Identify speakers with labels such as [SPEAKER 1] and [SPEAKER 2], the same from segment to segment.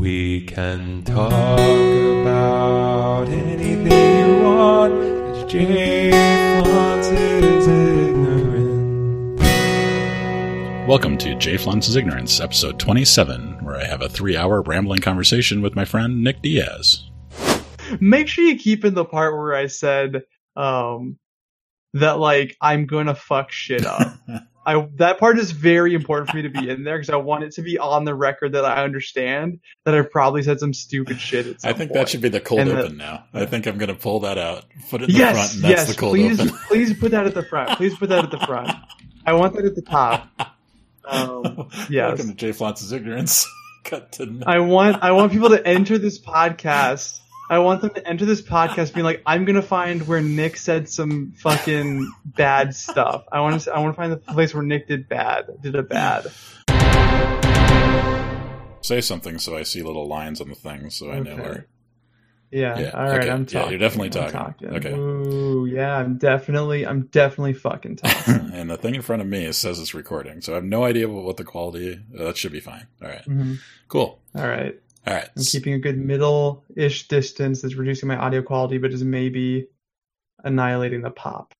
[SPEAKER 1] We can talk about anything you want. It's Jay Flotz's ignorant.
[SPEAKER 2] Welcome to Jay Flance's Ignorance, episode 27, where I have a three hour rambling conversation with my friend Nick Diaz.
[SPEAKER 3] Make sure you keep in the part where I said um that like I'm gonna fuck shit up. I that part is very important for me to be in there because I want it to be on the record that I understand that I probably said some stupid shit. At some
[SPEAKER 2] I think
[SPEAKER 3] point.
[SPEAKER 2] that should be the cold
[SPEAKER 3] And the-
[SPEAKER 2] open now. I think I'm going to pull that out, put it in the front,
[SPEAKER 3] Yes,
[SPEAKER 2] and that's
[SPEAKER 3] yes.
[SPEAKER 2] the cold
[SPEAKER 3] please,
[SPEAKER 2] open.
[SPEAKER 3] please put that at the front. Please put that at the front. I want that at the top. Um, yes.
[SPEAKER 2] Welcome to Jay Flance's Ignorance. Cut to
[SPEAKER 3] I want I want people to enter this podcast. I want them to enter this podcast being like, I'm gonna find where Nick said some fucking bad stuff. I want to I want to find the place where Nick did bad, did a bad.
[SPEAKER 2] say something so I see little lines on the thing so I know where.
[SPEAKER 3] Yeah.
[SPEAKER 2] Yeah,
[SPEAKER 3] all right.
[SPEAKER 2] okay.
[SPEAKER 3] I'm
[SPEAKER 2] Yeah,
[SPEAKER 3] talking.
[SPEAKER 2] you're definitely
[SPEAKER 3] I'm
[SPEAKER 2] talking. Okay.
[SPEAKER 3] Ooh, yeah. I'm definitely. I'm definitely fucking talking.
[SPEAKER 2] and the thing in front of me says it's recording, so I have no idea what, what the quality. Uh, that should be fine. All right,
[SPEAKER 3] Mhm.
[SPEAKER 2] cool.
[SPEAKER 3] All right.
[SPEAKER 2] All right,
[SPEAKER 3] I'm keeping a good middle-ish distance that's reducing my audio quality, but is maybe annihilating the pop.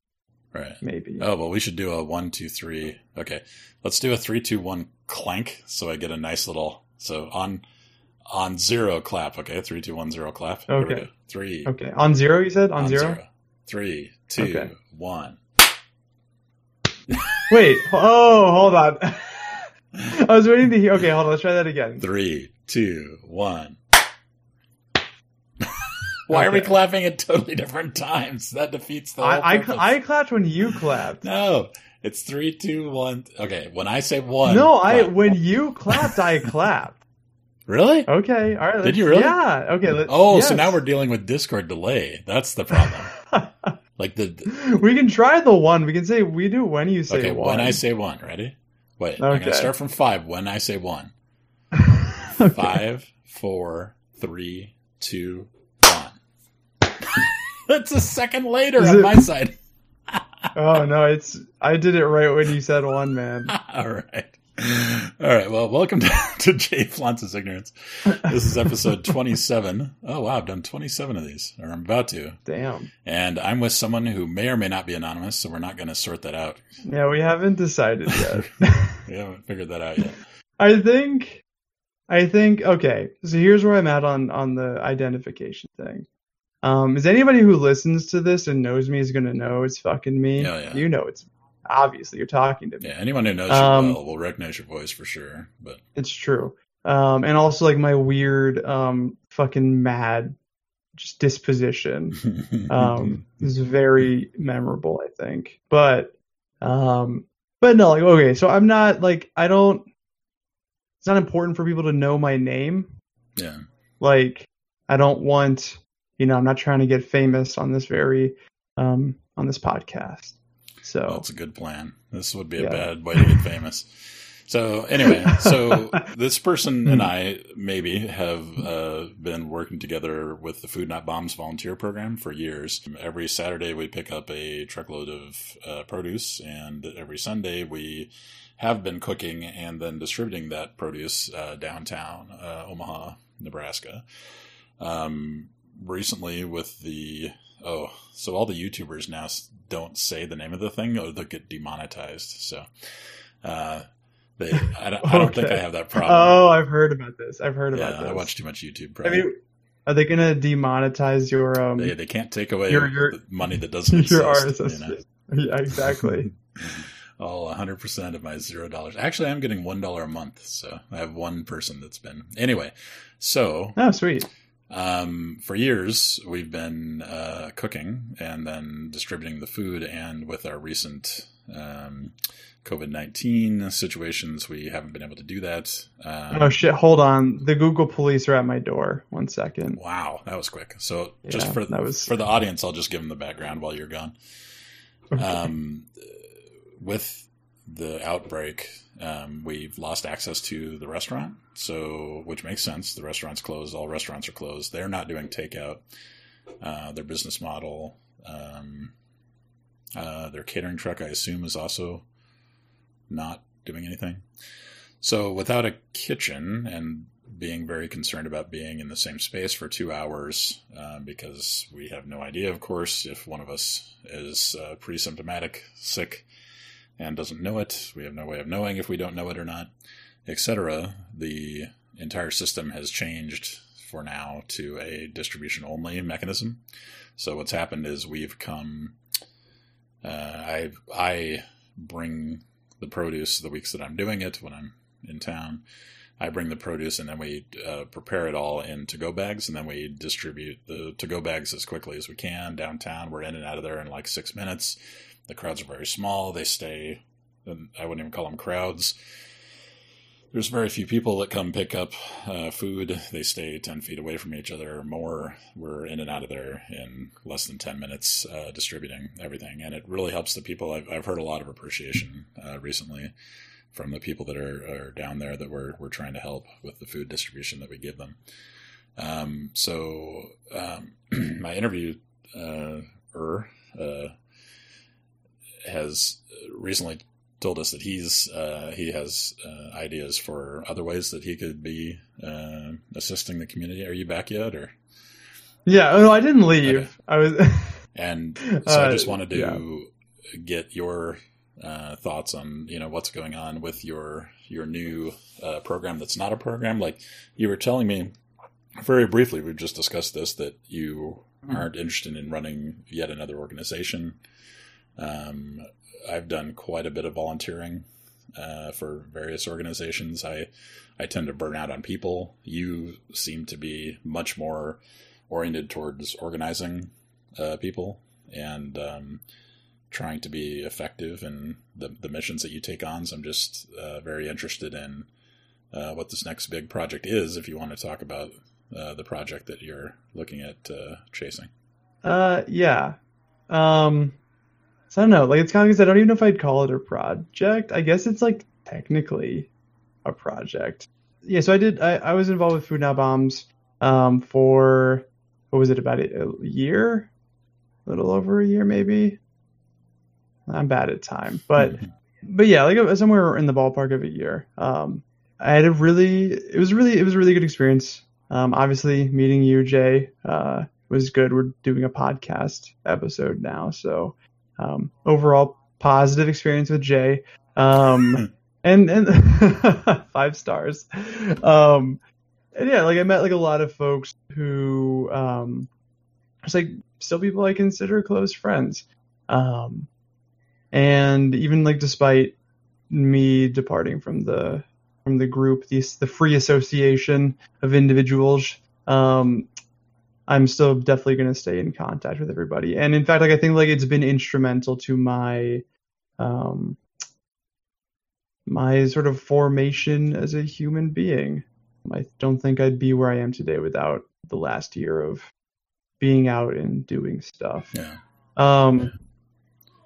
[SPEAKER 2] right.
[SPEAKER 3] Maybe.
[SPEAKER 2] Oh well, we should do a one, two, three. Okay, let's do a three, two, one clank, so I get a nice little. So on on zero clap. Okay, three, two, one, zero clap.
[SPEAKER 3] Okay.
[SPEAKER 2] Three.
[SPEAKER 3] Okay. On zero, you said on, zero?
[SPEAKER 2] Three, two,
[SPEAKER 3] Okay.
[SPEAKER 2] one.
[SPEAKER 3] Wait. Oh, hold on. I was waiting to hear. Okay, hold on. Let's try that again.
[SPEAKER 2] Three, two, one. Why are we clapping at totally different times? That defeats the whole
[SPEAKER 3] I, I. I clapped when you clapped.
[SPEAKER 2] No, it's three, two, one. Okay, when I say one.
[SPEAKER 3] No, I when you clapped, I clapped.
[SPEAKER 2] really.
[SPEAKER 3] Okay, all right.
[SPEAKER 2] Did you really?
[SPEAKER 3] Yeah. Okay. Let,
[SPEAKER 2] Oh,
[SPEAKER 3] yes.
[SPEAKER 2] so now we're dealing with Discord delay. That's the problem. like the
[SPEAKER 3] we can try the one. We can say we do when you say
[SPEAKER 2] okay
[SPEAKER 3] one.
[SPEAKER 2] when I say one. Ready? Wait,
[SPEAKER 3] Okay.
[SPEAKER 2] I'm gonna start from five. When I say one.
[SPEAKER 3] Okay.
[SPEAKER 2] Five, four, three, two, one. That's a second later
[SPEAKER 3] Is
[SPEAKER 2] on
[SPEAKER 3] it-
[SPEAKER 2] my side.
[SPEAKER 3] Oh no, it's I did it right when you said one, man.
[SPEAKER 2] All right. All right. Well, welcome to, to Jay Flance's Ignorance. This is episode 27. Oh, wow. I've done 27 of these, or I'm about to.
[SPEAKER 3] Damn.
[SPEAKER 2] And I'm with someone who may or may not be anonymous, so we're not going to sort that out.
[SPEAKER 3] Yeah, we haven't decided yet.
[SPEAKER 2] We haven't figured that out yet.
[SPEAKER 3] I think I think okay. So here's where I'm at on on the identification thing. Um, is anybody who listens to this and knows me is gonna know it's fucking me?
[SPEAKER 2] Yeah, yeah.
[SPEAKER 3] You know it's obviously you're talking to me.
[SPEAKER 2] Yeah. Anyone who knows
[SPEAKER 3] Um,
[SPEAKER 2] you well will recognize your voice for sure. But
[SPEAKER 3] It's true. Um, and also like my weird um fucking mad just disposition. um is very memorable i think but um but no like okay so i'm not like i don't it's not important for people to know my name
[SPEAKER 2] yeah.
[SPEAKER 3] like i don't want you know i'm not trying to get famous on this very um on this podcast so
[SPEAKER 2] Well, that's a good plan. This would be a bad way to get famous. So anyway, so this person
[SPEAKER 3] Hmm.
[SPEAKER 2] and I maybe have uh, been working together with the Food Not Bombs volunteer program for years. Every Saturday we pick up a truckload of uh, produce, and every Sunday we have been cooking and then distributing that produce uh, downtown uh, Omaha, Nebraska. Um, recently, with the oh, so all the YouTubers now don't say the name of the thing or they'll get demonetized. So. Uh, they, I don't, I don't think I have that problem.
[SPEAKER 3] oh i've heard about this i've heard
[SPEAKER 2] yeah,
[SPEAKER 3] about this
[SPEAKER 2] I watch too much YouTube.
[SPEAKER 3] I mean, are they gonna demonetize your um
[SPEAKER 2] they, they can't take away
[SPEAKER 3] Your- your-
[SPEAKER 2] the money that doesn't
[SPEAKER 3] your
[SPEAKER 2] exist.
[SPEAKER 3] RSS?
[SPEAKER 2] you know?
[SPEAKER 3] Yeah, exactly.
[SPEAKER 2] All 100% of my zero dollars. Actually, I'm getting one dollar a month, so I have one person that's been. Anyway, so
[SPEAKER 3] oh, sweet.
[SPEAKER 2] um, for years we've been uh, cooking and then distributing the food, and with our recent um, COVID 19 situations, we haven't been able to do that. Um,
[SPEAKER 3] Oh shit! Hold on. The Google police are at my door. One second.
[SPEAKER 2] Wow, that was quick. So just for
[SPEAKER 3] that was-
[SPEAKER 2] for the audience, I'll just give them the background while you're gone.
[SPEAKER 3] Okay.
[SPEAKER 2] Um, with the outbreak, um, we've lost access to the restaurant, so which makes sense. The restaurant's closed. All restaurants are closed. They're not doing takeout. Uh, their business model, um, uh, their catering truck, I assume, is also not doing anything. So without a kitchen and being very concerned about being in the same space for two hours um, because we have no idea, of course, if one of us is uh, pre-symptomatic, sick, and doesn't know it. We have no way of knowing if we don't know it or not, etc. The entire system has changed for now to a distribution only mechanism. So what's happened is we've come. Uh, I I bring the produce the weeks that I'm doing it when I'm in town. I bring the produce and then we uh, prepare it all in to go bags and then we distribute the to go bags as quickly as we can downtown. We're in and out of there in like six minutes. The crowds are very small. They stay, I wouldn't even call them crowds. There's very few people that come pick up uh, food. They stay 10 feet away from each other or more. We're in and out of there in less than 10 minutes uh, distributing everything. And it really helps the people. I've, I've heard a lot of appreciation uh, recently from the people that are, are down there that we're, we're trying to help with the food distribution that we give them. Um, so um, my interview uh, er, uh, has recently told us that he's uh, he has uh, ideas for other ways that he could be uh, assisting the community. Are you back yet, or?
[SPEAKER 3] Yeah, no, I didn't leave. Okay. I was,
[SPEAKER 2] and so I just wanted to yeah. get your uh, thoughts on you know what's going on with your your new uh, program that's not a program. Like you were telling me very briefly, we've just discussed this that you mm-hmm. aren't interested in running yet another organization. Um, I've done quite a bit of volunteering uh, for various organizations. I I tend to burn out on people. You seem to be much more oriented towards organizing uh, people and um, trying to be effective in the, the missions that you take on. So I'm just uh, very interested in uh, what this next big project is. If you want to talk about uh, the project that you're looking at uh, chasing.
[SPEAKER 3] Yeah. Um, so I don't know. Like it's kind of because I don't even know if I'd call it a project. I guess it's like technically a project. Yeah. So I did. I, I was involved with Food Not Bombs um, for what was it about a, a year, a little over a year maybe. I'm bad at time, but but yeah, like somewhere in the ballpark of a year. Um, I had a really, it was really, it was a really good experience. Um, obviously meeting you, Jay, uh, was good. We're doing a podcast episode now, so um, overall positive experience with Jay. Um, and and five stars. Um, and yeah, like I met like a lot of folks who um, it's like still people I consider close friends. Um, and even like despite me departing from the from the group, the the free association of individuals, um, I'm still definitely going to stay in contact with everybody. And in fact, like I think like it's been instrumental to my um my sort of formation as a human being. I don't think I'd be where I am today without the last year of being out and doing stuff.
[SPEAKER 2] Yeah.
[SPEAKER 3] Um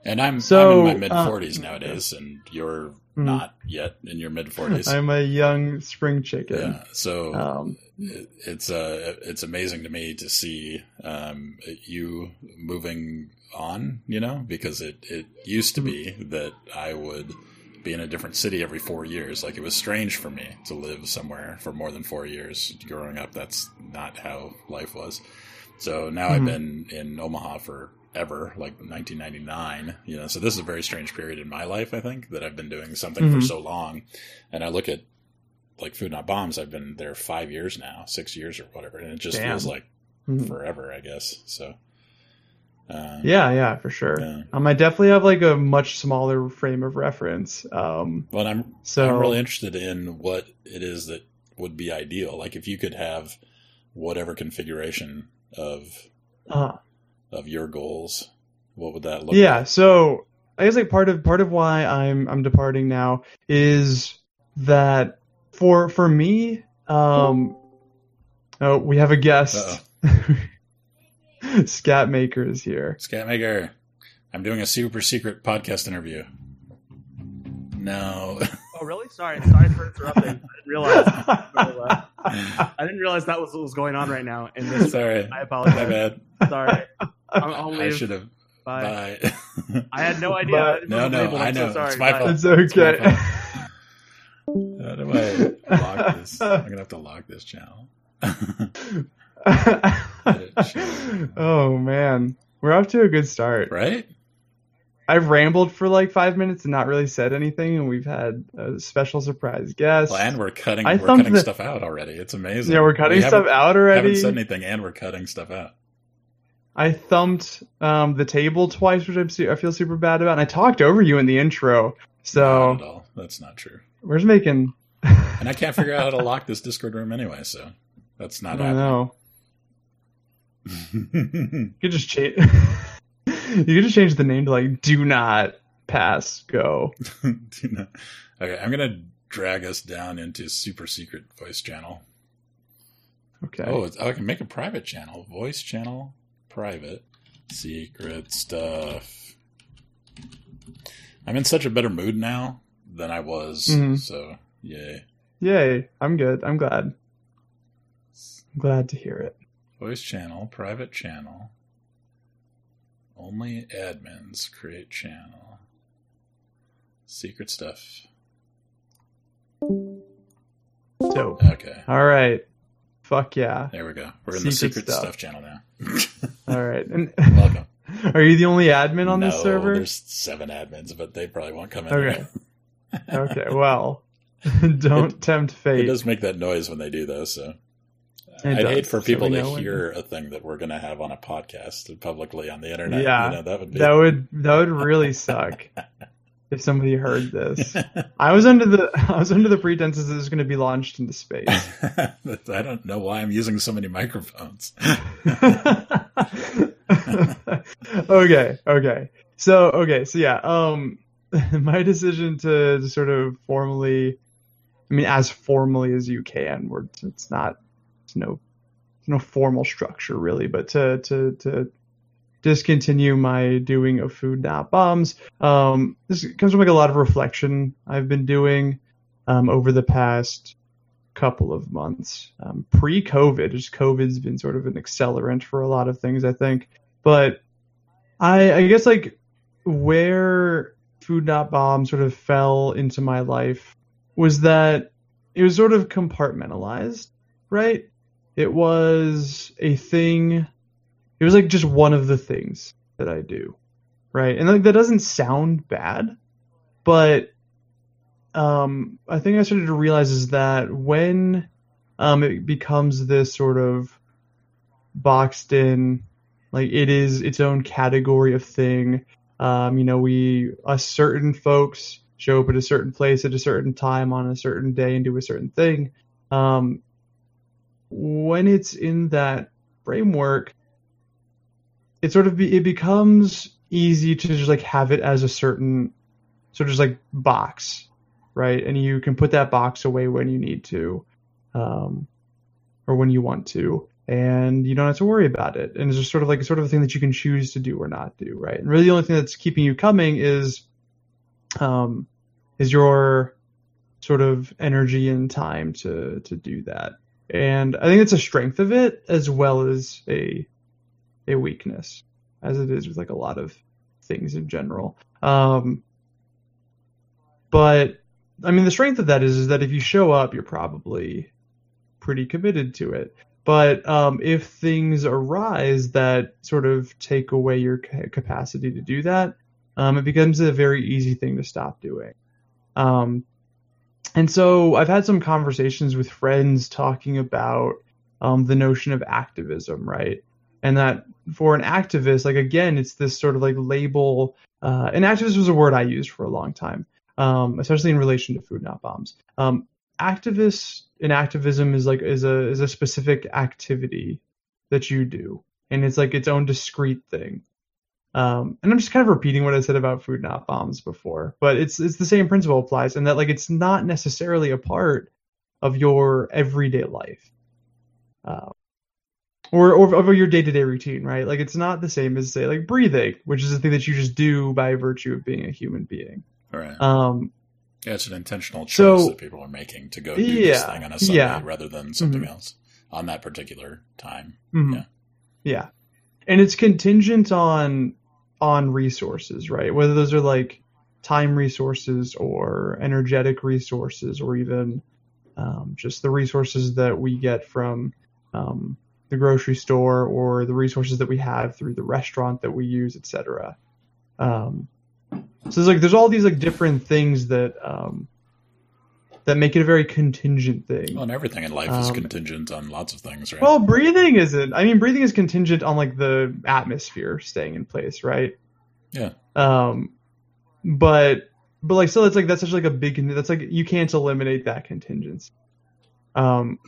[SPEAKER 2] and I'm, so, I'm in my mid 40s uh, nowadays, and you're mm, not yet in your mid 40s.
[SPEAKER 3] I'm a young spring chicken.
[SPEAKER 2] Yeah, so um, it, it's uh, it's amazing to me to see um, you moving on. You know, because it it used to be that I would be in a different city every four years. Like it was strange for me to live somewhere for more than four years growing up. That's not how life was. So now mm-hmm. I've been in Omaha for ever, like 1999. You know, so this is a very strange period in my life. I think that I've been doing something mm-hmm. for so long, and I look at like Food Not Bombs. I've been there five years now, six years or whatever, and it just Damn. feels like mm-hmm. forever. I guess so.
[SPEAKER 3] Um, yeah, yeah, for sure. Yeah. Um, I definitely have like a much smaller frame of reference. Um,
[SPEAKER 2] well, I'm so I'm really interested in what it is that would be ideal. Like if you could have whatever configuration of
[SPEAKER 3] uh,
[SPEAKER 2] of your goals, what would that look
[SPEAKER 3] yeah,
[SPEAKER 2] like?
[SPEAKER 3] so I guess like part of part of why I'm I'm departing now is that for for me, um oh we have a guest. Scat Maker is here.
[SPEAKER 2] Scat Maker. I'm doing a super secret podcast interview. No.
[SPEAKER 4] Oh, really? Sorry. Sorry for interrupting. I didn't realize. I didn't realize that was what was going on right now. In this,
[SPEAKER 2] sorry.
[SPEAKER 4] I apologize.
[SPEAKER 2] My bad.
[SPEAKER 4] Sorry.
[SPEAKER 2] I'll, I'll I should have.
[SPEAKER 4] Bye. Bye. I had no idea.
[SPEAKER 2] no, no, I know. So it's my
[SPEAKER 3] fault. It's okay.
[SPEAKER 2] It's How do I? lock this. I'm gonna have to lock this channel.
[SPEAKER 3] oh man, we're off to a good start.
[SPEAKER 2] right?
[SPEAKER 3] I've rambled for like five minutes and not really said anything, and we've had a special surprise guest.
[SPEAKER 2] Well, and we're cutting.
[SPEAKER 3] I
[SPEAKER 2] we're cutting
[SPEAKER 3] the-
[SPEAKER 2] stuff out already. It's amazing.
[SPEAKER 3] yeah, we're cutting
[SPEAKER 2] We
[SPEAKER 3] stuff out already.
[SPEAKER 2] Haven't said anything, and we're cutting stuff out.
[SPEAKER 3] I thumped um, the table twice, which I'm su- I feel super bad about. And I talked over you in the intro,
[SPEAKER 2] Not
[SPEAKER 3] so
[SPEAKER 2] at all. That's not true.
[SPEAKER 3] we're making.
[SPEAKER 2] And I can't figure out how to lock this Discord room anyway. So that's not
[SPEAKER 3] don't know.
[SPEAKER 2] happening.
[SPEAKER 3] You could just change. you could just change the name to like "Do not pass go."
[SPEAKER 2] Do know- Okay, I'm gonna drag us down into super secret voice channel.
[SPEAKER 3] Okay.
[SPEAKER 2] Oh, I can make a private channel. Voice channel, private, secret stuff. I'm in such a better mood now than I was.
[SPEAKER 3] Mhm.
[SPEAKER 2] So, yay.
[SPEAKER 3] Yay! I'm good. I'm glad. I'm glad to hear it.
[SPEAKER 2] Voice channel, private channel. Only admins create channel. Secret stuff.
[SPEAKER 3] So,
[SPEAKER 2] Okay,
[SPEAKER 3] All right. Fuck yeah.
[SPEAKER 2] there we go. We're in the
[SPEAKER 3] Secret
[SPEAKER 2] secret
[SPEAKER 3] stuff.
[SPEAKER 2] stuff, channel now.
[SPEAKER 3] All right. And
[SPEAKER 2] Welcome.
[SPEAKER 3] are you the only admin on
[SPEAKER 2] no,
[SPEAKER 3] this server?
[SPEAKER 2] There's seven admins, but they probably won't come in.
[SPEAKER 3] Okay. Okay. Well, don't tempt fate.
[SPEAKER 2] It does make that noise when they do though, so
[SPEAKER 3] It
[SPEAKER 2] I'd hate for people
[SPEAKER 3] we
[SPEAKER 2] to hear a thing that we're gonna have on a podcast publicly on the internet.
[SPEAKER 3] Yeah,
[SPEAKER 2] you know, that would be
[SPEAKER 3] That would that would really suck if somebody heard this. I was under the I was under the pretenses that it was going to be launched into space.
[SPEAKER 2] I don't know why I'm using so many microphones.
[SPEAKER 3] okay, okay. So okay, so yeah, um my decision to, to sort of formally I mean as formally as you can, we're it's not it's no no formal structure really, but to to to discontinue my doing of food not bombs. Um this comes from like a lot of reflection I've been doing um over the past couple of months. Um, pre-COVID, just COVID's been sort of an accelerant for a lot of things, I think. But I, I guess like where Food Not Bomb sort of fell into my life was that it was sort of compartmentalized, right? It was a thing. It was like just one of the things that I do, right? And like that doesn't sound bad, but um, I think I started to realize is that when um, it becomes this sort of boxed in, like it is its own category of thing. Um, you know, we us certain folks show up at a certain place at a certain time on a certain day and do a certain thing. Um, when it's in that framework, it sort of be, it becomes easy to just like have it as a certain sort of just like box, right? And you can put that box away when you need to, um, or when you want to, and you don't have to worry about it. And it's just sort of like a sort of a thing that you can choose to do or not do, right? And really, the only thing that's keeping you coming is, um, is your sort of energy and time to to do that. And I think it's a strength of it as well as a a weakness, as it is with like a lot of things in general. Um, but I mean, the strength of that is, is that if you show up, you're probably pretty committed to it. But um, if things arise that sort of take away your ca- capacity to do that, um, it becomes a very easy thing to stop doing. Um, and so I've had some conversations with friends talking about um, the notion of activism, right? And that for an activist, like again, it's this sort of like label. Uh, and activist was a word I used for a long time um, especially in relation to food not bombs. Um, activists in activism is like is a is a specific activity that you do, and it's like its own discrete thing. Um, and I'm just kind of repeating what I said about food not bombs before, but it's it's the same principle applies, and that like it's not necessarily a part of your everyday life. Uh, or, or of your day-to-day routine, right? Like it's not the same as say like breathing, which is a thing that you just do by virtue of being a human being.
[SPEAKER 2] Right.
[SPEAKER 3] Um,
[SPEAKER 2] yeah, it's an intentional choice
[SPEAKER 3] so-
[SPEAKER 2] that people are making to go do this
[SPEAKER 3] Yeah,
[SPEAKER 2] thing on a Sunday
[SPEAKER 3] yeah.
[SPEAKER 2] rather than something
[SPEAKER 3] Mhm.
[SPEAKER 2] else on that particular time.
[SPEAKER 3] mhm.
[SPEAKER 2] Yeah.
[SPEAKER 3] Yeah. And it's contingent on on resources, right? Whether those are like time resources or energetic resources or even um, just the resources that we get from um, the grocery store or the resources that we have through the restaurant that we use, etc. Um, so there's like there's all these like different things that um, that make it a very contingent thing.
[SPEAKER 2] Well, and everything in life is
[SPEAKER 3] Um,
[SPEAKER 2] contingent on lots of things, right?
[SPEAKER 3] Well, breathing isn't. I mean, breathing is contingent on like the atmosphere staying in place, right?
[SPEAKER 2] yeah.
[SPEAKER 3] Um, but but like so, it's like that's such like a big. That's like you can't eliminate that contingency. Um,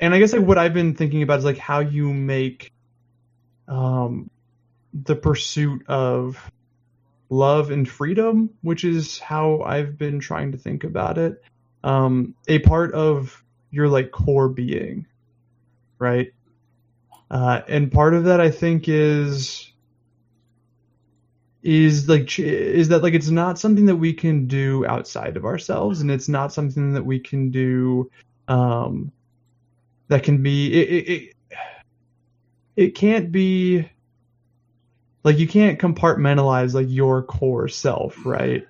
[SPEAKER 3] and I guess like what I've been thinking about is like how you make, um, the pursuit of love and freedom, which is how I've been trying to think about it, um, a part of your like core being, right? Uh, and part of that I think is is like is that like it's not something that we can do outside of ourselves and it's not something that we can do um that can be it it, it, can't be like you can't compartmentalize like your core self right?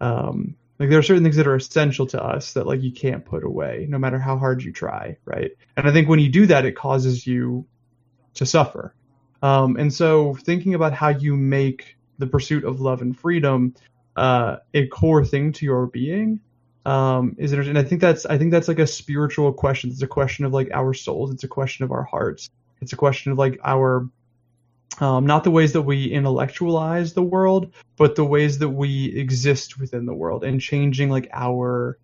[SPEAKER 3] Um like there are certain things that are essential to us that like you can't put away no matter how hard you try right? And i think when you do that it causes you to suffer. Um and so thinking about how you make the pursuit of love and freedom uh, a core thing to your being um, is interesting. And I think that's I think that's like a spiritual question. It's a question of like our souls. It's a question of our hearts. It's a question of like our um, not the ways that we intellectualize the world, but the ways that we exist within the world and changing like our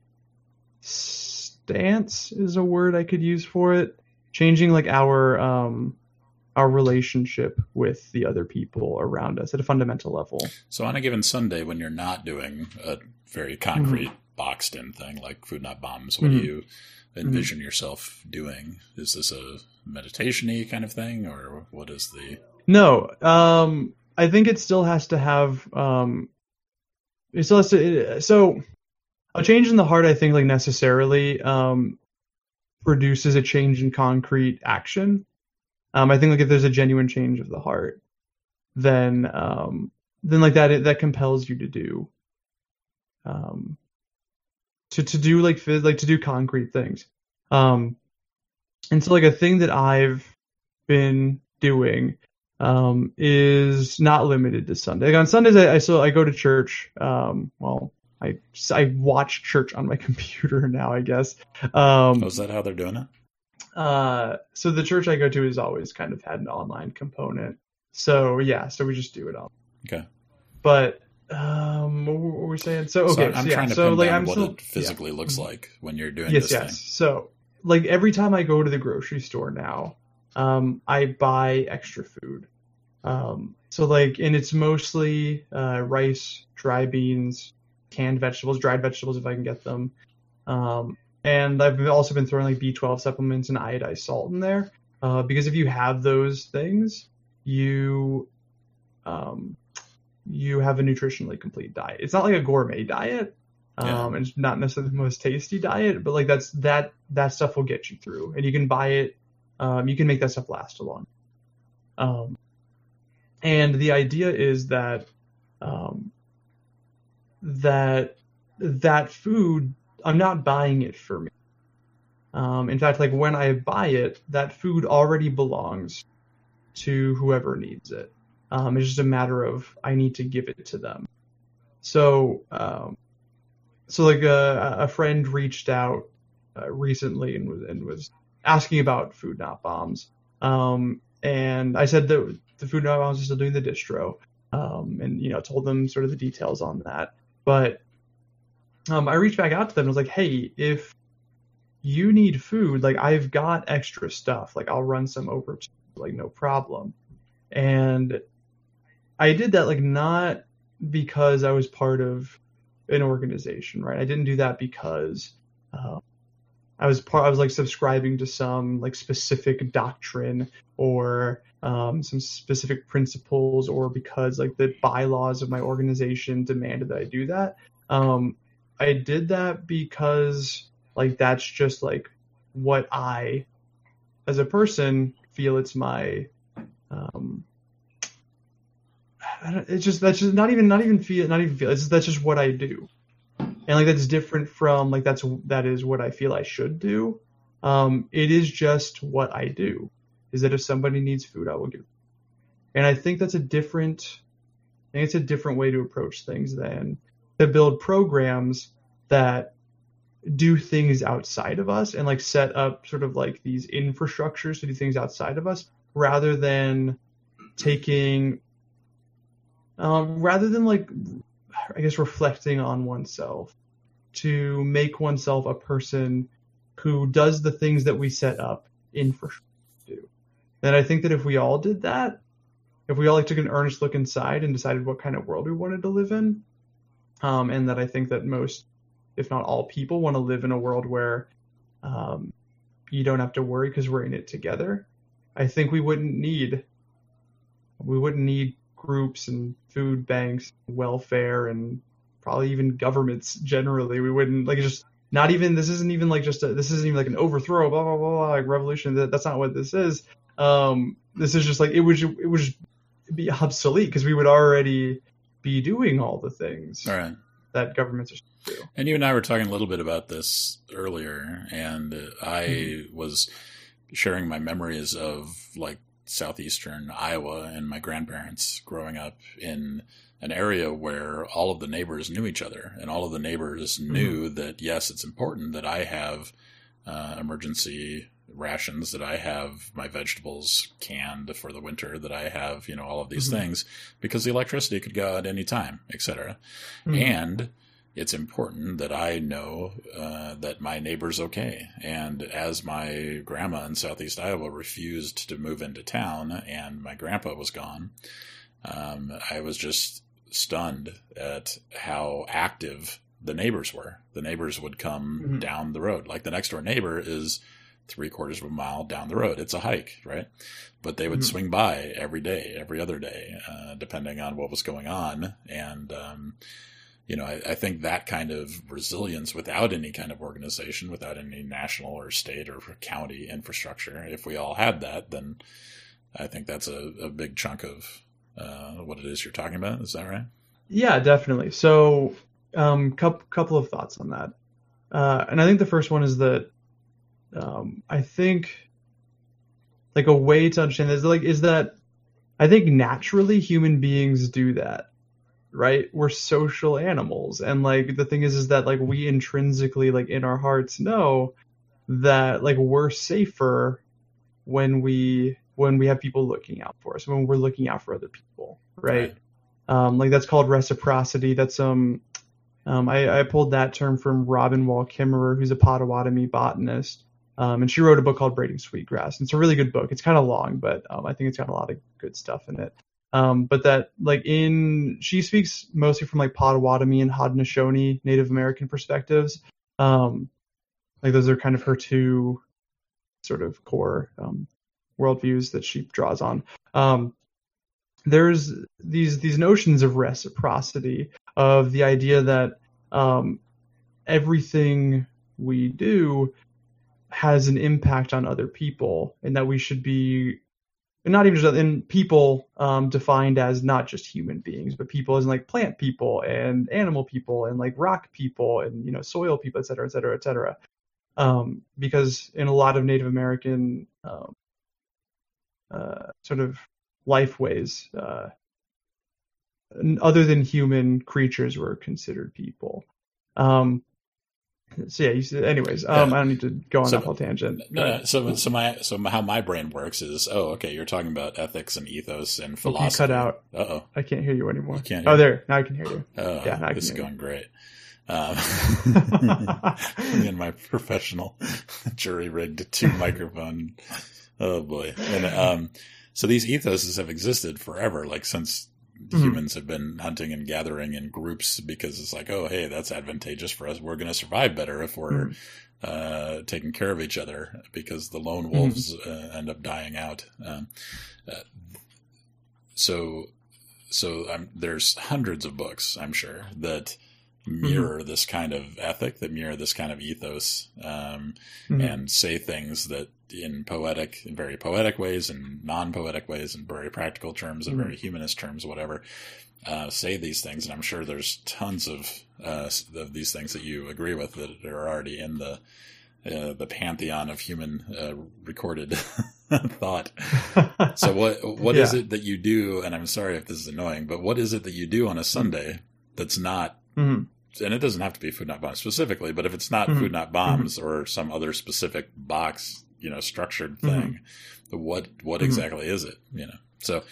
[SPEAKER 3] stance is a word I could use for it. Changing like our um, our relationship with the other people around us at a fundamental level.
[SPEAKER 2] So on a given Sunday, when you're not doing a very concrete, boxed in thing like food not bombs, what
[SPEAKER 3] Mhm.
[SPEAKER 2] do you envision yourself doing? Is this a meditation-y kind of thing, or what is the?
[SPEAKER 3] No, um, I think it still has to have. Um, it still has to. So, a change in the heart, I think, like necessarily um, produces a change in concrete action. Um, I think like if there's a genuine change of the heart, then um, then like that that compels you to do. Um, to to do like like to do concrete things. Um, and so like a thing that I've been doing um, is not limited to Sunday. Like on Sundays, I, I so I go to church. Um, well, I I watch church on my computer now, I guess. Um,
[SPEAKER 2] Oh, is that how they're doing it?
[SPEAKER 3] uh, so the church I go to has always kind of had an online component. So yeah, so we just do it all.
[SPEAKER 2] Okay.
[SPEAKER 3] But um, what were we saying? So
[SPEAKER 2] So
[SPEAKER 3] okay,
[SPEAKER 2] I'm
[SPEAKER 3] so, yeah,
[SPEAKER 2] trying to
[SPEAKER 3] so
[SPEAKER 2] pin
[SPEAKER 3] like
[SPEAKER 2] down
[SPEAKER 3] I'm
[SPEAKER 2] what
[SPEAKER 3] still
[SPEAKER 2] it physically looks like when you're doing
[SPEAKER 3] yes,
[SPEAKER 2] this
[SPEAKER 3] yes.
[SPEAKER 2] thing.
[SPEAKER 3] So, like every time I go to the grocery store now, um, I buy extra food. Um, so like, and it's mostly uh, rice, dry beans, canned vegetables, dried vegetables if I can get them. Um, and I've also been throwing like B12 supplements and iodized salt in there uh, because if you have those things, you um, you have a nutritionally complete diet. It's not like a gourmet diet,
[SPEAKER 2] Yeah.
[SPEAKER 3] um, and it's not necessarily the most tasty diet, but like that's that that stuff will get you through, and you can buy it. Um, you can make that stuff last a long. Um, and the idea is that um, that that food I'm not buying it for me. Um, in fact, like when I buy it, that food already belongs to whoever needs it. Um, it's just a matter of I need to give it to them. So, um, so like a, a friend reached out uh, recently and was and was asking about food not bombs. Um, and I said that the food not bombs is still doing the distro. Um, and you know told them sort of the details on that. But um, I reached back out to them and was like, hey, if you need food, like I've got extra stuff. Like I'll run some over to you, like no problem. And I did that like not because I was part of an organization, right? I didn't do that because um, I was part. I was like subscribing to some like specific doctrine or um, some specific principles, or because like the bylaws of my organization demanded that I do that. Um, I did that because like that's just like what I, as a person, feel it's my. Um, it's just that's just not even not even feel not even feel it's that's just what I do. and like that's different from like that's that is what I feel I should do. Um, it is just what I do. Is that if somebody needs food, I will give. And I think that's a different. I think it's a different way to approach things than to build programs that do things outside of us and like set up sort of like these infrastructures to do things outside of us rather than taking um, rather than like i guess reflecting on oneself to make oneself a person who does the things that we set up infrastructure to do and i think that if we all did that if we all like took an earnest look inside and decided what kind of world we wanted to live in um, and that i think that most if not all people want to live in a world where um, you don't have to worry because we're in it together. I think we wouldn't need we wouldn't need groups and food banks, welfare, and probably even governments generally. We wouldn't like just not even this isn't even like just a, this isn't even like an overthrow blah blah blah, blah like revolution. That, that's not what this is. Um, this is just like it would it would be obsolete because we would already be doing all the things
[SPEAKER 2] All right.
[SPEAKER 3] that governments are supposed to do.
[SPEAKER 2] And you and I were talking a little bit about this earlier, and I
[SPEAKER 3] Mm-hmm.
[SPEAKER 2] was sharing my memories of like southeastern Iowa and my grandparents growing up in an area where all of the neighbors knew each other, and all of the neighbors
[SPEAKER 3] Mm-hmm.
[SPEAKER 2] knew that yes, it's important that I have uh, emergency rations, that I have my vegetables canned for the winter, that I have you know all of these
[SPEAKER 3] Mhm.
[SPEAKER 2] things because the electricity could go out any time, etc.
[SPEAKER 3] Mhm.
[SPEAKER 2] And it's important that I know uh, that my neighbor's okay. And as my grandma in Southeast Iowa refused to move into town and my grandpa was gone, um, I was just stunned at how active the neighbors were. The neighbors would come
[SPEAKER 3] Mhm.
[SPEAKER 2] down the road. Like the next door neighbor is three quarters of a mile down the road. It's a hike, right? But they would
[SPEAKER 3] Mhm.
[SPEAKER 2] swing by every day, every other day, uh, depending on what was going on. And, um, you know, I, I think that kind of resilience without any kind of organization, without any national or state or county infrastructure, if we all had that, then I think that's a, a big chunk of uh, what it is you're talking about. Is that right?
[SPEAKER 3] Yeah, definitely. So, um, couple couple of thoughts on that, uh, and I think the first one is that um, I think like a way to understand this like is that I think naturally human beings do that, right? We're social animals, and like the thing is, is that like we intrinsically like in our hearts know that like we're safer when we when we have people looking out for us when we're looking out for other people right, Um, like that's called reciprocity that's um um, I, I pulled that term from Robin Wall Kimmerer, who's a Potawatomi botanist, um, and she wrote a book called Braiding Sweetgrass. And it's a really good book. It's kind of long, but um, I think it's got a lot of good stuff in it. Um, but that, like, in she speaks mostly from like Potawatomi and Haudenosaunee Native American perspectives. Um, like those are kind of her two sort of core um, worldviews that she draws on. Um, there's these these notions of reciprocity of the idea that um, everything we do has an impact on other people, and that we should be not even just in people um, defined as not just human beings, but people as in like plant people and animal people and like rock people and you know soil people, et cetera, et cetera, et cetera. Um, because in a lot of Native American um, uh, sort of life ways, uh, other than human creatures were considered people. Um, so yeah, you see, anyways, um,
[SPEAKER 2] Yeah.
[SPEAKER 3] I don't need to go on
[SPEAKER 2] So-
[SPEAKER 3] that whole tangent.
[SPEAKER 2] No, no, so so my so how my brain works is oh okay you're talking about ethics and ethos and
[SPEAKER 3] you
[SPEAKER 2] philosophy.
[SPEAKER 3] cut out.
[SPEAKER 2] Uh oh.
[SPEAKER 3] I can't hear you anymore.
[SPEAKER 2] You can't
[SPEAKER 3] oh, there. Now I can hear you.
[SPEAKER 2] Oh,
[SPEAKER 3] Yeah, I
[SPEAKER 2] this is going great. Um, me and my professional jury rigged two microphone. Oh boy! And um, so these ethoses have existed forever, like since
[SPEAKER 3] Mhm.
[SPEAKER 2] humans have been hunting and gathering in groups because it's like, oh, hey, that's advantageous for us. We're going to survive better if we're
[SPEAKER 3] Mhm.
[SPEAKER 2] uh, taking care of each other because the lone
[SPEAKER 3] Mm-hmm.
[SPEAKER 2] wolves uh, end up dying out. Um, uh, so, so um, there's hundreds of books, I'm sure, that mirror this kind of ethic, that mirror this kind of ethos, um,
[SPEAKER 3] Mhm.
[SPEAKER 2] and say things that in poetic, in very poetic ways, and non-poetic ways, in very practical terms, and
[SPEAKER 3] Mhm.
[SPEAKER 2] very humanist terms, whatever. Uh, say these things, and I'm sure there's tons of uh, of these things that you agree with that are already in the uh, the pantheon of human uh, recorded thought. So what what is
[SPEAKER 3] Yeah.
[SPEAKER 2] it that you do? And I'm sorry if this is annoying, but what is it that you do on a Sunday that's not?
[SPEAKER 3] Mhm.
[SPEAKER 2] And it doesn't have to be food not bombs specifically, but if it's not
[SPEAKER 3] Mhm.
[SPEAKER 2] food not bombs or some other specific box, you know, structured thing, what what
[SPEAKER 3] Mhm.
[SPEAKER 2] exactly is it? You know, so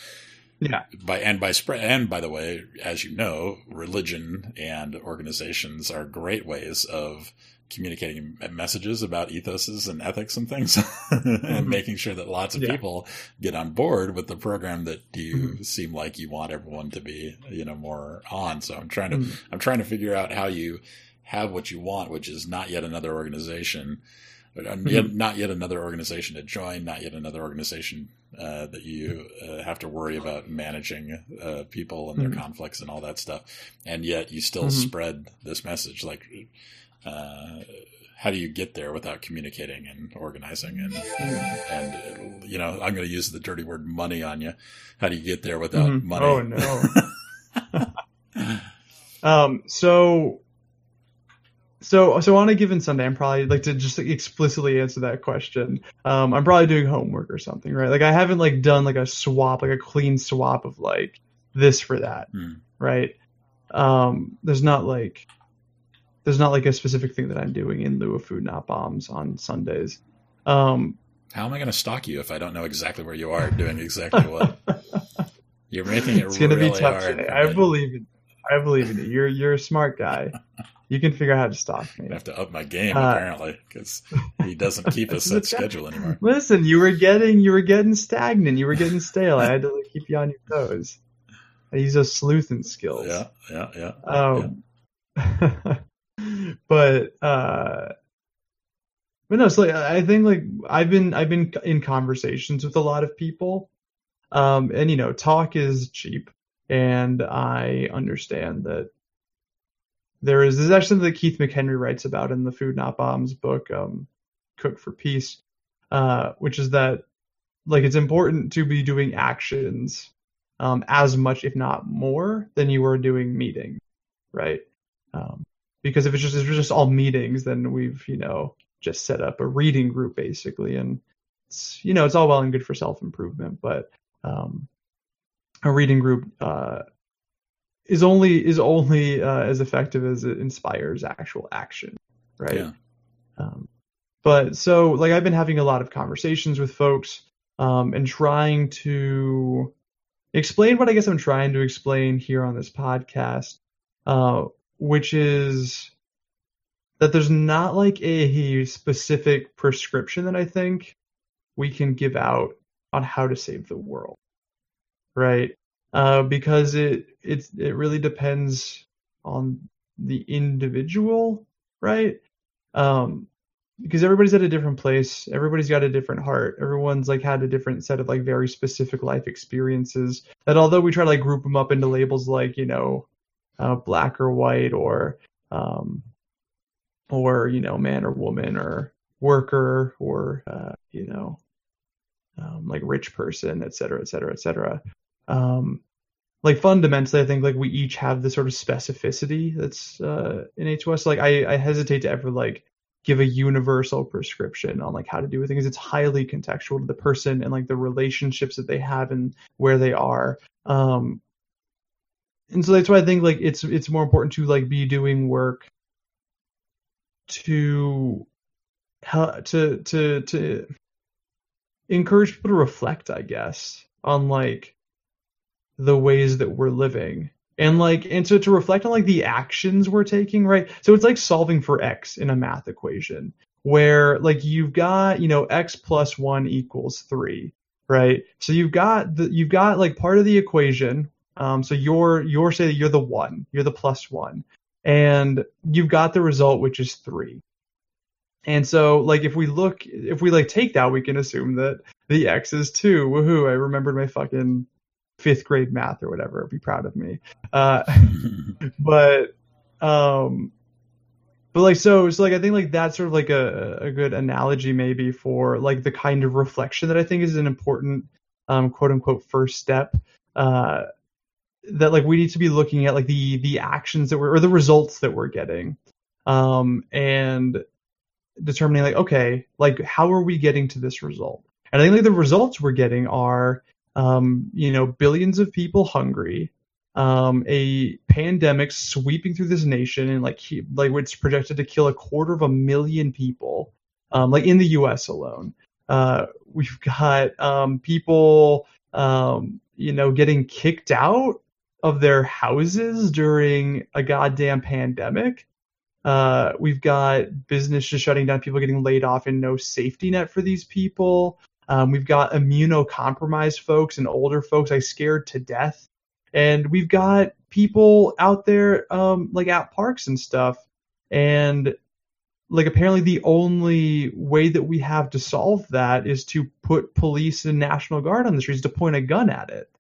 [SPEAKER 3] Yeah.
[SPEAKER 2] by and by spread and by the way, as you know, religion and organizations are great ways of communicating messages about ethoses and ethics and things and making sure that lots of
[SPEAKER 3] Yeah.
[SPEAKER 2] people get on board with the program that you
[SPEAKER 3] Mhm.
[SPEAKER 2] seem like you want everyone to be you know more on so i'm trying to
[SPEAKER 3] Mhm.
[SPEAKER 2] i'm trying to figure out how you have what you want which is not yet another organization uh, yet, not yet another organization to join, not yet another organization uh, that you uh, have to worry about managing uh, people and their
[SPEAKER 3] Mhm.
[SPEAKER 2] conflicts and all that stuff. And yet you still spread this message. Like, uh, how do you get there without communicating and organizing and and uh, you know I'm going to use the dirty word money on you. How do you get there without
[SPEAKER 3] Mhm.
[SPEAKER 2] money?
[SPEAKER 3] Oh no. Um, so, so, so on a given Sunday, I'm probably like to just like, explicitly answer that question. Um, I'm probably doing homework or something, right? Like I haven't like done like a swap, like a clean swap of like this for that,
[SPEAKER 2] Hmm.
[SPEAKER 3] right? Um, there's not like, there's not like a specific thing that I'm doing in lieu of food not bombs on Sundays. Um,
[SPEAKER 2] How am I going to stalk you if I don't know exactly where you are doing exactly what? You're making it
[SPEAKER 3] it's gonna
[SPEAKER 2] really
[SPEAKER 3] be tough
[SPEAKER 2] hard.
[SPEAKER 3] today. I believe in, I believe in you. You're you're a smart guy. You can figure out how to stalk me.
[SPEAKER 2] I have to up my game
[SPEAKER 3] Uh,
[SPEAKER 2] apparently because he doesn't keep a
[SPEAKER 3] This
[SPEAKER 2] set schedule anymore.
[SPEAKER 3] Listen, you were getting you were getting stagnant. You were getting stale. I had to like, keep you on your toes. I use those sleuthing skills.
[SPEAKER 2] Yeah, yeah, yeah. yeah.
[SPEAKER 3] But uh, but no. So like, I think like I've been I've been in conversations with a lot of people, um, and you know, talk is cheap, and I understand that there is. This is actually something that Keith McHenry writes about in the Food Not Bombs book, um, Cook for Peace, uh, which is that like it's important to be doing actions um, as much, if not more, than you are doing meeting, right? Um, because if it's just if it's just all meetings, then we've you know just set up a reading group basically, and it's you know it's all well and good for self improvement, but um, a reading group uh, is only is only uh, as effective as it inspires actual action, right?
[SPEAKER 2] Yeah.
[SPEAKER 3] Um, but so like I've been having a lot of conversations with folks um, and trying to explain what I guess I'm trying to explain here on this podcast, uh, which is that there's not like a specific prescription that I think we can give out on how to save the world, right? Uh, because it it it really depends on the individual, right? Um, because everybody's at a different place, everybody's got a different heart, everyone's like had a different set of like very specific life experiences. That although we try to like group them up into labels like you know, uh, black or white or um, or you know, man or woman or worker or uh, you know, um, like rich person, et cetera, et cetera, et cetera. Um, like fundamentally, I think like we each have this sort of specificity that's uh, innate. Like I, I hesitate to ever like give a universal prescription on like how to do with things. It's highly contextual to the person and like the relationships that they have and where they are. Um, and so that's why I think like it's it's more important to like be doing work to hel- to to to encourage people to reflect, I guess, on like the ways that we're living. And like and so to reflect on like the actions we're taking right? So it's like solving for x in a math equation where like you've got you know x plus 1 equals 3 right? So you've got the you've got like part of the equation um so you're you're say you're the 1 you're the plus 1 and you've got the result which is 3 and so like if we look if we like take that we can assume that the x is 2 woohoo i remembered my fucking fifth grade math or whatever. Be proud of me. Uh, but um, but like so, so like I think like that's sort of like a a good analogy maybe for like the kind of reflection that I think is an important um quote unquote first step. Uh, that like we need to be looking at like the the actions that we're or the results that we're getting um and determining like okay like how are we getting to this result? And i think like the results we're getting are um you know billions of people hungry um a pandemic sweeping through this nation and like he, like it's projected to kill a quarter of a million people um like in the us alone. Uh we've got um people um you know getting kicked out of their houses during a goddamn pandemic. Uh, we've got business just shutting down, people getting laid off, and no safety net for these people. Um, we've got immunocompromised folks and older folks I scared to death, and we've got people out there um, like at parks and stuff, and like apparently the only way that we have to solve that is to put police and national guard on the streets to point a gun at it.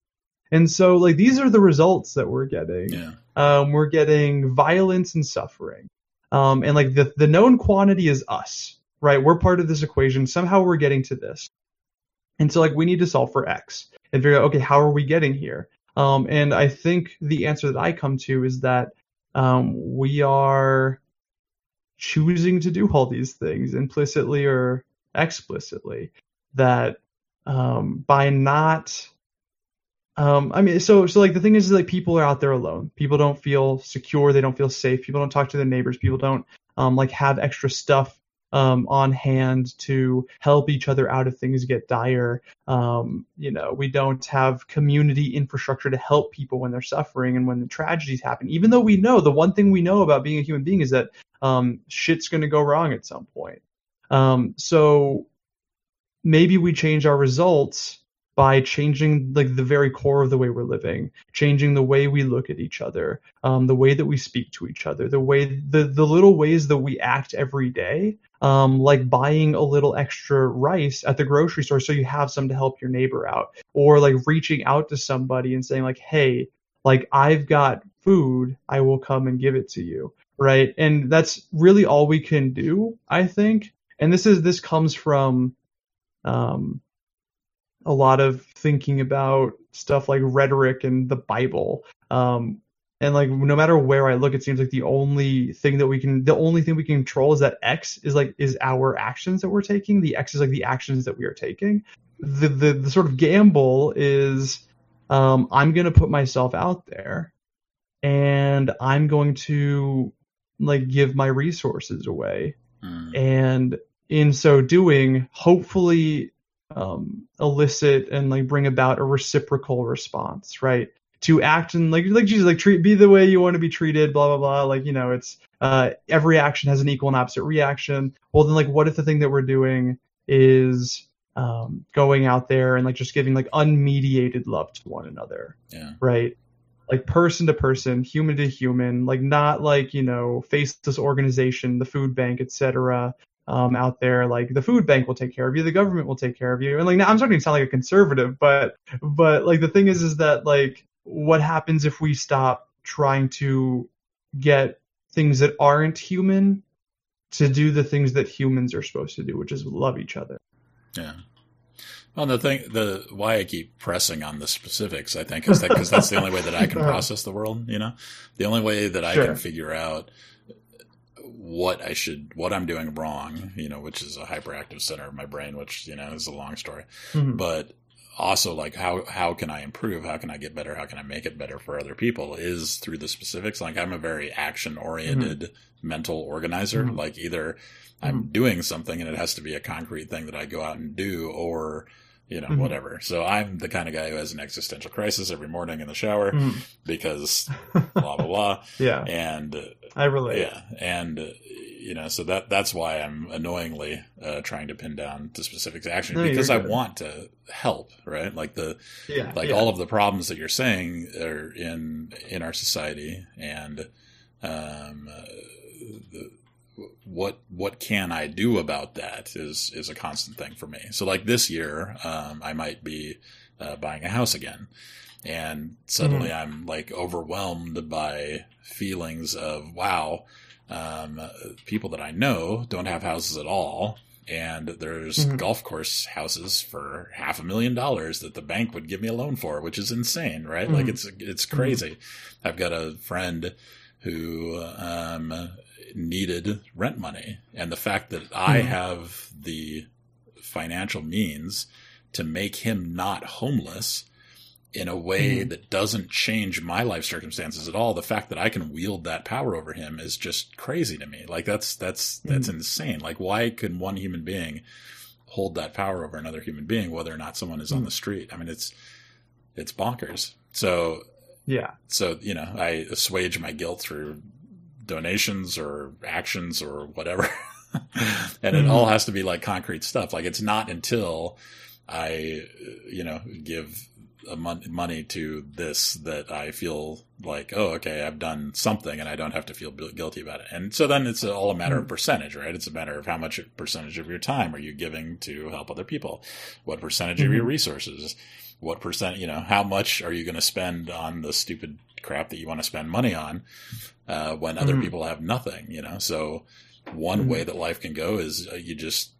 [SPEAKER 3] And so, like, these are the results that we're getting.
[SPEAKER 2] Yeah.
[SPEAKER 3] Um, we're getting violence and suffering. Um, and like the, the known quantity is us, right? We're part of this equation. Somehow we're getting to this. And so, like, we need to solve for X and figure out, okay, how are we getting here? Um, and I think the answer that I come to is that um, we are choosing to do all these things implicitly or explicitly. That um, by not um, I mean, so so like the thing is, like people are out there alone. People don't feel secure. They don't feel safe. People don't talk to their neighbors. People don't um, like have extra stuff um, on hand to help each other out if things get dire. Um, you know, we don't have community infrastructure to help people when they're suffering and when the tragedies happen. Even though we know the one thing we know about being a human being is that um, shit's going to go wrong at some point. Um, so maybe we change our results by changing like the very core of the way we're living, changing the way we look at each other, um, the way that we speak to each other, the way the the little ways that we act every day, um, like buying a little extra rice at the grocery store so you have some to help your neighbor out, or like reaching out to somebody and saying like, hey, like I've got food, I will come and give it to you, right? And that's really all we can do, I think. And this is this comes from um, a lot of thinking about stuff like rhetoric and the Bible. Um, and like no matter where I look, it seems like the only thing that we can, the only thing we can control is that X is like is our actions that we're taking. The X is like the actions that we are taking. The the, the sort of gamble is, um, I'm gonna put myself out there, and I'm going to like give my resources away,
[SPEAKER 2] Mm.
[SPEAKER 3] and in so doing, hopefully um, elicit and like bring about a reciprocal response, right? To act and like like Jesus, like treat be the way you want to be treated, blah blah blah. Like you know, it's uh, every action has an equal and opposite reaction. Well, then like what if the thing that we're doing is um, going out there and like just giving like unmediated love to one another,
[SPEAKER 2] Yeah.
[SPEAKER 3] right? Like person to person, human to human, like not like you know faceless organization, the food bank, etc um, out there. Like the food bank will take care of you, the government will take care of you. And like now I'm starting to sound like a conservative, but but like the thing is is that like what happens if we stop trying to get things that aren't human to do the things that humans are supposed to do, which is love each other.
[SPEAKER 2] Yeah. Well, the thing, the why I keep pressing on the specifics, I think, is that because that's the only way that I can process the world. You know, the only way that I
[SPEAKER 3] Sure.
[SPEAKER 2] can figure out what I should, what I'm doing wrong. You know, which is a hyperactive center of my brain, which you know is a long story.
[SPEAKER 3] Mhm.
[SPEAKER 2] But also, like, how how can I improve? How can I get better? How can I make it better for other people? Is through the specifics. Like, I'm a very action oriented mental organizer.
[SPEAKER 3] Mhm.
[SPEAKER 2] Like, either I'm doing something and it has to be a concrete thing that I go out and do, or you know,
[SPEAKER 3] Mhm.
[SPEAKER 2] whatever. So I'm the kind of guy who has an existential crisis every morning in the shower
[SPEAKER 3] Mhm.
[SPEAKER 2] because blah blah blah.
[SPEAKER 3] Yeah,
[SPEAKER 2] And uh,
[SPEAKER 3] I relate.
[SPEAKER 2] yeah, and uh, you know, so that that's why I'm annoyingly uh, trying to pin down the specifics action
[SPEAKER 3] No,
[SPEAKER 2] because I want to help, right? Like the
[SPEAKER 3] Yeah,
[SPEAKER 2] like
[SPEAKER 3] yeah.
[SPEAKER 2] all of the problems that you're saying are in in our society and um uh, the, what what can I do about that is is a constant thing for me. So like this year, um, I might be uh, buying a house again, and suddenly mm-hmm. I'm like overwhelmed by feelings of wow, um, people that I know don't have houses at all. And there's mm-hmm. golf course houses for half a million dollars that the bank would give me a loan for, which is insane, right? Mm-hmm. Like it's it's crazy. I've got a friend who um, needed rent money. And the fact that I mm-hmm. have the financial means to make him not homeless in a way mm-hmm. that doesn't change my life circumstances at all. The fact that I can wield that power over him is just crazy to me. Like that's that's that's mm-hmm. insane. Like why can one human being hold that power over another human being, whether or not someone is on the mm. street? I mean, it's it's bonkers. So
[SPEAKER 3] yeah.
[SPEAKER 2] So you know, I assuage my guilt through donations or actions or whatever. and it all has to be like concrete stuff. Like it's not until I, you know, give mon- money to this that I feel like, oh, okay, I've done something and I don't have to feel guilty about it. And so then it's all a matter of percentage, right? It's a matter of how much percentage of your time are you giving to help other people? What percentage mm-hmm. of your resources? What percent, you know, how much are you going to spend on the stupid crap that you want to spend money on? uh, when other mm-hmm. people have nothing, you know? So one mm-hmm. way that life can go is uh, you just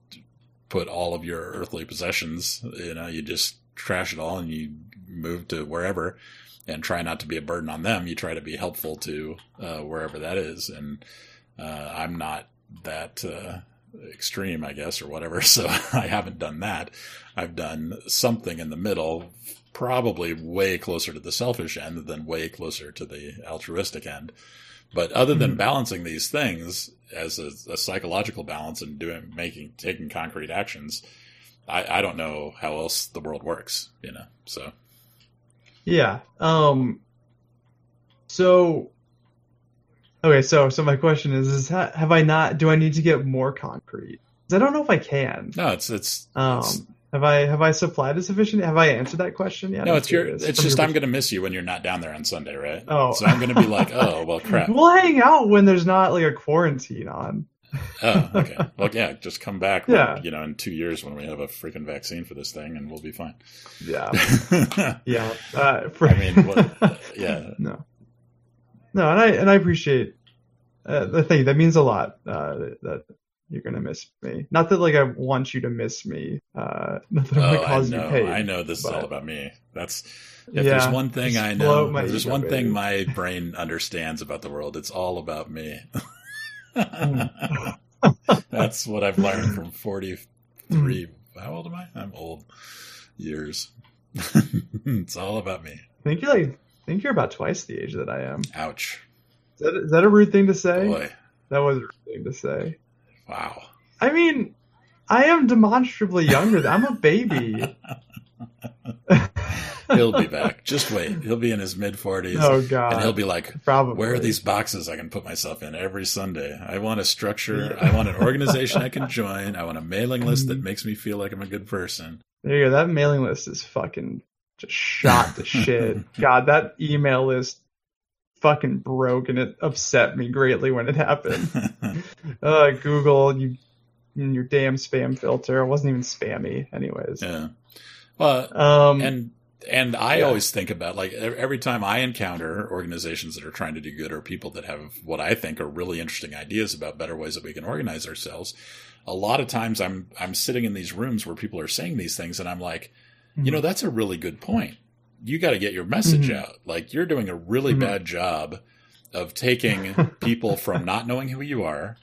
[SPEAKER 2] put all of your earthly possessions, you know, you just trash it all and you move to wherever and try not to be a burden on them. You try to be helpful to uh, wherever that is. And uh, I'm not that uh, extreme, I guess, or whatever. So I haven't done that. I've done something in the middle, probably way closer to the selfish end than way closer to the altruistic end. But other than mm-hmm. balancing these things as a, a, psychological balance and doing, making, taking concrete actions, I, I don't know how else the world works, you know, so.
[SPEAKER 3] Yeah. Um, so, okay. So, so my question is, is have I not, do I need to get more concrete? I don't know if I can.
[SPEAKER 2] No, it's, it's,
[SPEAKER 3] um,
[SPEAKER 2] it's
[SPEAKER 3] have I have I supplied a sufficient? Have I answered that question yet?
[SPEAKER 2] No, it's your. It's just your I'm going to miss you when you're not down there on Sunday, right?
[SPEAKER 3] Oh,
[SPEAKER 2] so I'm going to be like, oh well, crap.
[SPEAKER 3] We'll hang out when there's not like a quarantine on.
[SPEAKER 2] oh, okay. Well, yeah, just come back.
[SPEAKER 3] Yeah.
[SPEAKER 2] When, you know, in two years when we have a freaking vaccine for this thing, and we'll be fine.
[SPEAKER 3] Yeah. yeah. Uh, for...
[SPEAKER 2] I mean, what, yeah.
[SPEAKER 3] No. No, and I and I appreciate uh, the thing. That means a lot. Uh, that you're gonna miss me. Not that like I want you to miss me. Uh, not that I'm
[SPEAKER 2] oh, cause
[SPEAKER 3] I
[SPEAKER 2] know.
[SPEAKER 3] you pain.
[SPEAKER 2] I know this but, is all about me. That's if yeah, there's one thing I know, there's one baby. thing my brain understands about the world. It's all about me. That's what I've learned from 43. How old am I? I'm old. Years. it's all about me.
[SPEAKER 3] I think you're like, I think you're about twice the age that I am.
[SPEAKER 2] Ouch.
[SPEAKER 3] Is that, is that a rude thing to say?
[SPEAKER 2] Boy.
[SPEAKER 3] That was a rude thing to say.
[SPEAKER 2] Wow.
[SPEAKER 3] I mean, I am demonstrably younger. I'm a baby.
[SPEAKER 2] he'll be back. Just wait. He'll be in his mid forties.
[SPEAKER 3] Oh god.
[SPEAKER 2] And he'll be like,
[SPEAKER 3] Probably.
[SPEAKER 2] where are these boxes I can put myself in every Sunday? I want a structure. I want an organization I can join. I want a mailing list that mm-hmm. makes me feel like I'm a good person.
[SPEAKER 3] There you go. That mailing list is fucking just shot to shit. God, that email list fucking broke and it upset me greatly when it happened. uh, Google, you your damn spam filter. It wasn't even spammy, anyways.
[SPEAKER 2] Yeah. Well, um, and and I yeah. always think about like every time I encounter organizations that are trying to do good or people that have what I think are really interesting ideas about better ways that we can organize ourselves. A lot of times I'm I'm sitting in these rooms where people are saying these things and I'm like, mm-hmm. you know, that's a really good point you got to get your message mm-hmm. out. Like you're doing a really mm-hmm. bad job of taking people from not knowing who you are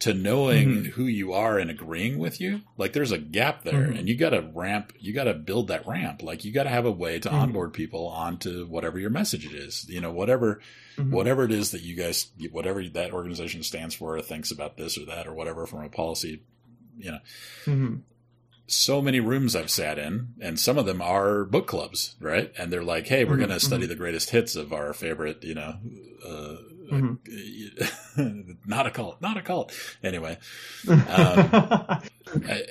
[SPEAKER 2] to knowing mm-hmm. who you are and agreeing with you. Like there's a gap there mm-hmm. and you got to ramp, you got to build that ramp. Like you got to have a way to mm-hmm. onboard people onto whatever your message is, you know, whatever, mm-hmm. whatever it is that you guys, whatever that organization stands for or thinks about this or that or whatever from a policy, you know, so many rooms I've sat in, and some of them are book clubs, right? And they're like, "Hey, we're mm-hmm, going to study mm-hmm. the greatest hits of our favorite, you know, uh, mm-hmm. not a cult, not a cult." Anyway, um, I,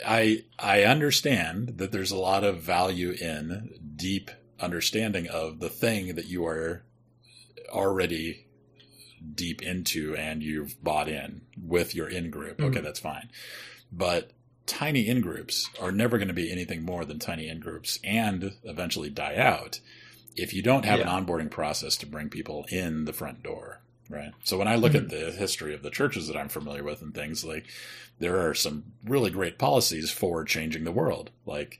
[SPEAKER 2] I I understand that there's a lot of value in deep understanding of the thing that you are already deep into and you've bought in with your in group, okay,
[SPEAKER 3] Mhm.
[SPEAKER 2] that's fine. But tiny in groups are never going to be anything more than tiny in groups and eventually die out if you don't have
[SPEAKER 3] Yeah.
[SPEAKER 2] an onboarding process to bring people in the front door. Right. So when I look at mm-hmm. the history of the churches that I'm familiar with and things like, there are some really great policies for changing the world. Like,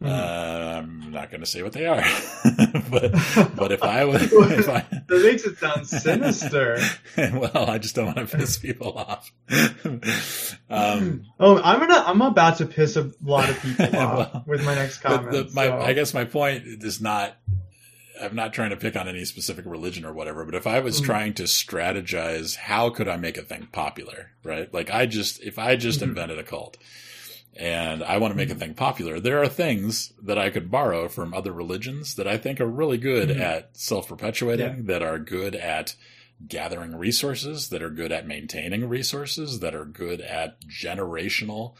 [SPEAKER 3] Mhm.
[SPEAKER 2] uh, I'm not going to say what they are, but but if I was, if I,
[SPEAKER 3] that makes it sound sinister.
[SPEAKER 2] well, I just don't want to piss people off. um,
[SPEAKER 3] Oh, I'm gonna I'm about to piss a lot of people off
[SPEAKER 2] Well,
[SPEAKER 3] with my next comment.
[SPEAKER 2] the, my,
[SPEAKER 3] so-
[SPEAKER 2] I guess my point is not. I'm not trying to pick on any specific religion or whatever, but if I was
[SPEAKER 3] Mhm.
[SPEAKER 2] trying to strategize, how could I make a thing popular, right? Like I just, if I just
[SPEAKER 3] Mhm.
[SPEAKER 2] invented a cult and I want to make a thing popular, there are things that I could borrow from other religions that I think are really good
[SPEAKER 3] Mhm.
[SPEAKER 2] at self-perpetuating,
[SPEAKER 3] Yeah.
[SPEAKER 2] that are good at gathering resources, that are good at maintaining resources, that are good at generational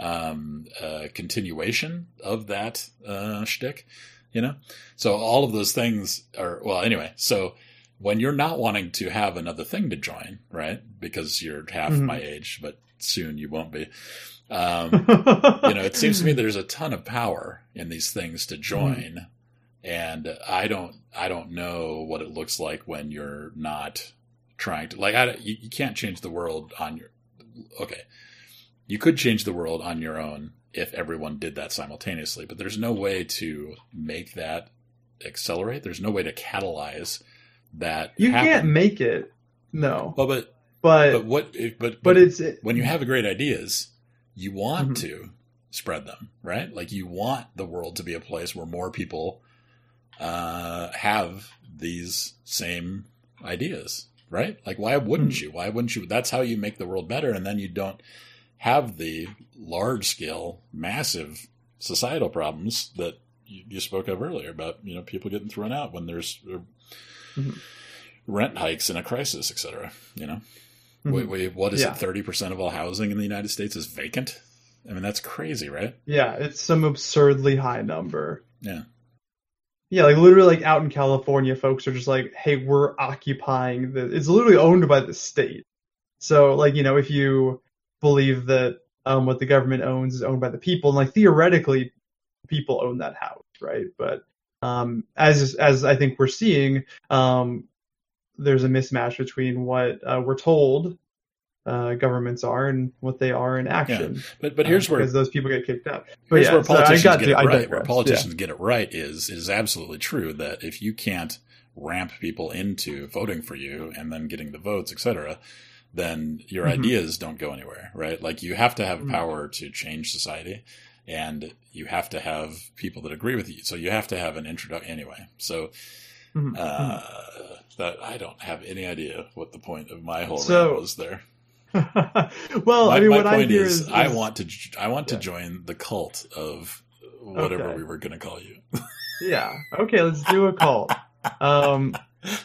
[SPEAKER 2] um, uh, continuation of that uh, shtick. You know, so all of those things are well. Anyway, so when you're not wanting to have another thing to join, right? Because you're half
[SPEAKER 3] Mhm.
[SPEAKER 2] my age, but soon you won't be. Um, you know, it seems to me there's a ton of power in these things to join, and I don't, I don't know what it looks like when you're not trying to like. I, you, you can't change the world on your. Okay, you could change the world on your own if everyone did that simultaneously, but there's no way to make that accelerate. There's no way to catalyze that.
[SPEAKER 3] you
[SPEAKER 2] happen.
[SPEAKER 3] can't make it. No,
[SPEAKER 2] Well, but
[SPEAKER 3] but
[SPEAKER 2] but what? if- But
[SPEAKER 3] but it's
[SPEAKER 2] when you have great ideas, you want
[SPEAKER 3] Mhm.
[SPEAKER 2] to spread them, right? Like you want the world to be a place where more people uh, have these same ideas, right? Like why wouldn't
[SPEAKER 3] Mhm.
[SPEAKER 2] you? Why wouldn't you? That's how you make the world better, and then you don't have the large scale, massive societal problems that you, you spoke of earlier about. You know, people getting thrown out when there's uh,
[SPEAKER 3] Mhm.
[SPEAKER 2] rent hikes in a crisis, et cetera. You know.
[SPEAKER 3] Mhm.
[SPEAKER 2] Wait, wait, what is
[SPEAKER 3] Yeah.
[SPEAKER 2] it? Thirty percent of all housing in the United States is vacant. I mean, that's crazy, right?
[SPEAKER 3] yeah, it's some absurdly high number.
[SPEAKER 2] Yeah.
[SPEAKER 3] Yeah, like literally, like out in California, folks are just like, "Hey, we're occupying the." It's literally owned by the state. So, like, you know, if you believe that um, what the government owns is owned by the people, and like theoretically, people own that house, right? But um, as as I think we're seeing, um, there's a mismatch between what uh, we're told uh, governments are and what they are in action.
[SPEAKER 2] But but here's
[SPEAKER 3] uh,
[SPEAKER 2] where
[SPEAKER 3] because those people get kicked out. But
[SPEAKER 2] here's
[SPEAKER 3] yeah,
[SPEAKER 2] where
[SPEAKER 3] so
[SPEAKER 2] politicians
[SPEAKER 3] got
[SPEAKER 2] get
[SPEAKER 3] to-
[SPEAKER 2] it right. Where politicians get it right is is absolutely true that if you can't ramp people into voting for you and then getting the votes, etc., then your
[SPEAKER 3] Mhm.
[SPEAKER 2] ideas don't go anywhere, right? Like you have to have
[SPEAKER 3] Mhm.
[SPEAKER 2] power to change society, and you have to have people that agree with you. So you have to have an introduction anyway. So
[SPEAKER 3] Yeah. Mhm.
[SPEAKER 2] uh, that I don't have any idea what the point of my whole
[SPEAKER 3] So-
[SPEAKER 2] rant was there.
[SPEAKER 3] well,
[SPEAKER 2] my,
[SPEAKER 3] I mean,
[SPEAKER 2] my
[SPEAKER 3] what I
[SPEAKER 2] point
[SPEAKER 3] hear
[SPEAKER 2] is,
[SPEAKER 3] is,
[SPEAKER 2] I want to I want
[SPEAKER 3] Yeah.
[SPEAKER 2] to join the cult of whatever
[SPEAKER 3] Okay.
[SPEAKER 2] we were going to call you.
[SPEAKER 3] Yeah. Okay, let's do a cult. Um,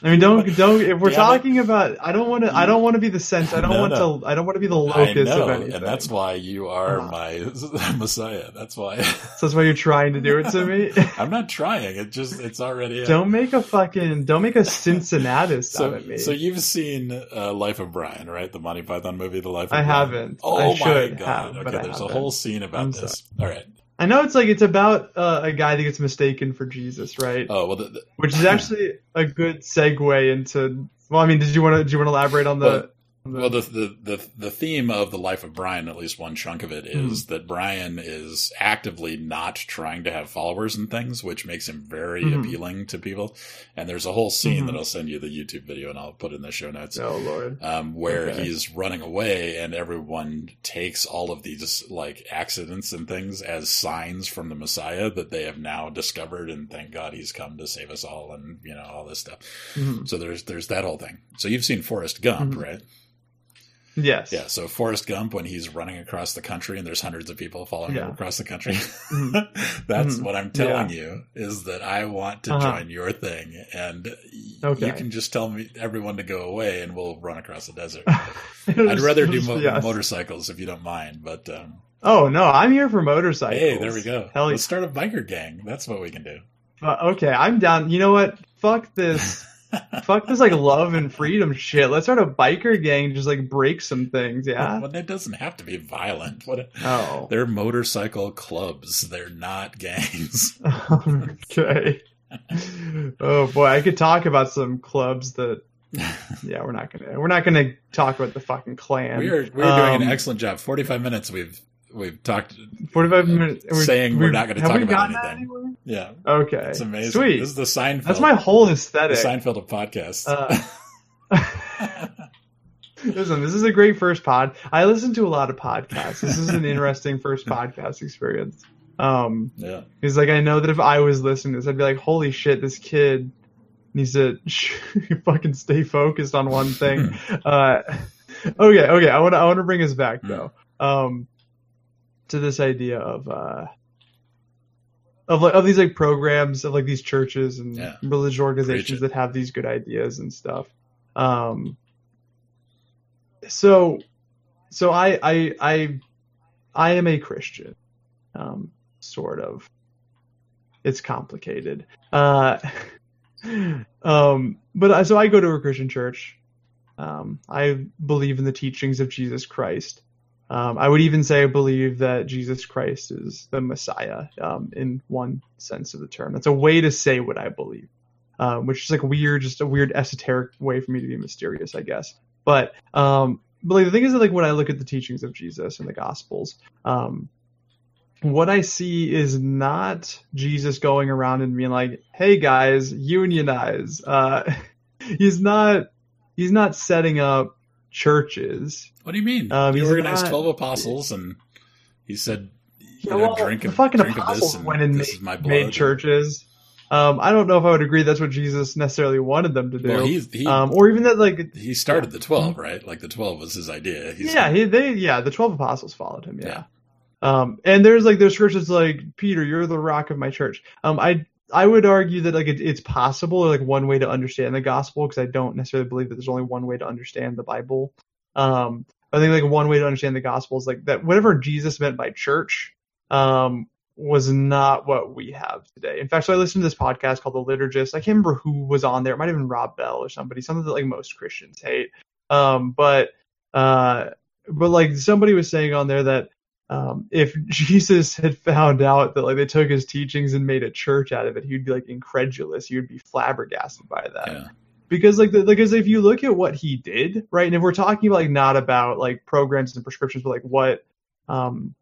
[SPEAKER 3] I mean, don't don't. If we're
[SPEAKER 2] Yeah, but-
[SPEAKER 3] talking about, I don't want to. I don't want to be the sense. I don't
[SPEAKER 2] No,
[SPEAKER 3] want
[SPEAKER 2] no.
[SPEAKER 3] to. I don't want to be the locus
[SPEAKER 2] know,
[SPEAKER 3] of anything.
[SPEAKER 2] and that's why you are
[SPEAKER 3] Uh-huh.
[SPEAKER 2] my messiah. That's why
[SPEAKER 3] So that's why you're trying to do it to me.
[SPEAKER 2] I'm not trying. It just it's already.
[SPEAKER 3] don't make a fucking. Don't make a Cincinnatist out
[SPEAKER 2] so,
[SPEAKER 3] of me.
[SPEAKER 2] so you've seen uh, Life of Brian, right? The Monty Python movie, The Life of
[SPEAKER 3] I
[SPEAKER 2] Brian.
[SPEAKER 3] haven't.
[SPEAKER 2] Oh
[SPEAKER 3] I
[SPEAKER 2] my god!
[SPEAKER 3] have,
[SPEAKER 2] okay, there's a whole scene about
[SPEAKER 3] I'm
[SPEAKER 2] this. All right.
[SPEAKER 3] I know it's like it's about uh, a guy that gets mistaken for Jesus, right?
[SPEAKER 2] Oh well, the, the,
[SPEAKER 3] Which is actually a good segue into. Well, I mean, did you want to? Do you want to elaborate on the?
[SPEAKER 2] Well,
[SPEAKER 3] on the-
[SPEAKER 2] Well, the, the the the theme of the life of Brian, at least one chunk of it, is
[SPEAKER 3] Hmm.
[SPEAKER 2] is that Brian is actively not trying to have followers and things, which makes him very
[SPEAKER 3] Mhm.
[SPEAKER 2] appealing to people. And there's a whole scene
[SPEAKER 3] Mhm.
[SPEAKER 2] that I'll send you the YouTube video, and I'll put in the show notes.
[SPEAKER 3] oh Lord.
[SPEAKER 2] Um, where
[SPEAKER 3] Okay.
[SPEAKER 2] he's running away, and everyone takes all of these like accidents and things as signs from the Messiah that they have now discovered, and thank God he's come to save us all, and you know all this stuff.
[SPEAKER 3] Mhm.
[SPEAKER 2] So there's there's that whole thing. So you've seen Forrest Gump,
[SPEAKER 3] Mhm.
[SPEAKER 2] right?
[SPEAKER 3] Yes.
[SPEAKER 2] Yeah, so Forrest Gump when he's running across the country and there's hundreds of people following
[SPEAKER 3] Yeah.
[SPEAKER 2] him across the country.
[SPEAKER 3] Mhm.
[SPEAKER 2] That's
[SPEAKER 3] Mhm.
[SPEAKER 2] what I'm telling you is that I want to
[SPEAKER 3] Uh-huh.
[SPEAKER 2] join your thing and
[SPEAKER 3] Okay.
[SPEAKER 2] you can just tell me everyone to go away and we'll run across the desert. I'd rather do mo-
[SPEAKER 3] Yes.
[SPEAKER 2] motorcycles if you don't mind, but um,
[SPEAKER 3] Oh no, I'm here for motorcycles.
[SPEAKER 2] hey, there we go.
[SPEAKER 3] Hell
[SPEAKER 2] Let's
[SPEAKER 3] yeah.
[SPEAKER 2] start a biker gang. That's what we can do.
[SPEAKER 3] Uh, okay, I'm down. You know what? Fuck this fuck this like love and freedom shit. Let's start a biker gang, and just like break some things. Yeah.
[SPEAKER 2] Well, that doesn't have to be violent. What?
[SPEAKER 3] Oh.
[SPEAKER 2] They're motorcycle clubs. They're not gangs.
[SPEAKER 3] okay. Oh boy, I could talk about some clubs that. Yeah, we're not gonna. We're not gonna talk about the fucking clan.
[SPEAKER 2] We are we are doing
[SPEAKER 3] Um,
[SPEAKER 2] an excellent job. Forty five minutes. We've we've talked.
[SPEAKER 3] Forty-five minutes.
[SPEAKER 2] Saying we're not gonna talk
[SPEAKER 3] we
[SPEAKER 2] about anything. Yeah,
[SPEAKER 3] Okay,
[SPEAKER 2] it's amazing.
[SPEAKER 3] Sweet.
[SPEAKER 2] This is the Seinfeld.
[SPEAKER 3] That's my whole aesthetic. the.
[SPEAKER 2] Seinfeld of podcasts.
[SPEAKER 3] Uh, Listen, this is a great first pod. I listen to a lot of podcasts. This is an interesting first podcast experience. Um,
[SPEAKER 2] yeah.
[SPEAKER 3] because like I know that if I was listening to this, I'd be like, "Holy shit, this kid needs to fucking stay focused on one thing." uh, okay, okay. I want to I want to bring us back though, um, to this idea of uh, of like of these like programs of like these churches and
[SPEAKER 2] Yeah.
[SPEAKER 3] religious organizations that have these good ideas and stuff. Um, so, so I I I I am a Christian, um, sort of. It's complicated. Uh, um, but I- so I go to a Christian church. Um, I believe in the teachings of Jesus Christ. Um, I would even say I believe that Jesus Christ is the Messiah um, in one sense of the term. That's a way to say what I believe, um, which is like weird, just a weird esoteric way for me to be mysterious, I guess. But um, but like the thing is that like when I look at the teachings of Jesus and the Gospels, um, what I see is not Jesus going around and being like, "Hey guys, unionize." Uh, he's not. He's not setting up churches.
[SPEAKER 2] What do you mean?
[SPEAKER 3] Um,
[SPEAKER 2] he organized
[SPEAKER 3] not-
[SPEAKER 2] twelve apostles, and he said, "You
[SPEAKER 3] Yeah,
[SPEAKER 2] know,
[SPEAKER 3] well,
[SPEAKER 2] drink,
[SPEAKER 3] the
[SPEAKER 2] of,
[SPEAKER 3] fucking
[SPEAKER 2] drink of this,
[SPEAKER 3] apostles
[SPEAKER 2] and
[SPEAKER 3] went and
[SPEAKER 2] this
[SPEAKER 3] made,
[SPEAKER 2] is my blood."
[SPEAKER 3] made churches. Um, I don't know if I would agree that's what Jesus necessarily wanted them to do,
[SPEAKER 2] Well, he's, he
[SPEAKER 3] um, or even that like
[SPEAKER 2] he started the twelve, right? Like the twelve was his idea. He's,
[SPEAKER 3] yeah, he, they yeah the twelve apostles followed him. Yeah. Um, and there's like there's scriptures like Peter, you're the rock of my church. Um, I I would argue that like it, it's possible or like one way to understand the gospel because I don't necessarily believe that there's only one way to understand the Bible. Um, I think like one way to understand the gospel is like that whatever Jesus meant by church, um, was not what we have today. In fact, so I listened to this podcast called The Liturgist. I can't remember who was on there. It might have been Rob Bell or somebody, something that like most Christians hate. Um, but uh, but like somebody was saying on there that um, if Jesus had found out that like they took his teachings and made a church out of it, he'd be like incredulous. He would be flabbergasted by that
[SPEAKER 2] yeah.
[SPEAKER 3] because like the, because if you look at what he did right and if we're talking about like not about like programs and prescriptions but like what um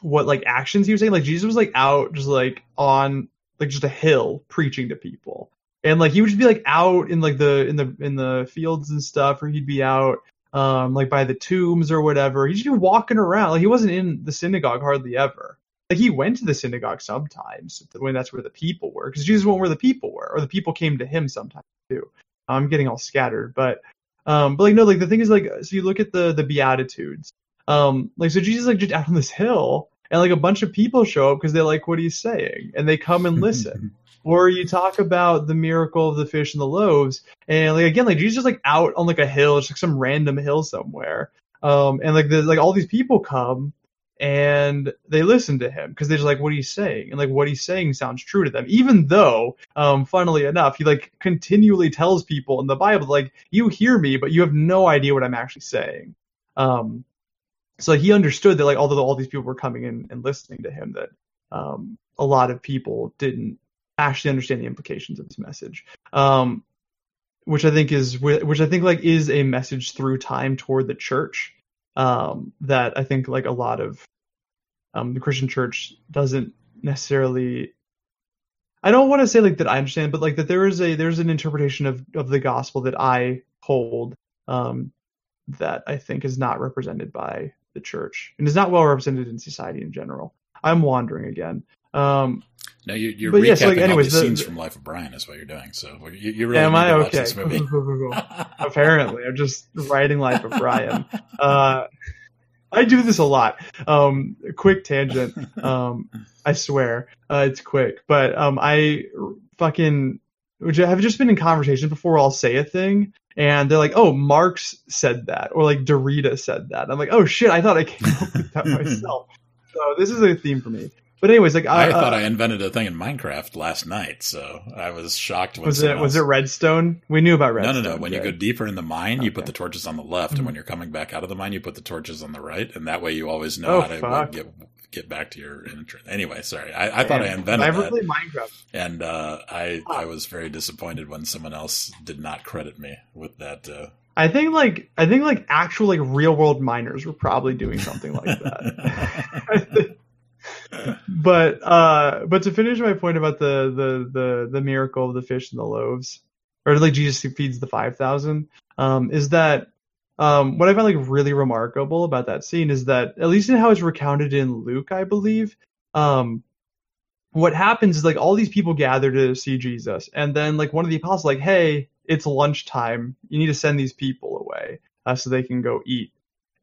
[SPEAKER 3] what like actions he was saying like jesus was like out just like on like just a hill preaching to people and like he would just be like out in like the in the in the fields and stuff or he'd be out um like by the tombs or whatever. He'd just walking around. Like he wasn't in the synagogue hardly ever. Like he went to the synagogue sometimes when that's where the people were because jesus went where the people were or the people came to him sometimes too. I'm getting all scattered, but um, but like no, like the thing is like so you look at the the beatitudes, um, like so Jesus like just out on this hill, and like a bunch of people show up because they like what he's saying, and they come and listen. or you talk about the miracle of the fish and the loaves, and like again, like Jesus is like out on like a hill, just like some random hill somewhere, um, and like the like all these people come and they listen to him because they're just like what he's saying? And like what he's saying sounds true to them. Even though um funnily enough he like continually tells people in the bible like you hear me but you have no idea what i'm actually saying. Um so he understood that like although all these people were coming in and listening to him that um a lot of people didn't actually understand the implications of this message um which i think is which i think like is a message through time toward the church um, that I think like a lot of um, the Christian church doesn't necessarily. I don't want to say like that I understand, but like that there is a there's an interpretation of of the gospel that I hold um, that I think is not represented by the church and is not well represented in society in general. I'm wandering again. Um,
[SPEAKER 2] No, you, you're
[SPEAKER 3] But
[SPEAKER 2] recapping
[SPEAKER 3] yeah, so, like, anyways,
[SPEAKER 2] these
[SPEAKER 3] the-
[SPEAKER 2] scenes
[SPEAKER 3] the-
[SPEAKER 2] from Life of Brian is what you're doing. So you, you really
[SPEAKER 3] am I okay? Apparently, I'm just writing Life of Brian. Uh, I do this a lot. Um, quick tangent. Um, I swear, uh, it's quick, but um, I fucking which I have just been in conversation before. I'll say a thing, and they're like, "Oh, Marx said that," or like Derrida said that. I'm like, "Oh shit, I thought I came up with that myself." So this is a theme for me. But anyways, like
[SPEAKER 2] I
[SPEAKER 3] uh,
[SPEAKER 2] thought
[SPEAKER 3] uh,
[SPEAKER 2] I invented a thing in Minecraft last night, so I was shocked when
[SPEAKER 3] was it
[SPEAKER 2] someone
[SPEAKER 3] was it redstone? We knew about redstone.
[SPEAKER 2] no, no. No. When you go deeper in the mine, you put the torches on the left,
[SPEAKER 3] Mhm.
[SPEAKER 2] and when you're coming back out of the mine, you put the torches on the right, and that way you always know
[SPEAKER 3] Oh,
[SPEAKER 2] how to
[SPEAKER 3] fuck.
[SPEAKER 2] get get back to your entrance. Anyway, sorry, I, I thought I invented
[SPEAKER 3] Ever
[SPEAKER 2] that,
[SPEAKER 3] played Minecraft?
[SPEAKER 2] and uh, I I was very disappointed when someone else did not credit me with that. Uh,
[SPEAKER 3] I think like I think like actual like real world miners were probably doing something like that. but uh but to finish my point about the the the the miracle of the fish and the loaves or like Jesus feeds the 5000 um is that um what I find like really remarkable about that scene is that at least in how it's recounted in Luke I believe um what happens is like all these people gather to see Jesus and then like one of the apostles like hey it's lunchtime. You need to send these people away uh, so they can go eat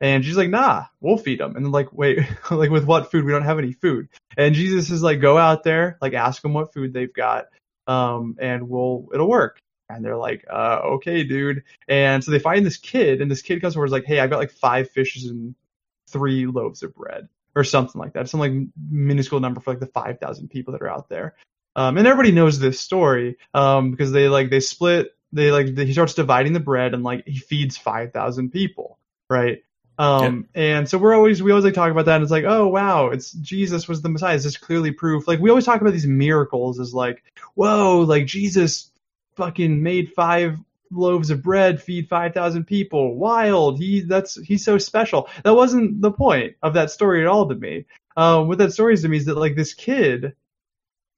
[SPEAKER 3] and she's like, nah, we'll feed them. And they're like, wait, like with what food? We don't have any food. And Jesus is like, go out there, like ask them what food they've got, um, and we'll, it'll work. And they're like, uh, okay, dude. And so they find this kid, and this kid comes over is like, hey, I've got like five fishes and three loaves of bread, or something like that. Some like minuscule number for like the 5,000 people that are out there. Um, and everybody knows this story, um, because they like, they split, they like, he starts dividing the bread and like he feeds 5,000 people, right? Um, and so we're always, we always like talk about that and it's like, oh wow, it's Jesus was the Messiah. Is this clearly proof? Like we always talk about these miracles as like, whoa, like Jesus fucking made five loaves of bread feed 5,000 people. Wild. He, that's, he's so special. That wasn't the point of that story at all to me. Um, what that story is to me is that like this kid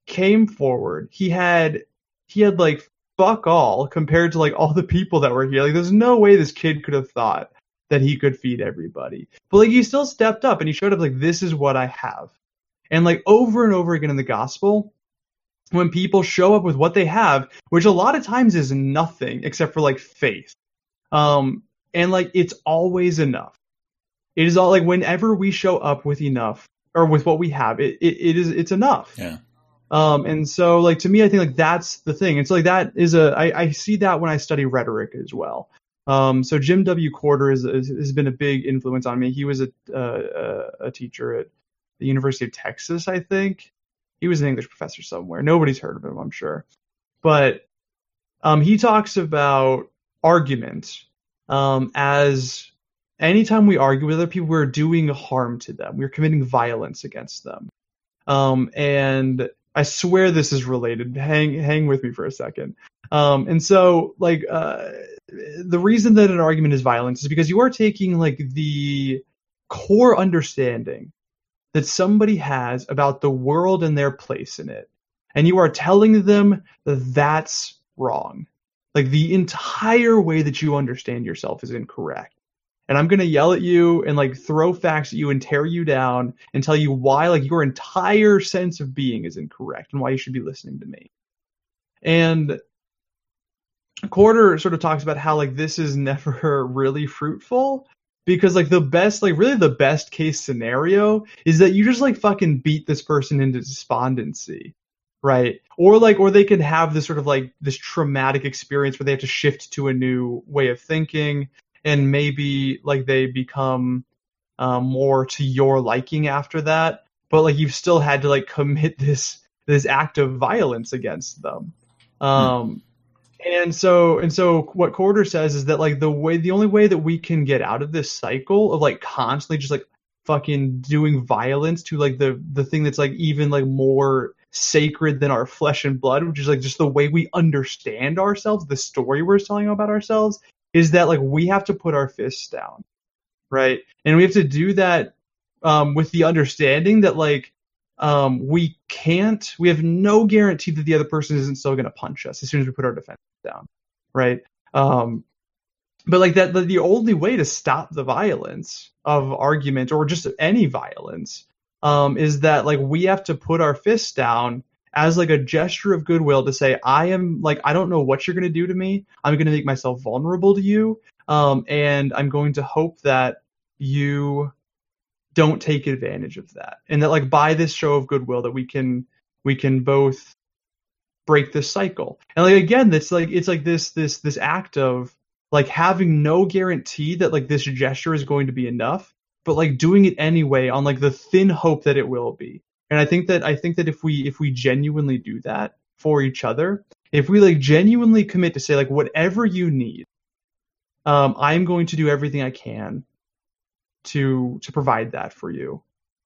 [SPEAKER 3] came forward. He had, he had like fuck all compared to like all the people that were here. Like there's no way this kid could have thought that he could feed everybody. But like he still stepped up and he showed up like this is what I have. And like over and over again in the gospel, when people show up with what they have, which a lot of times is nothing except for like faith. Um and like it's always enough. It is all like whenever we show up with enough or with what we have, it, it, it is it's enough.
[SPEAKER 2] yeah,
[SPEAKER 3] Um, and so like to me, I think like that's the thing. It's like that is a I, I see that when I study rhetoric as well. Um, so Jim W. Corder is, is, has been a big influence on me. He was a, uh, a teacher at the University of Texas, I think. He was an English professor somewhere. Nobody's heard of him, I'm sure. But um, he talks about argument um, as anytime we argue with other people, we're doing harm to them. We're committing violence against them. Um, and I swear this is related. Hang hang with me for a second. Um, and so like uh, the reason that an argument is violence is because you are taking like the core understanding that somebody has about the world and their place in it, and you are telling them that that's wrong. Like the entire way that you understand yourself is incorrect. And I'm gonna yell at you and like throw facts at you and tear you down and tell you why like your entire sense of being is incorrect and why you should be listening to me. And Corder sort of talks about how like this is never really fruitful because like the best like really the best case scenario is that you just like fucking beat this person into despondency right? Or like or they can have this sort of like this traumatic experience where they have to shift to a new way of thinking and maybe like they become um, more to your liking after that but like you've still had to like commit this this act of violence against them. Um and so and so what Corder says is that like the way the only way that we can get out of this cycle of like constantly just like fucking doing violence to like the the thing that's like even like more sacred than our flesh and blood, which is like just the way we understand ourselves, the story we're telling about ourselves, is that like we have to put our fists down. Right? And we have to do that um with the understanding that like um, we can't, we have no guarantee that the other person isn't still going to punch us as soon as we put our defense down, right? Um, but like that, the, the only way to stop the violence of argument or just any violence um, is that like we have to put our fists down as like a gesture of goodwill to say, I am like, I don't know what you're going to do to me. I'm going to make myself vulnerable to you. Um, and I'm going to hope that you don't take advantage of that. And that like by this show of goodwill that we can we can both break this cycle. And like again that's like it's like this this this act of like having no guarantee that like this gesture is going to be enough but like doing it anyway on like the thin hope that it will be. And I think that I think that if we if we genuinely do that for each other, if we like genuinely commit to say like whatever you need, um, I'm going to do everything I can to to provide that for you,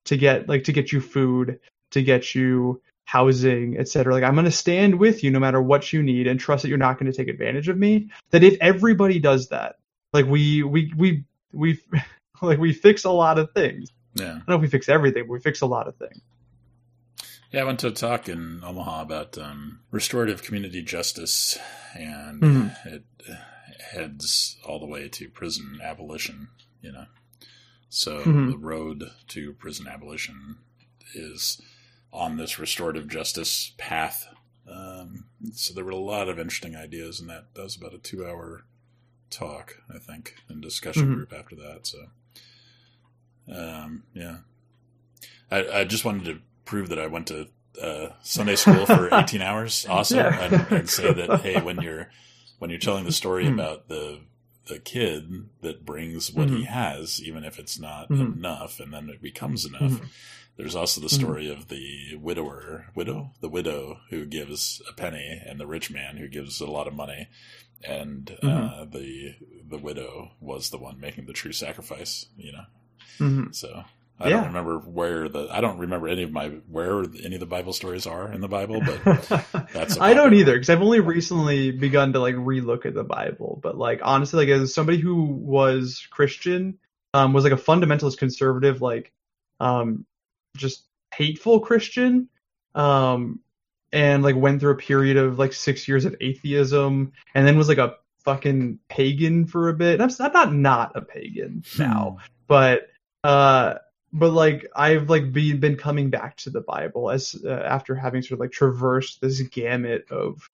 [SPEAKER 3] to get like to get you food, to get you housing, etc. Like I'm going to stand with you no matter what you need and trust that you're not going to take advantage of me. That if everybody does that, like we we we we like we fix a lot of things.
[SPEAKER 2] Yeah.
[SPEAKER 3] I don't know if we fix everything, but we fix a lot of things.
[SPEAKER 2] Yeah, I went to a talk in Omaha about um, restorative community justice, and
[SPEAKER 3] Mhm.
[SPEAKER 2] it heads all the way to prison abolition. You know, so
[SPEAKER 3] Mhm.
[SPEAKER 2] the road to prison abolition is on this restorative justice path. Um, so there were a lot of interesting ideas in that. That was about a two-hour talk, I think, and discussion
[SPEAKER 3] Mhm.
[SPEAKER 2] group after that. So, um, yeah, I, I just wanted to prove that I went to uh, Sunday school for 18 hours also
[SPEAKER 3] Yeah.
[SPEAKER 2] say that, hey, when you're, when you're telling the story
[SPEAKER 3] Mhm.
[SPEAKER 2] about the, the kid that brings what he
[SPEAKER 3] Mhm.
[SPEAKER 2] has, even if it's not
[SPEAKER 3] Mhm.
[SPEAKER 2] enough and then it becomes enough.
[SPEAKER 3] Mhm.
[SPEAKER 2] There's also the story of the widower, widow, the widow who gives a penny and the rich man who gives a lot of money. And, uh, the, the widow was the one making the true sacrifice, you know?
[SPEAKER 3] Mhm.
[SPEAKER 2] So I
[SPEAKER 3] Yeah.
[SPEAKER 2] don't remember where the I don't remember any of my where any of the Bible stories are in the Bible, but that's
[SPEAKER 3] I don't either because I've only recently begun to like relook at the Bible. But like honestly, like as somebody who was Christian, um, was like a fundamentalist conservative, like um, just hateful Christian, um, and like went through a period of like six years of atheism, and then was like a fucking pagan for a bit. And I'm, I'm not not a pagan now, but uh but like I've like been been coming back to the Bible as uh, after having sort of like traversed this gamut of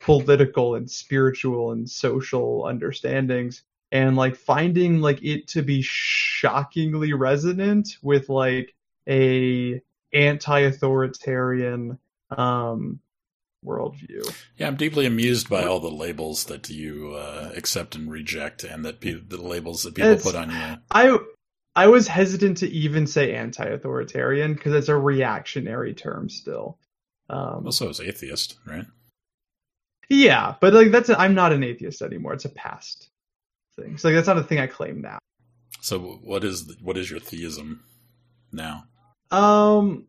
[SPEAKER 3] political and spiritual and social understandings and like finding like it to be shockingly resonant with like a anti-authoritarian um worldview.
[SPEAKER 2] Yeah, I'm deeply amused by all the labels that you uh, accept and reject, and that pe- the labels that people
[SPEAKER 3] It's-
[SPEAKER 2] put on you.
[SPEAKER 3] I I was hesitant to even say anti-authoritarian because it's a reactionary term still. Um,
[SPEAKER 2] Also, as atheist, right?
[SPEAKER 3] yeah, but like that's a, I'm not an atheist anymore. It's a past thing. So like that's not a thing I claim now.
[SPEAKER 2] So, what is what is your theism now?
[SPEAKER 3] Um,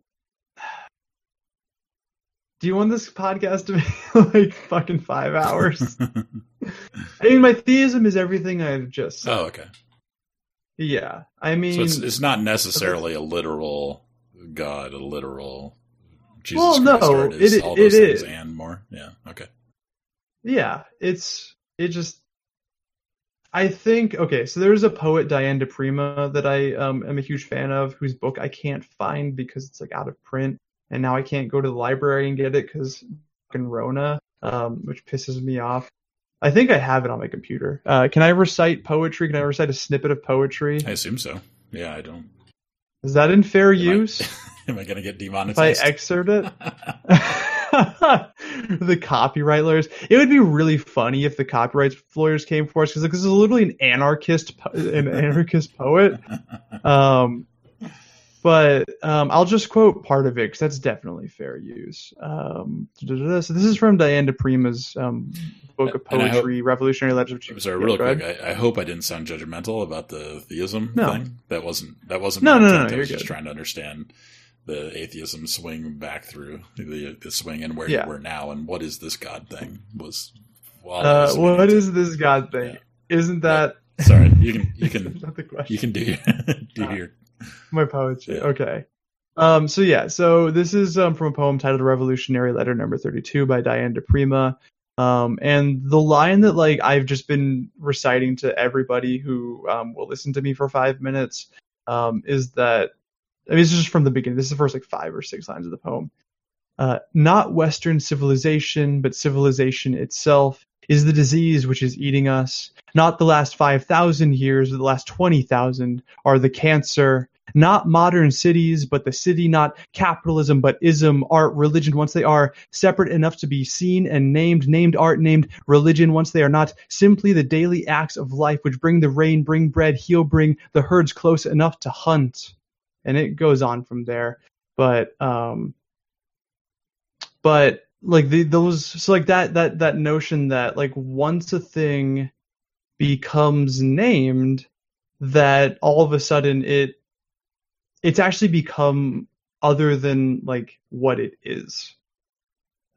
[SPEAKER 3] do you want this podcast to be like fucking five hours? I mean, my theism is everything I've just said.
[SPEAKER 2] oh, okay.
[SPEAKER 3] Yeah, I mean,
[SPEAKER 2] So it's it's not necessarily a literal God, a literal Jesus
[SPEAKER 3] Well,
[SPEAKER 2] Christ,
[SPEAKER 3] no,
[SPEAKER 2] or it is
[SPEAKER 3] it-
[SPEAKER 2] all those
[SPEAKER 3] it
[SPEAKER 2] things
[SPEAKER 3] is.
[SPEAKER 2] and more. Yeah. Okay.
[SPEAKER 3] yeah, it's it just. I think okay, so there's a poet Diane di Prima that I um, am a huge fan of, whose book I can't find because it's like out of print, and now I can't go to the library and get it because fucking Rona, um, which pisses me off. I think I have it on my computer. Uh, can I recite poetry? Can I recite a snippet of poetry?
[SPEAKER 2] I assume so. Yeah, I don't.
[SPEAKER 3] Is that in fair
[SPEAKER 2] Am I-
[SPEAKER 3] use?
[SPEAKER 2] Am I going to get
[SPEAKER 3] if I
[SPEAKER 2] demonetized?
[SPEAKER 3] excerpt it? the copyright lawyers. It would be really funny if the copyright lawyers came for us because this is literally an anarchist, po- an anarchist poet. Um, but um, I'll just quote part of it because that's definitely fair use. Um, so this is from Diane di Prima's um, book of
[SPEAKER 2] I hope-
[SPEAKER 3] poetry, Revolutionary Letters.
[SPEAKER 2] Sorry, real quick. I, I hope I didn't sound judgmental about the theism
[SPEAKER 3] No.
[SPEAKER 2] thing. That wasn't that wasn't
[SPEAKER 3] No, no, no, no,
[SPEAKER 2] I was
[SPEAKER 3] you're
[SPEAKER 2] just
[SPEAKER 3] good.
[SPEAKER 2] trying to understand the atheism swing back through the the swing and where
[SPEAKER 3] Yeah.
[SPEAKER 2] you were now and what is this God thing was.
[SPEAKER 3] Uh, what
[SPEAKER 2] to-
[SPEAKER 3] this God thing? Isn't that
[SPEAKER 2] Sorry, you can you can you can do do
[SPEAKER 3] Ah.
[SPEAKER 2] your
[SPEAKER 3] my poetry. Okay. Um, so yeah, so this is um, from a poem titled "Revolutionary Letter Number 32" by Diane di Prima. Um, and the line that like I've just been reciting to everybody who um, will listen to me for five minutes um, is that I mean, this is just from the beginning. This is the first like five or six lines of the poem. Uh, not Western civilization, but civilization itself is the disease which is eating us. Not the last 5,000 years or the last 20,000 are the cancer. Not modern cities, but the city, not capitalism, but ism, art, religion, once they are separate enough to be seen and named, named art, named religion, once they are not simply the daily acts of life which bring the rain, bring bread, heal, bring the herds close enough to hunt. And it goes on from there. but um, but like the, those so like that that that notion that like once a thing becomes named that all of a sudden it it's actually become other than like what it is.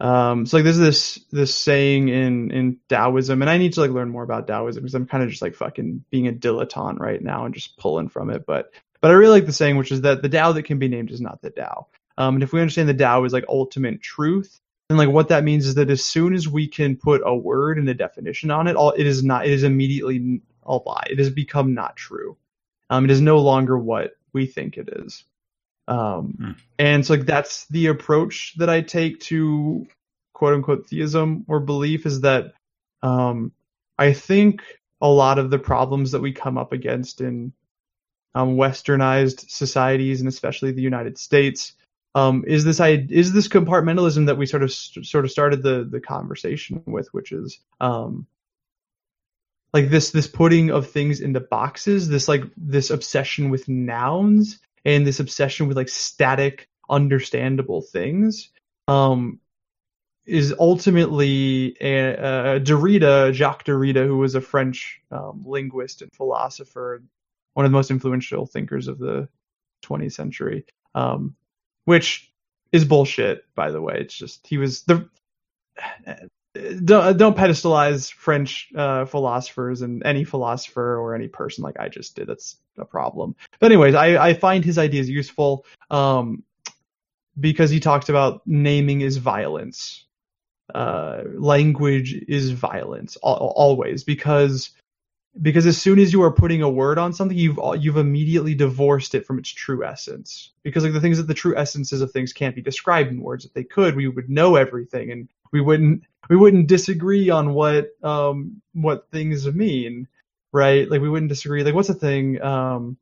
[SPEAKER 3] Um so like there's this this saying in in taoism and i need to like learn more about taoism because i'm kind of just like fucking being a dilettante right now and just pulling from it but but i really like the saying which is that the tao that can be named is not the tao. Um and if we understand the tao is like ultimate truth then like what that means is that as soon as we can put a word and a definition on it all it is not it is immediately a lie it has become not true. Um it is no longer what we think it is um,
[SPEAKER 2] Hmm.
[SPEAKER 3] and so like that's the approach that I take to quote unquote theism or belief is that um, I think a lot of the problems that we come up against in um, westernized societies and especially the United States um, is this is this compartmentalism that we sort of sort of started the the conversation with, which is um, like this this putting of things into boxes, this like this obsession with nouns and this obsession with like static, understandable things. Um, is ultimately a, a Derrida, Jacques Derrida, who was a French um, linguist and philosopher, one of the most influential thinkers of the 20th century, um, which is bullshit, by the way. It's just he was the don't don't pedestalize French uh, philosophers and any philosopher or any person like I just did. That's a problem. But anyways, I, I find his ideas useful um, because he talks about naming is violence, uh, language is violence al- always because because as soon as you are putting a word on something, you've you've immediately divorced it from its true essence. Because like the things that the true essences of things can't be described in words. If they could, we would know everything and we wouldn't we wouldn't disagree on what um what things mean, right? Like we wouldn't disagree. Like what's the thing? Um,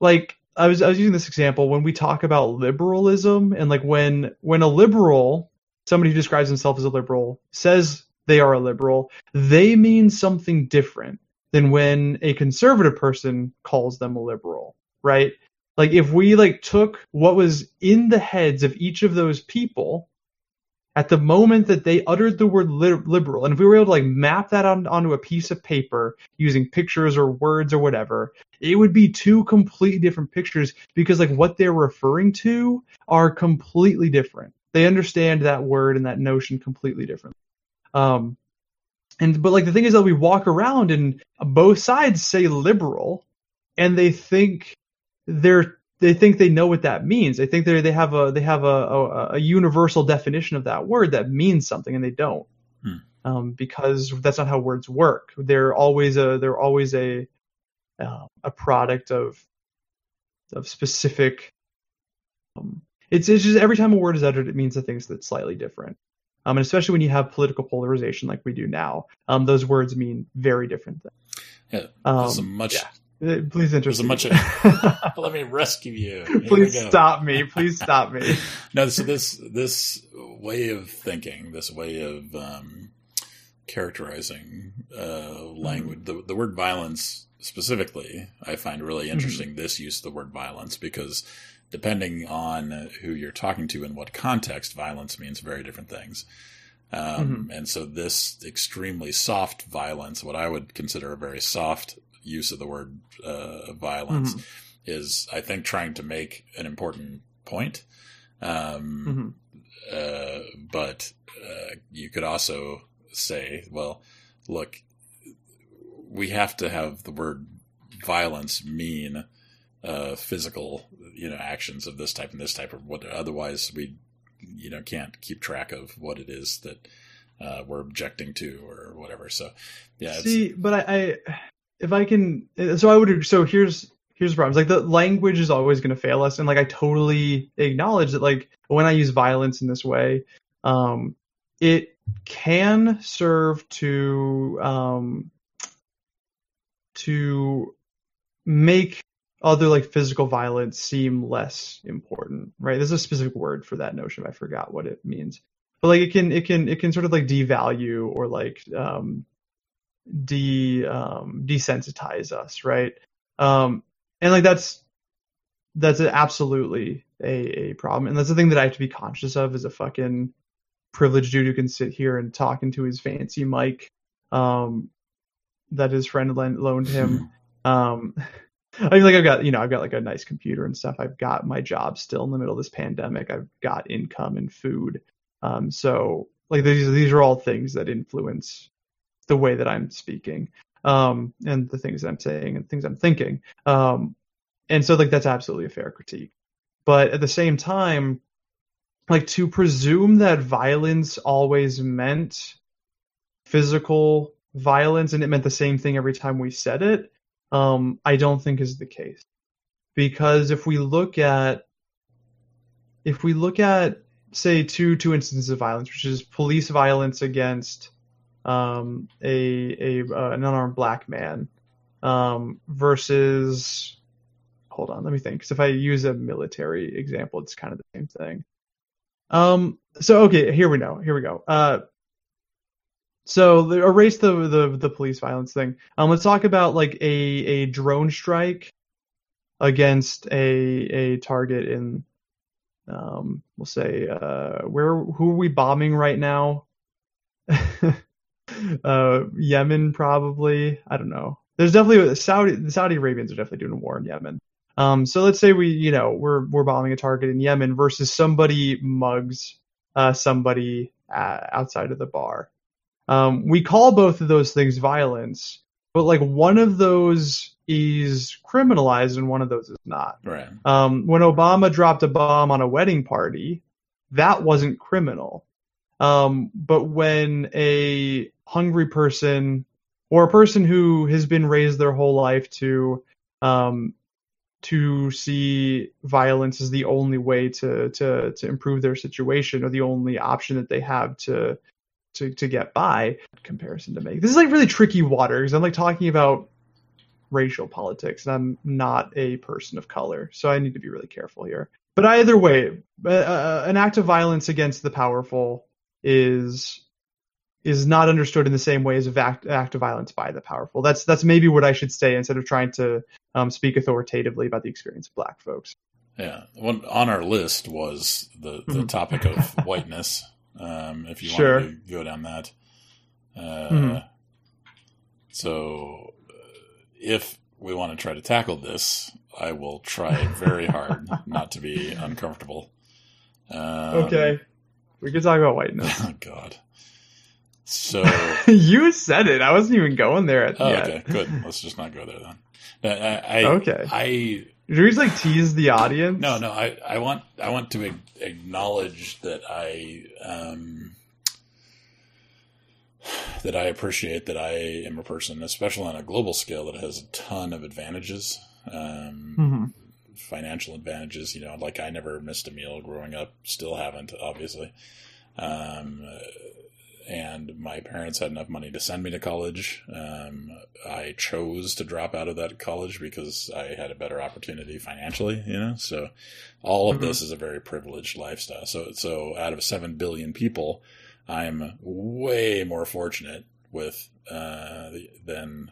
[SPEAKER 3] like I was I was using this example when we talk about liberalism and like when when a liberal somebody who describes himself as a liberal says they are a liberal, they mean something different than when a conservative person calls them a liberal, right? Like if we like took what was in the heads of each of those people at the moment that they uttered the word li- liberal, and if we were able to like map that on, onto a piece of paper using pictures or words or whatever, it would be two completely different pictures because like what they're referring to are completely different. They understand that word and that notion completely different. Um, and but like the thing is that we walk around and both sides say liberal, and they think they're they think they know what that means. They think they they have a they have a, a, a universal definition of that word that means something, and they don't,
[SPEAKER 2] Hmm.
[SPEAKER 3] um, because that's not how words work. They're always a they're always a uh, a product of of specific. Um, it's it's just every time a word is uttered, it means a thing that's slightly different. Um, and especially when you have political polarization like we do now, um, those words mean very different things.
[SPEAKER 2] Yeah,
[SPEAKER 3] Um,
[SPEAKER 2] there's a much.
[SPEAKER 3] yeah. Please interest
[SPEAKER 2] a
[SPEAKER 3] me.
[SPEAKER 2] much- Let me rescue you. Here
[SPEAKER 3] Please stop me. Please stop me.
[SPEAKER 2] No, so this this way of thinking, this way of um, characterizing uh, language, the the word violence specifically, I find really interesting. This use of the word violence because depending on who you're talking to and what context, violence means very different things. Um, And so this extremely soft violence, what I would consider a very soft use of the word uh, violence,
[SPEAKER 3] Mhm.
[SPEAKER 2] is I think trying to make an important point. Um,
[SPEAKER 3] Mhm.
[SPEAKER 2] uh, but uh, you could also say, well, look, we have to have the word violence mean uh, physical, you know, actions of this type and this type, or what. Otherwise, we, you know, can't keep track of what it is that uh, we're objecting to or whatever. So, yeah, it's,
[SPEAKER 3] See, but I, I, if I can, so I would. So here's here's the problem. It's like the language is always going to fail us, and like I totally acknowledge that. Like when I use violence in this way, um, it can serve to um, to make other like physical violence seem less important, right? There's a specific word for that notion. I forgot what it means, but like it can it can it can sort of like devalue or like um, de um, desensitize us, right? Um, and like that's that's absolutely a, a problem, and that's the thing that I have to be conscious of as a fucking privileged dude who can sit here and talk into his fancy mic um, that his friend loaned him. um, I mean, like I've got, you know, I've got like a nice computer and stuff. I've got my job still in the middle of this pandemic. I've got income and food. Um, so like these, these are all things that influence the way that I'm speaking, um, and the things I'm saying and things I'm thinking. Um, and so like that's absolutely a fair critique. But at the same time, like to presume that violence always meant physical violence and it meant the same thing every time we said it um, I don't think is the case. Because if we look at if we look at say two two instances of violence, which is police violence against um, a a uh, an unarmed black man um, versus hold on, let me think. Because if I use a military example, it's kind of the same thing. Um, so okay, here we know. Here we go. Uh, so erase the, the the police violence thing. Um, let's talk about like a a drone strike against a a target in um we'll say uh where who are we bombing right now? uh Yemen probably. I don't know. There's definitely Saudi the Saudi Arabians are definitely doing a war in Yemen. Um so let's say we you know we're we're bombing a target in Yemen versus somebody mugs uh somebody uh, outside of the bar um, we call both of those things violence, but like one of those is criminalized and one of those is not.
[SPEAKER 2] Right.
[SPEAKER 3] Um, when Obama dropped a bomb on a wedding party, that wasn't criminal. Um, but when a hungry person or a person who has been raised their whole life to um, to see violence as the only way to to to improve their situation or the only option that they have to to to get by comparison to make. This is like really tricky waters. I'm like talking about racial politics, and I'm not a person of color, so I need to be really careful here. But either way, uh, an act of violence against the powerful is is not understood in the same way as an act, act of violence by the powerful. That's that's maybe what I should say instead of trying to um, speak authoritatively about the experience of black folks.
[SPEAKER 2] Yeah, one on our list was the the mm-hmm. topic of whiteness, um, if you
[SPEAKER 3] sure.
[SPEAKER 2] want to go down that. Uh, mm-hmm. So, uh, if we want to try to tackle this, I will try very hard not to be uncomfortable.
[SPEAKER 3] Um, okay, we could talk about whiteness.
[SPEAKER 2] Oh God. So
[SPEAKER 3] you said it. I wasn't even going there at
[SPEAKER 2] oh,
[SPEAKER 3] yet.
[SPEAKER 2] Okay, good. Let's just not go there then. I, I,
[SPEAKER 3] okay.
[SPEAKER 2] I
[SPEAKER 3] we just like tease the audience?
[SPEAKER 2] No, no. I, I want I want to acknowledge that I um, that I appreciate that I am a person, especially on a global scale, that has a ton of advantages, um,
[SPEAKER 3] mm-hmm.
[SPEAKER 2] financial advantages. You know, like I never missed a meal growing up, still haven't, obviously. Um, and my parents had enough money to send me to college. Um, I chose to drop out of that college because I had a better opportunity financially, you know. So all of mm-hmm. this is a very privileged lifestyle. So so out of seven billion people, I'm way more fortunate with uh, than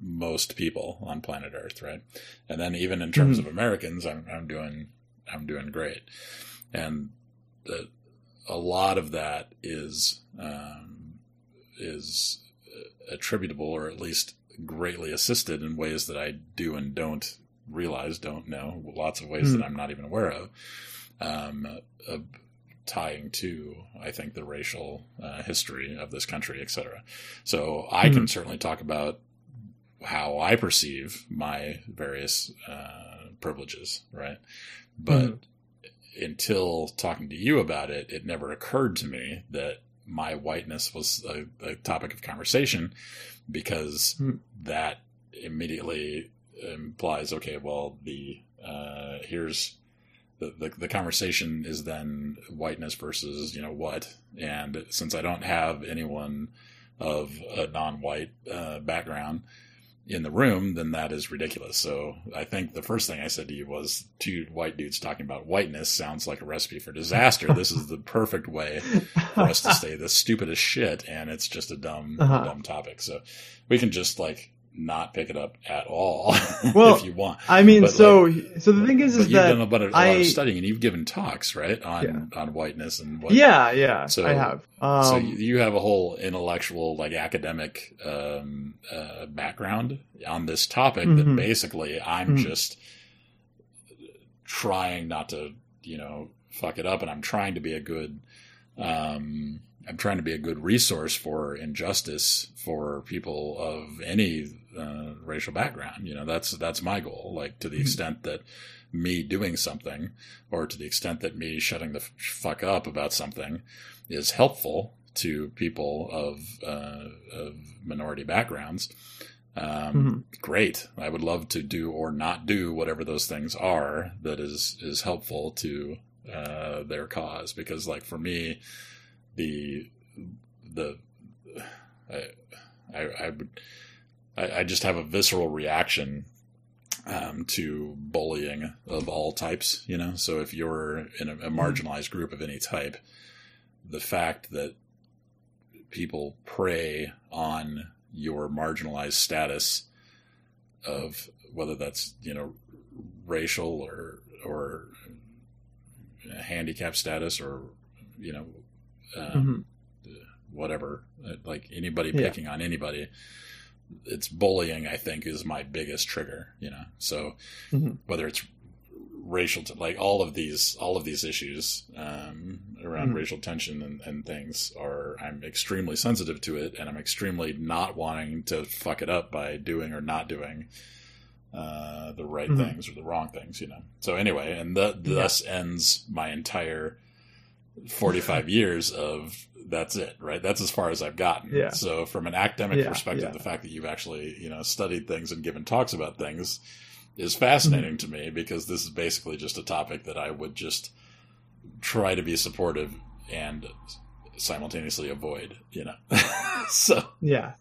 [SPEAKER 2] most people on planet Earth, right? And then even in terms mm-hmm. of Americans, I'm I'm doing I'm doing great, and the a lot of that is um, is attributable, or at least greatly assisted in ways that I do and don't realize, don't know. Lots of ways mm. that hmm. I'm not even aware of. Um, uh, tying to, I think, the racial uh, history of this country, etc. So I mm. can certainly talk about how I perceive my various uh, privileges, right? But mm until talking to you about it, it never occurred to me that my whiteness was a, a topic of conversation because mm. that immediately implies, okay, well, the uh, here's the, the, the conversation is then whiteness versus you know what, and since I don't have anyone of a non-white uh, background, in the room, then that is ridiculous. So I think the first thing I said to you was two white dudes talking about whiteness sounds like a recipe for disaster. this is the perfect way for us to say the stupidest shit, and it's just a dumb, uh-huh. dumb topic. So we can just like not pick it up at all
[SPEAKER 3] Well,
[SPEAKER 2] if you want.
[SPEAKER 3] I mean,
[SPEAKER 2] But,
[SPEAKER 3] so so the thing is, is
[SPEAKER 2] you've
[SPEAKER 3] that
[SPEAKER 2] done a, lot of, a lot
[SPEAKER 3] I-
[SPEAKER 2] of studying and you've given talks, right, on on whiteness and what.
[SPEAKER 3] yeah, yeah,
[SPEAKER 2] So-
[SPEAKER 3] I have. Um,
[SPEAKER 2] so you, have a whole intellectual, like academic um, uh, background on this topic that
[SPEAKER 3] Mhm.
[SPEAKER 2] basically I'm
[SPEAKER 3] Mhm.
[SPEAKER 2] just trying not to, you know, fuck it up, and I'm trying to be a good. Um, I'm trying to be a good resource for injustice for people of any uh, racial background. You know, that's that's my goal. Like to the
[SPEAKER 3] Mhm.
[SPEAKER 2] extent that me doing something, or to the extent that me shutting the fuck up about something, is helpful to people of uh, of minority backgrounds. Um, Great. I would love to do or not do whatever those things are that is is helpful to uh, their cause. Because, like for me, the the I I, I would I, I just have a visceral reaction um, to bullying of all types. You know, so if you're in a, a marginalized group of any type, the fact that people prey on your marginalized status of whether that's you know racial or or handicap status or you know um,
[SPEAKER 3] mhm.
[SPEAKER 2] whatever uh, like anybody
[SPEAKER 3] Yeah.
[SPEAKER 2] picking on anybody it's bullying i think is my biggest trigger you know so
[SPEAKER 3] Mhm.
[SPEAKER 2] whether it's racial t- like all of these all of these issues um, around
[SPEAKER 3] Mhm.
[SPEAKER 2] racial tension and, and things are i'm extremely sensitive to it and i'm extremely not wanting to fuck it up by doing or not doing uh, the right
[SPEAKER 3] Mhm.
[SPEAKER 2] things or the wrong things you know so anyway and th-
[SPEAKER 3] Yeah.
[SPEAKER 2] thus ends my entire 45 years of that's it right that's as far as i've gotten
[SPEAKER 3] Yeah.
[SPEAKER 2] so from an academic
[SPEAKER 3] Yeah,
[SPEAKER 2] perspective
[SPEAKER 3] yeah.
[SPEAKER 2] the fact that you've actually you know studied things and given talks about things is fascinating
[SPEAKER 3] Mm-hmm.
[SPEAKER 2] to me because this is basically just a topic that i would just try to be supportive and simultaneously avoid you know so
[SPEAKER 3] Yeah.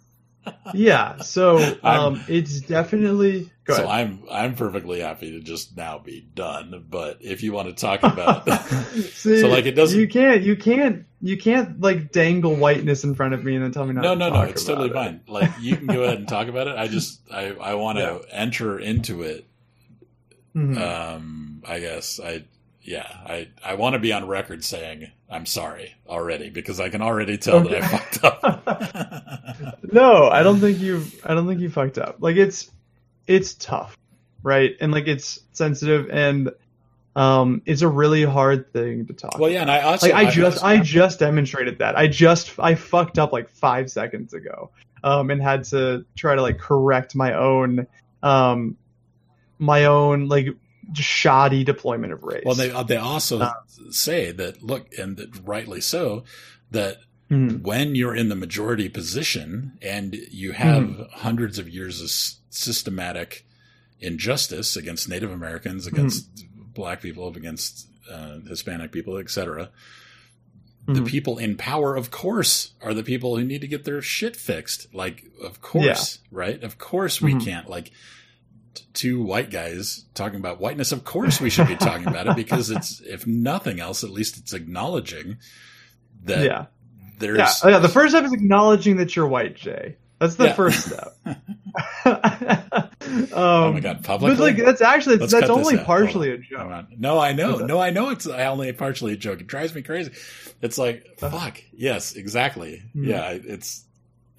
[SPEAKER 3] Yeah. So um, it's definitely
[SPEAKER 2] so i'm i'm perfectly happy to just now be done but if you want to talk about
[SPEAKER 3] See,
[SPEAKER 2] So, like, it doesn't-
[SPEAKER 3] You can't. You can't. You can't like dangle whiteness in front of me and then tell me not
[SPEAKER 2] no,
[SPEAKER 3] to
[SPEAKER 2] no, no. It's totally
[SPEAKER 3] it.
[SPEAKER 2] fine. Like you can go ahead and talk about it. I just I I want to
[SPEAKER 3] Yeah.
[SPEAKER 2] enter into it.
[SPEAKER 3] Mhm.
[SPEAKER 2] Um, I guess I yeah I I want to be on record saying I'm sorry already because I can already tell that I fucked up.
[SPEAKER 3] no, I don't think you. I don't think you fucked up. Like it's, it's tough, right? And like it's sensitive and, um, it's a really hard thing to talk.
[SPEAKER 2] well, yeah, and I also
[SPEAKER 3] like I just I just demonstrated that. I just I fucked up like five seconds ago, um, and had to try to like correct my own, um, my own like shoddy deployment of race.
[SPEAKER 2] well they they also
[SPEAKER 3] Uh,
[SPEAKER 2] say that look and that rightly so that
[SPEAKER 3] Mhm.
[SPEAKER 2] when you're in the majority position and you have
[SPEAKER 3] Mm-hmm.
[SPEAKER 2] hundreds of years of s- systematic injustice against Native Americans, against black people, against uh, Hispanic people, etc., the
[SPEAKER 3] Mhm.
[SPEAKER 2] people in power, of course, are the people who need to get their shit fixed. Like, of course, right? Of course, we
[SPEAKER 3] Mhm.
[SPEAKER 2] can't like two white guys talking about whiteness. Of course, we should be talking about it because it's, if nothing else, at least it's acknowledging that
[SPEAKER 3] yeah,
[SPEAKER 2] there's
[SPEAKER 3] yeah, oh, yeah. The first step is acknowledging that you're white, Jay. That's the
[SPEAKER 2] Yeah.
[SPEAKER 3] first step. um,
[SPEAKER 2] oh my god, publicly.
[SPEAKER 3] But like that's actually
[SPEAKER 2] Let's
[SPEAKER 3] that's only partially a joke.
[SPEAKER 2] No, I know. No, I know it's only partially a joke. It drives me crazy. It's like,
[SPEAKER 3] Uh-huh.
[SPEAKER 2] fuck. Yes, exactly.
[SPEAKER 3] Hmm.
[SPEAKER 2] Yeah, it's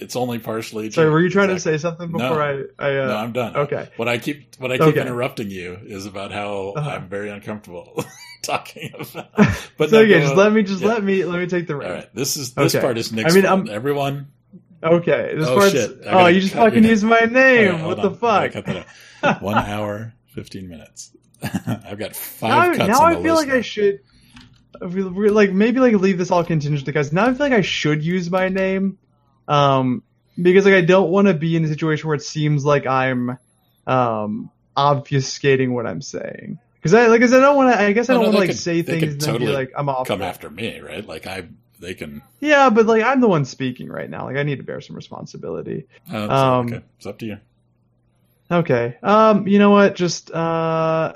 [SPEAKER 2] it's only partially.
[SPEAKER 3] Sorry, were you trying
[SPEAKER 2] Exactly.
[SPEAKER 3] to say something
[SPEAKER 2] No.
[SPEAKER 3] before I? I uh,
[SPEAKER 2] no, I'm done.
[SPEAKER 3] okay.
[SPEAKER 2] What I keep what I keep
[SPEAKER 3] Okay.
[SPEAKER 2] interrupting you is about how
[SPEAKER 3] Uh-huh.
[SPEAKER 2] I'm very uncomfortable talking about. But
[SPEAKER 3] so
[SPEAKER 2] no,
[SPEAKER 3] okay, just
[SPEAKER 2] on.
[SPEAKER 3] let me just
[SPEAKER 2] Yeah.
[SPEAKER 3] let me let me take the
[SPEAKER 2] All right, this is this
[SPEAKER 3] Okay.
[SPEAKER 2] part is Nick's
[SPEAKER 3] I mean. I'm-
[SPEAKER 2] Everyone,
[SPEAKER 3] Okay, this
[SPEAKER 2] Oh,
[SPEAKER 3] part's.
[SPEAKER 2] shit.
[SPEAKER 3] Oh, you just fucking used my name.
[SPEAKER 2] right,
[SPEAKER 3] what the
[SPEAKER 2] on. I
[SPEAKER 3] fuck?
[SPEAKER 2] cut that out. One hour, fifteen minutes. I've got
[SPEAKER 3] Now,
[SPEAKER 2] five cuts.
[SPEAKER 3] now
[SPEAKER 2] on
[SPEAKER 3] I
[SPEAKER 2] the
[SPEAKER 3] feel like I should. Like maybe like leave this all contingent because now I feel like I should use my name, um, because like I don't want to be in a situation where it seems like I'm, um, obfuscating what I'm saying. Because I like, cause I don't want to. I guess I
[SPEAKER 2] Oh,
[SPEAKER 3] don't
[SPEAKER 2] no,
[SPEAKER 3] want to like
[SPEAKER 2] could-
[SPEAKER 3] say things and then
[SPEAKER 2] totally
[SPEAKER 3] be like I'm off.
[SPEAKER 2] come after me, right? Like I, they can.
[SPEAKER 3] Yeah, but like I'm the one speaking right now. Like I need to bear some responsibility.
[SPEAKER 2] It's,
[SPEAKER 3] Um,
[SPEAKER 2] okay, it's up to you.
[SPEAKER 3] Okay. Um. You know what? Just uh.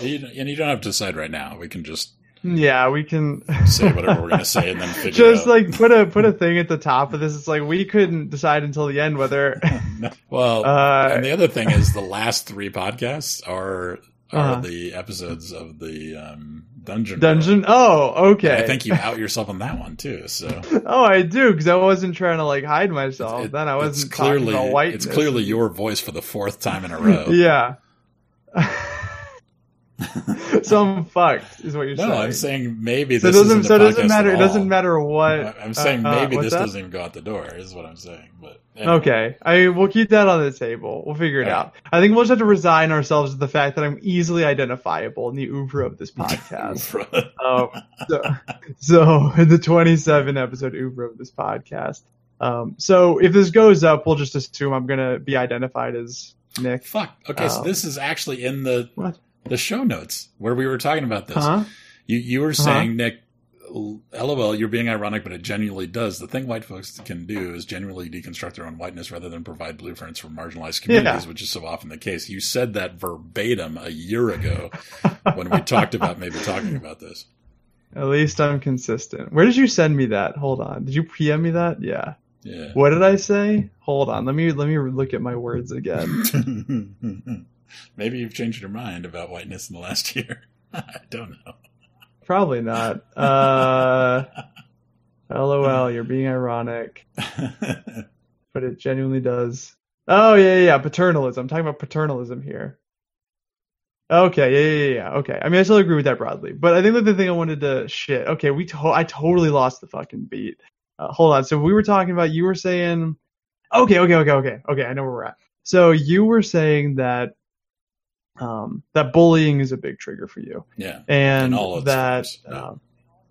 [SPEAKER 2] you. And you don't have to decide right now. We can just
[SPEAKER 3] Yeah, we can
[SPEAKER 2] say whatever we're gonna say and then figure
[SPEAKER 3] just
[SPEAKER 2] out.
[SPEAKER 3] like put a put a thing at the top of this. It's like we couldn't decide until the end whether.
[SPEAKER 2] well,
[SPEAKER 3] Uh,
[SPEAKER 2] and the other thing is the last three podcasts are are
[SPEAKER 3] Uh-huh.
[SPEAKER 2] the episodes of the um, dungeon.
[SPEAKER 3] Dungeon. Oh,
[SPEAKER 2] World.
[SPEAKER 3] okay.
[SPEAKER 2] I think you out yourself on that one too. So
[SPEAKER 3] Oh, I do because I wasn't trying to like hide myself.
[SPEAKER 2] it-
[SPEAKER 3] then I wasn't
[SPEAKER 2] clearly
[SPEAKER 3] whiteness.
[SPEAKER 2] it's clearly your voice for the fourth time in a row.
[SPEAKER 3] Yeah. so I'm fucked, is what you're
[SPEAKER 2] No,
[SPEAKER 3] saying.
[SPEAKER 2] No, I'm saying maybe
[SPEAKER 3] so
[SPEAKER 2] this
[SPEAKER 3] doesn't. So it doesn't matter.
[SPEAKER 2] at
[SPEAKER 3] It doesn't matter what.
[SPEAKER 2] I'm saying
[SPEAKER 3] uh, uh,
[SPEAKER 2] maybe this
[SPEAKER 3] that?
[SPEAKER 2] doesn't even go out the door. Is what I'm saying. But anyway.
[SPEAKER 3] Okay, I we'll keep that on the table. We'll figure it out. I think we'll just have to resign ourselves to the fact that I'm easily identifiable in the oeuvre of this podcast. um, so, so the 27 episode oeuvre of this podcast. Um, so if this goes up, we'll just assume I'm gonna be identified as Nick.
[SPEAKER 2] Fuck. Okay, so
[SPEAKER 3] Um,
[SPEAKER 2] this is actually in the
[SPEAKER 3] What?
[SPEAKER 2] The show notes where we were talking about this.
[SPEAKER 3] Huh?
[SPEAKER 2] You you were
[SPEAKER 3] Uh-huh.
[SPEAKER 2] saying, Nick, LOL, you're being ironic, but it genuinely does. The thing white folks can do is genuinely deconstruct their own whiteness rather than provide blueprints for marginalized communities,
[SPEAKER 3] Yeah.
[SPEAKER 2] which is so often the case. You said that verbatim a year ago when we talked about maybe talking about this.
[SPEAKER 3] At least I'm consistent. Where did you send me that? Hold on. Did you PM me that? Yeah.
[SPEAKER 2] Yeah.
[SPEAKER 3] What did I say? Hold on. Let me let me look at my words again.
[SPEAKER 2] maybe you've changed your mind about whiteness in the last year. I don't know.
[SPEAKER 3] Probably not. Uh, LOL. You're being ironic, but it genuinely does. Oh yeah, yeah, yeah. Paternalism. I'm talking about paternalism here. Okay, yeah, yeah, yeah. Okay. I mean, I still agree with that broadly, but I think that the thing I wanted to shit. Okay, we to- I totally lost the fucking beat. Uh, hold on. So we were talking about. You were saying. Okay, okay, okay, okay, okay. I know where we're at. So you were saying that. Um, that bullying is a big trigger for you
[SPEAKER 2] yeah.
[SPEAKER 3] and
[SPEAKER 2] In all its
[SPEAKER 3] that
[SPEAKER 2] forms, yeah.
[SPEAKER 3] um,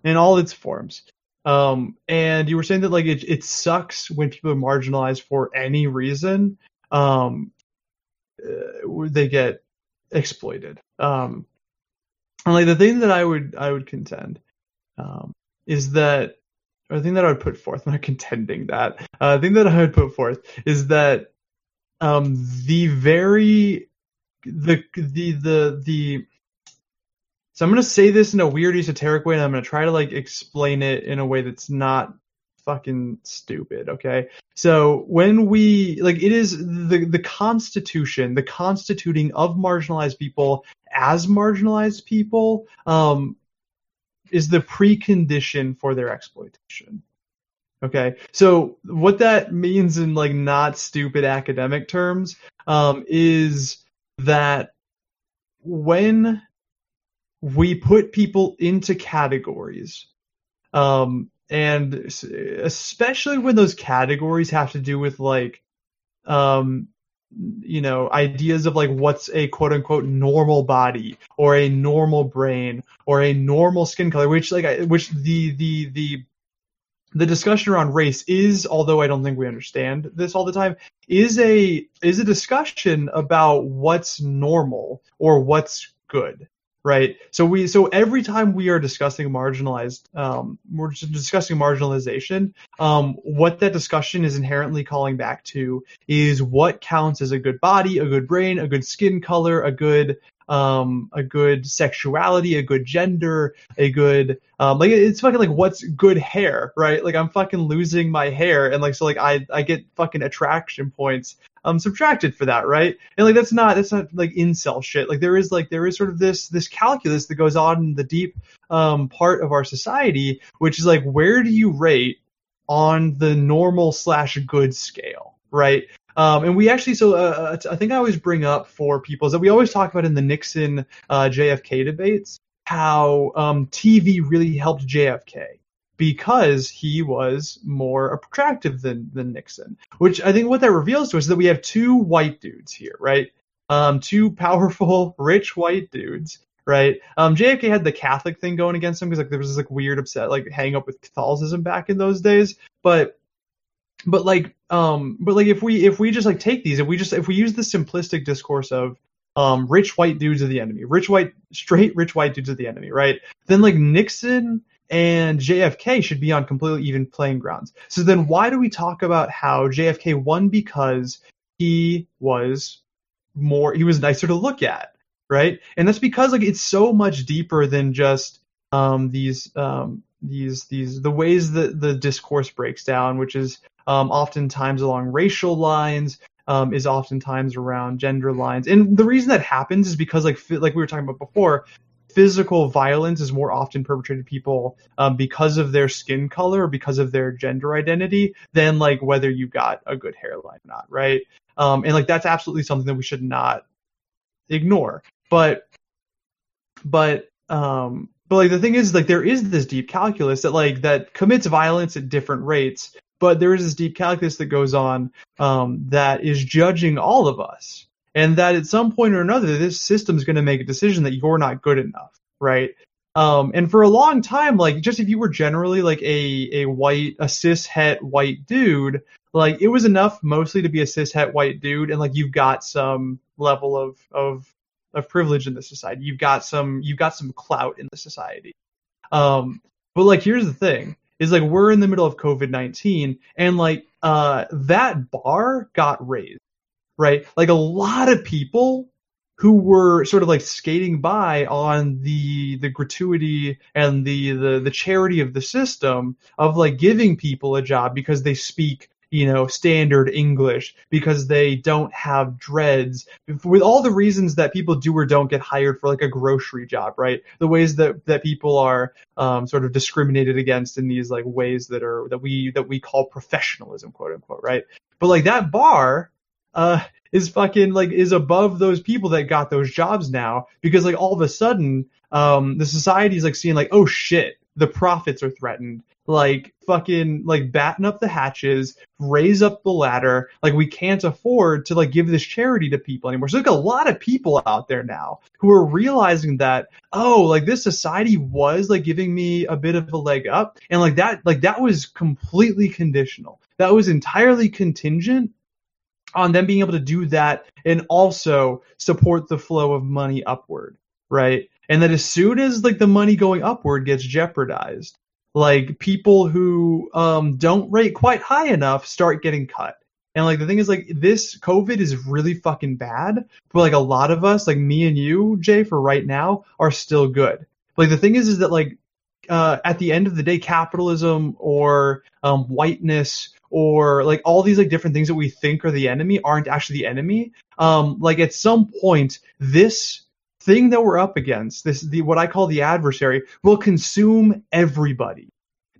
[SPEAKER 3] in all its forms. Um, and you were saying that like it, it sucks when people are marginalized for any reason. Um, uh, they get exploited. Um, and like the thing that I would I would contend um, is that or the thing that I would put forth, I'm not contending that. Uh, the thing that I would put forth is that um, the very the the the the so I'm gonna say this in a weird esoteric way, and I'm gonna try to like explain it in a way that's not fucking stupid. Okay, so when we like, it is the the Constitution, the constituting of marginalized people as marginalized people, um, is the precondition for their exploitation. Okay, so what that means in like not stupid academic terms um, is that when we put people into categories, um, and especially when those categories have to do with like, um, you know, ideas of like what's a quote unquote normal body or a normal brain or a normal skin color, which like I- which the the the the discussion around race is, although I don't think we understand this all the time, is a is a discussion about what's normal or what's good right? So we so every time we are discussing marginalized um we're discussing marginalization um what that discussion is inherently calling back to is what counts as a good body a good brain a good skin color a good um a good sexuality a good gender a good um like it's fucking like what's good hair right? Like i'm fucking losing my hair and like so like i i get fucking attraction points um subtracted for that right? And like that's not that's not like incel shit. Like there is like there is sort of this this calculus that goes on in the deep um part of our society which is like where do you rate on the normal slash good scale right um, and we actually, so uh, I think I always bring up for people is that we always talk about in the Nixon uh, JFK debates how um, TV really helped JFK because he was more attractive than than Nixon. Which I think what that reveals to us is that we have two white dudes here, right? Um, two powerful, rich white dudes, right? Um, JFK had the Catholic thing going against him because like there was this like weird upset like hang up with Catholicism back in those days, but but like um but like if we if we just like take these if we just if we use the simplistic discourse of um rich white dudes are the enemy rich white straight rich white dudes are the enemy right? Then like nixon and jfk should be on completely even playing grounds. So then why do we talk about how jfk won because he was more he was nicer to look at right? And that's because like it's so much deeper than just um, these um, these these the ways that the discourse breaks down, which is um, oftentimes along racial lines, um, is oftentimes around gender lines, and the reason that happens is because like like we were talking about before, physical violence is more often perpetrated people um, because of their skin color or because of their gender identity than like whether you got a good hairline or not, right? Um, and like that's absolutely something that we should not ignore. But but um but like the thing is like there is this deep calculus that like that commits violence at different rates but there is this deep calculus that goes on um, that is judging all of us. And that at some point or another this system is going to make a decision that you're not good enough right? Um, and for a long time like just if you were generally like a a white a cis het white dude like it was enough mostly to be a cis het white dude and like you've got some level of of of privilege in the society. You've got some you've got some clout in the society. Um but like here's the thing is like we're in the middle of covid-19 and like uh that bar got raised right? Like a lot of people who were sort of like skating by on the the gratuity and the the the charity of the system of like giving people a job because they speak you know standard english because they don't have dreads. With all the reasons that people do or don't get hired for like a grocery job right? The ways that that people are um, sort of discriminated against in these like ways that are that we that we call professionalism quote unquote right? But like that bar uh is fucking like is above those people that got those jobs now because like all of a sudden um the society is like seeing like oh shit the profits are threatened. Like fucking like batten up the hatches raise up the ladder. Like we can't afford to like give this charity to people anymore. So like a lot of people out there now who are realizing that oh like this society was like giving me a bit of a leg up. And like that like that was completely conditional. That was entirely contingent on them being able to do that and also support the flow of money upward right and that as soon as like the money going upward gets jeopardized like people who um, don't rate quite high enough start getting cut. And like the thing is like this covid is really fucking bad but like a lot of us like me and you jay for right now are still good. Like the thing is is that like uh, at the end of the day capitalism or um, whiteness or like all these like different things that we think are the enemy aren't actually the enemy. Um like at some point this thing that we're up against this the what i call the adversary will consume everybody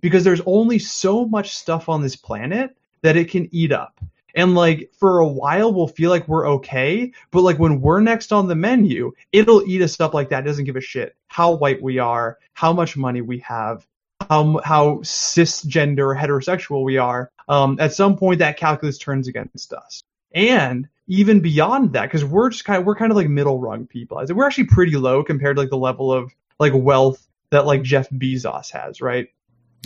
[SPEAKER 3] because there's only so much stuff on this planet that it can eat up. And like for a while we'll feel like we're okay but like when we're next on the menu it'll eat us up like that. It doesn't give a shit how white we are how much money we have how how cisgender heterosexual we are. Um, at some point that calculus turns against us and even beyond that because we're just kind of we're kind of like middle rung people. We're actually pretty low compared to like the level of like wealth that like jeff bezos has right?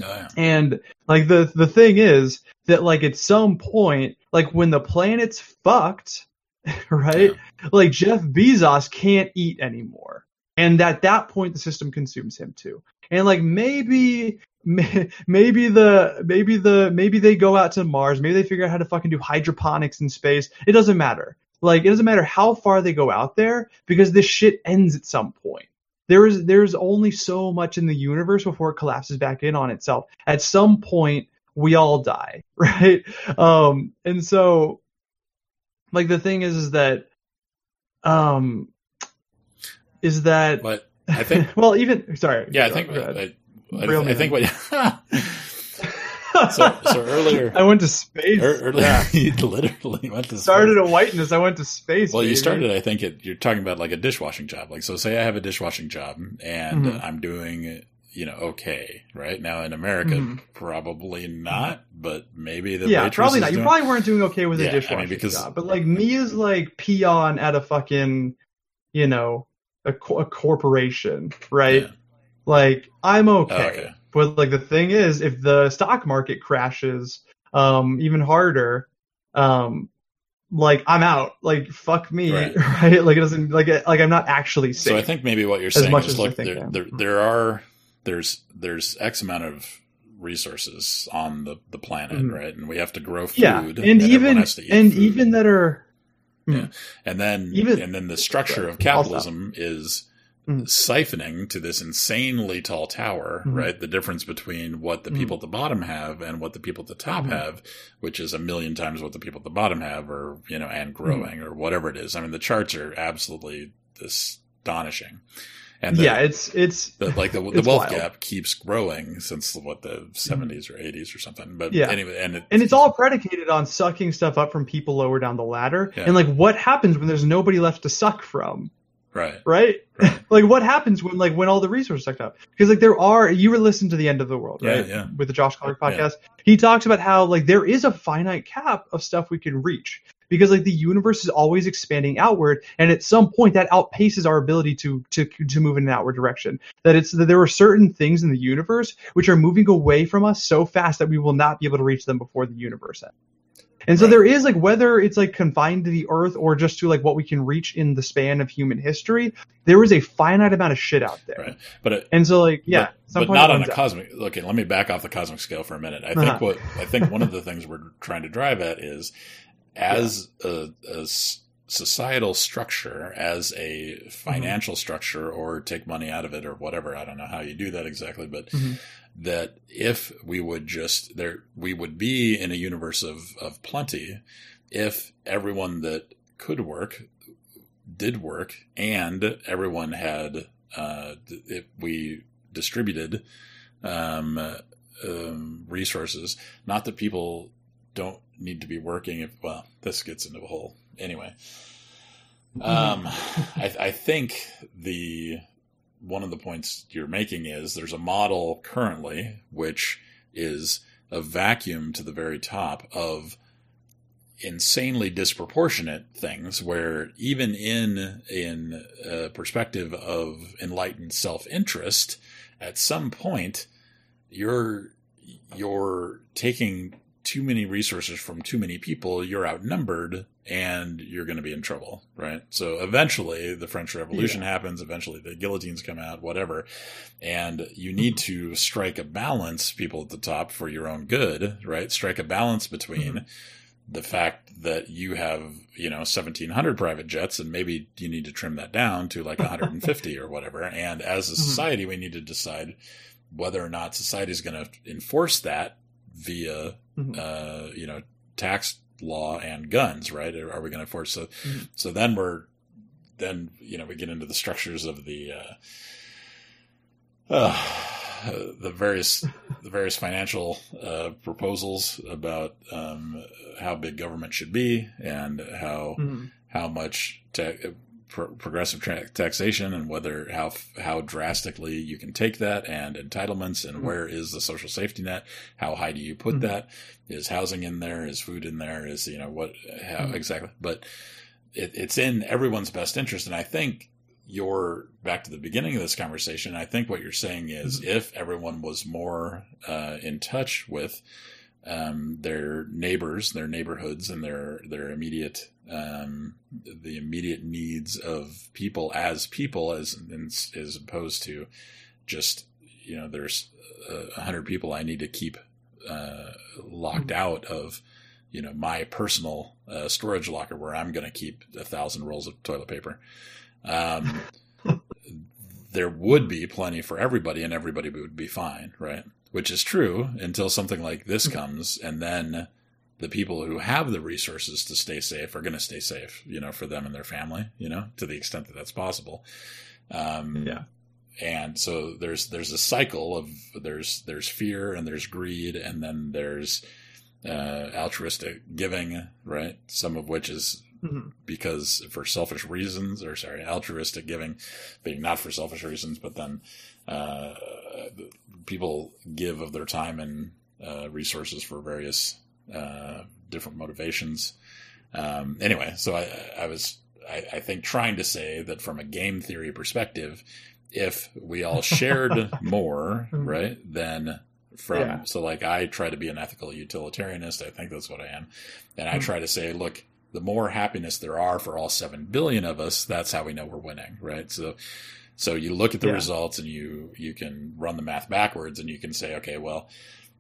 [SPEAKER 2] Oh, yeah.
[SPEAKER 3] and like the the thing is that like at some point like when the planet's fucked right? Like jeff bezos can't eat anymore and at that point the system consumes him too. And like maybe maybe the maybe the maybe they go out to mars. Maybe they figure out how to fucking do hydroponics in space. It doesn't matter. Like it doesn't matter how far they go out there because this shit ends at some point. There is there's only so much in the universe before it collapses back in on itself. At some point we all die right? Um and so like the thing is is that um is that
[SPEAKER 2] But I think,
[SPEAKER 3] well even sorry
[SPEAKER 2] yeah, I think. I, I, I think what, so, so earlier,
[SPEAKER 3] I went to space.
[SPEAKER 2] ear- earlier,
[SPEAKER 3] Yeah.
[SPEAKER 2] you literally went to
[SPEAKER 3] Started at whiteness. I went to space.
[SPEAKER 2] Well, you started, I think, it, you're talking about like a dishwashing job. Like, so say I have a dishwashing job and
[SPEAKER 3] Mhm.
[SPEAKER 2] I'm doing, you know, okay, right? Now in America,
[SPEAKER 3] Mhm.
[SPEAKER 2] probably not, but maybe the
[SPEAKER 3] yeah, probably not. You probably weren't doing okay with a
[SPEAKER 2] Yeah, I mean,
[SPEAKER 3] dishwashing
[SPEAKER 2] because-
[SPEAKER 3] job, but like me is like peon at a fucking, you know, a, co- a corporation, right?
[SPEAKER 2] Yeah.
[SPEAKER 3] Like I'm okay.
[SPEAKER 2] Oh, okay.
[SPEAKER 3] But like the thing is, if the stock market crashes, um, even harder, um, like I'm out. Like fuck me,
[SPEAKER 2] Right.
[SPEAKER 3] right? Like it doesn't like it- like I'm not actually safe.
[SPEAKER 2] So I think maybe what you're saying is, look, there, there, there are, there's, there's X amount of resources on the, the planet,
[SPEAKER 3] Mhm.
[SPEAKER 2] right? And we have to grow food.
[SPEAKER 3] yeah, and
[SPEAKER 2] everyone
[SPEAKER 3] even
[SPEAKER 2] has to eat
[SPEAKER 3] and
[SPEAKER 2] food.
[SPEAKER 3] even that are
[SPEAKER 2] and then
[SPEAKER 3] Even-
[SPEAKER 2] and then the structure of capitalism is
[SPEAKER 3] Mhm.
[SPEAKER 2] siphoning to this insanely tall tower,
[SPEAKER 3] Mhm.
[SPEAKER 2] right? The difference between what the
[SPEAKER 3] Mhm.
[SPEAKER 2] people at the bottom have and what the people at the top
[SPEAKER 3] Mhm.
[SPEAKER 2] have, which is a million times what the people at the bottom have, or, you know, and
[SPEAKER 3] Mm-hmm.
[SPEAKER 2] growing or whatever it is. I mean, the charts are absolutely astonishing. And the,
[SPEAKER 3] yeah, it's it's
[SPEAKER 2] the, like the, the wealth
[SPEAKER 3] wild.
[SPEAKER 2] gap keeps growing since what the 70s or 80s or something. But
[SPEAKER 3] Yeah.
[SPEAKER 2] anyway, and, it,
[SPEAKER 3] and it's all predicated on sucking stuff up from people lower down the ladder.
[SPEAKER 2] Yeah.
[SPEAKER 3] And like, what happens when there's nobody left to suck from?
[SPEAKER 2] right.
[SPEAKER 3] right?
[SPEAKER 2] Right.
[SPEAKER 3] like what happens when like when all the resources sucked up? Because like there are you were listening to the end of the world, right?
[SPEAKER 2] yeah. yeah.
[SPEAKER 3] With the Josh Clark
[SPEAKER 2] Yeah.
[SPEAKER 3] podcast, he talks about how like there is a finite cap of stuff we can reach because like the universe is always expanding outward, and at some point that outpaces our ability to to to move in an outward direction. That it's that there are certain things in the universe which are moving away from us so fast that we will not be able to reach them before the universe ends. And so
[SPEAKER 2] Right.
[SPEAKER 3] there is like whether it's like confined to the earth or just to like what we can reach in the span of human history, there is a finite amount of shit out there.
[SPEAKER 2] Right. But it,
[SPEAKER 3] And so like yeah,
[SPEAKER 2] but,
[SPEAKER 3] some
[SPEAKER 2] but
[SPEAKER 3] point
[SPEAKER 2] not on a
[SPEAKER 3] out.
[SPEAKER 2] cosmic. Okay, let me back off the cosmic scale for a minute. I
[SPEAKER 3] Uh-huh.
[SPEAKER 2] think what I think one of the things we're trying to drive at is as a societal structure, as a financial structure, or take money out of it, or whatever. I don't know how you do that exactly, but
[SPEAKER 3] Mhm.
[SPEAKER 2] that if we would just there, we would be in a universe of of plenty if everyone that could work did work and everyone had uh, if we distributed um, uh, um, resources not that people don't need to be working if well this gets into a whole anyway um, I, I think the one of the points you're making is there's a model currently which is a vacuum to the very top of insanely disproportionate things where even in in a perspective of enlightened self-interest at some point you're you're taking too many resources from too many people you're outnumbered and you're going to be in trouble right? So eventually the french revolution happens eventually the guillotines come out whatever and you need to strike a balance people at the top for your own good right? Strike a balance between the fact that you have you know 1700 private jets and maybe you need to trim that down to like 150 or whatever. And as a
[SPEAKER 3] Mhm.
[SPEAKER 2] society we need to decide whether or not society is going to enforce that via
[SPEAKER 3] Mhm.
[SPEAKER 2] uh, you know tax law and guns right are are we going to force so
[SPEAKER 3] Mhm.
[SPEAKER 2] so then we're then you know we get into the structures of the uh, uh, the various the various financial uh, proposals about um, how big government should be and how
[SPEAKER 3] Mhm.
[SPEAKER 2] how much ta- pro- progressive tra- taxation and whether how how drastically you can take that and entitlements and
[SPEAKER 3] Mhm.
[SPEAKER 2] where is the social safety net how high do you put
[SPEAKER 3] Mhm.
[SPEAKER 2] that is housing in there is food in there is you know what how
[SPEAKER 3] Mhm.
[SPEAKER 2] exactly but it, it's in everyone's best interest and i think you're back to the beginning of this conversation i think what you're saying is if everyone was more uh, in touch with um, their neighbors, their neighborhoods, and their their immediate um, the immediate needs of people as people, as as opposed to just you know there's a hundred people I need to keep uh, locked out of you know my personal uh, storage locker where I'm going to keep a thousand rolls of toilet paper. Um, there would be plenty for everybody, and everybody would be fine, right? Which is true until something like this comes, and then the people who have the resources to stay safe are going to stay safe, you know, for them and their family, you know, to the extent that that's possible. Um,
[SPEAKER 3] Yeah.
[SPEAKER 2] and so there's there's a cycle of there's there's fear and there's greed and then there's uh, altruistic giving, right? Some of which is
[SPEAKER 3] Mhm.
[SPEAKER 2] because for selfish reasons, or sorry, altruistic giving being not for selfish reasons, but then uh, people give of their time and uh, resources for various uh, different motivations. Um, anyway, so I, I was, I, I think, trying to say that from a game theory perspective, if we all shared more, right, then from
[SPEAKER 3] Yeah.
[SPEAKER 2] so like I try to be an ethical utilitarianist. I think that's what I am, and I
[SPEAKER 3] Mhm.
[SPEAKER 2] try to say, look, the more happiness there are for all seven billion of us, that's how we know we're winning, right? So, so you look at the
[SPEAKER 3] Yeah.
[SPEAKER 2] results and you you can run the math backwards, and you can say, okay, well,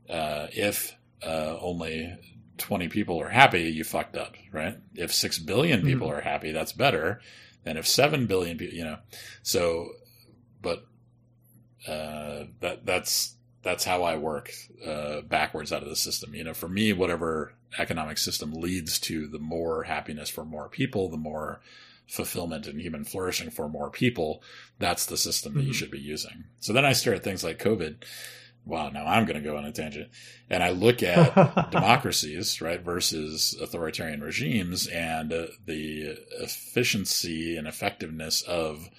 [SPEAKER 2] uh, if uh, only 20 people are happy, you fucked up, right? If 6 billion people are happy, that's better than if 7 billion people, you know. So but uh, that that's that's how I work uh, backwards out of the system. You know, for me, whatever economic system leads to the more happiness for more people, the more fulfillment and human flourishing for more people, that's the system that you
[SPEAKER 3] Mhm.
[SPEAKER 2] should be using. So then I stare at things like COVID. Wow, now I'm going to go on a tangent. And I look at democracies, right, versus authoritarian regimes and uh, the efficiency and effectiveness of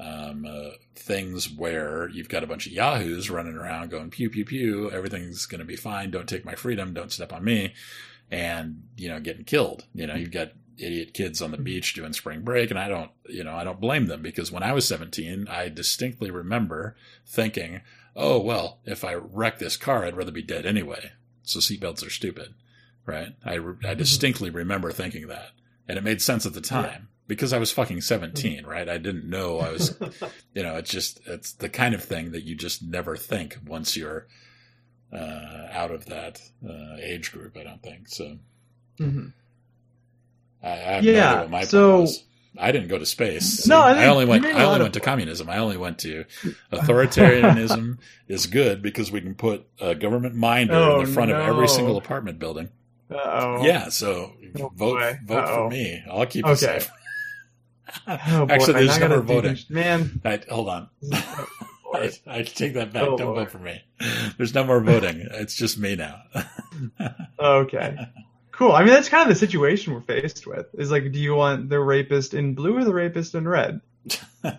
[SPEAKER 2] um, uh, things where you've got a bunch of yahoos running around going pew pew pew, everything's going to be fine. Don't take my freedom. Don't step on me, and you know getting killed. You know you've got idiot kids on the beach doing spring break, and I don't you know I don't blame them because when I was 17, I distinctly remember thinking, oh well, if I wreck this car, I'd rather be dead anyway. So seatbelts are stupid, right? I re- I distinctly remember thinking that, and it made sense at the time. Because I was fucking 17, right? I didn't know I was you know, it's just it's the kind of thing that you just never think once you're uh, out of that uh, age group. I don't think so.
[SPEAKER 3] mm-hmm.
[SPEAKER 2] I, I no
[SPEAKER 3] Yeah,
[SPEAKER 2] my
[SPEAKER 3] so-
[SPEAKER 2] was. I didn't go to space.
[SPEAKER 3] No, I
[SPEAKER 2] I, only went. I only went to communism. I only went to authoritarianism is good because we can put a government minder
[SPEAKER 3] Oh,
[SPEAKER 2] in the oh, front of every single apartment building.
[SPEAKER 3] Uh-oh.
[SPEAKER 2] Yeah, so
[SPEAKER 3] Oh,
[SPEAKER 2] vote
[SPEAKER 3] boy.
[SPEAKER 2] vote
[SPEAKER 3] Uh-oh.
[SPEAKER 2] for me. I'll keep it
[SPEAKER 3] Okay.
[SPEAKER 2] safe.
[SPEAKER 3] Oh, boy,
[SPEAKER 2] Actually, there's no more voting.
[SPEAKER 3] this- Man.
[SPEAKER 2] Hold on.
[SPEAKER 3] Oh,
[SPEAKER 2] I, I take that back.
[SPEAKER 3] Oh,
[SPEAKER 2] Don't
[SPEAKER 3] Lord.
[SPEAKER 2] vote for me. There's no more voting. It's just me now.
[SPEAKER 3] Okay. Cool. I mean, that's kind of the situation we're faced with. Is like, do you want the rapist in blue or the rapist in red?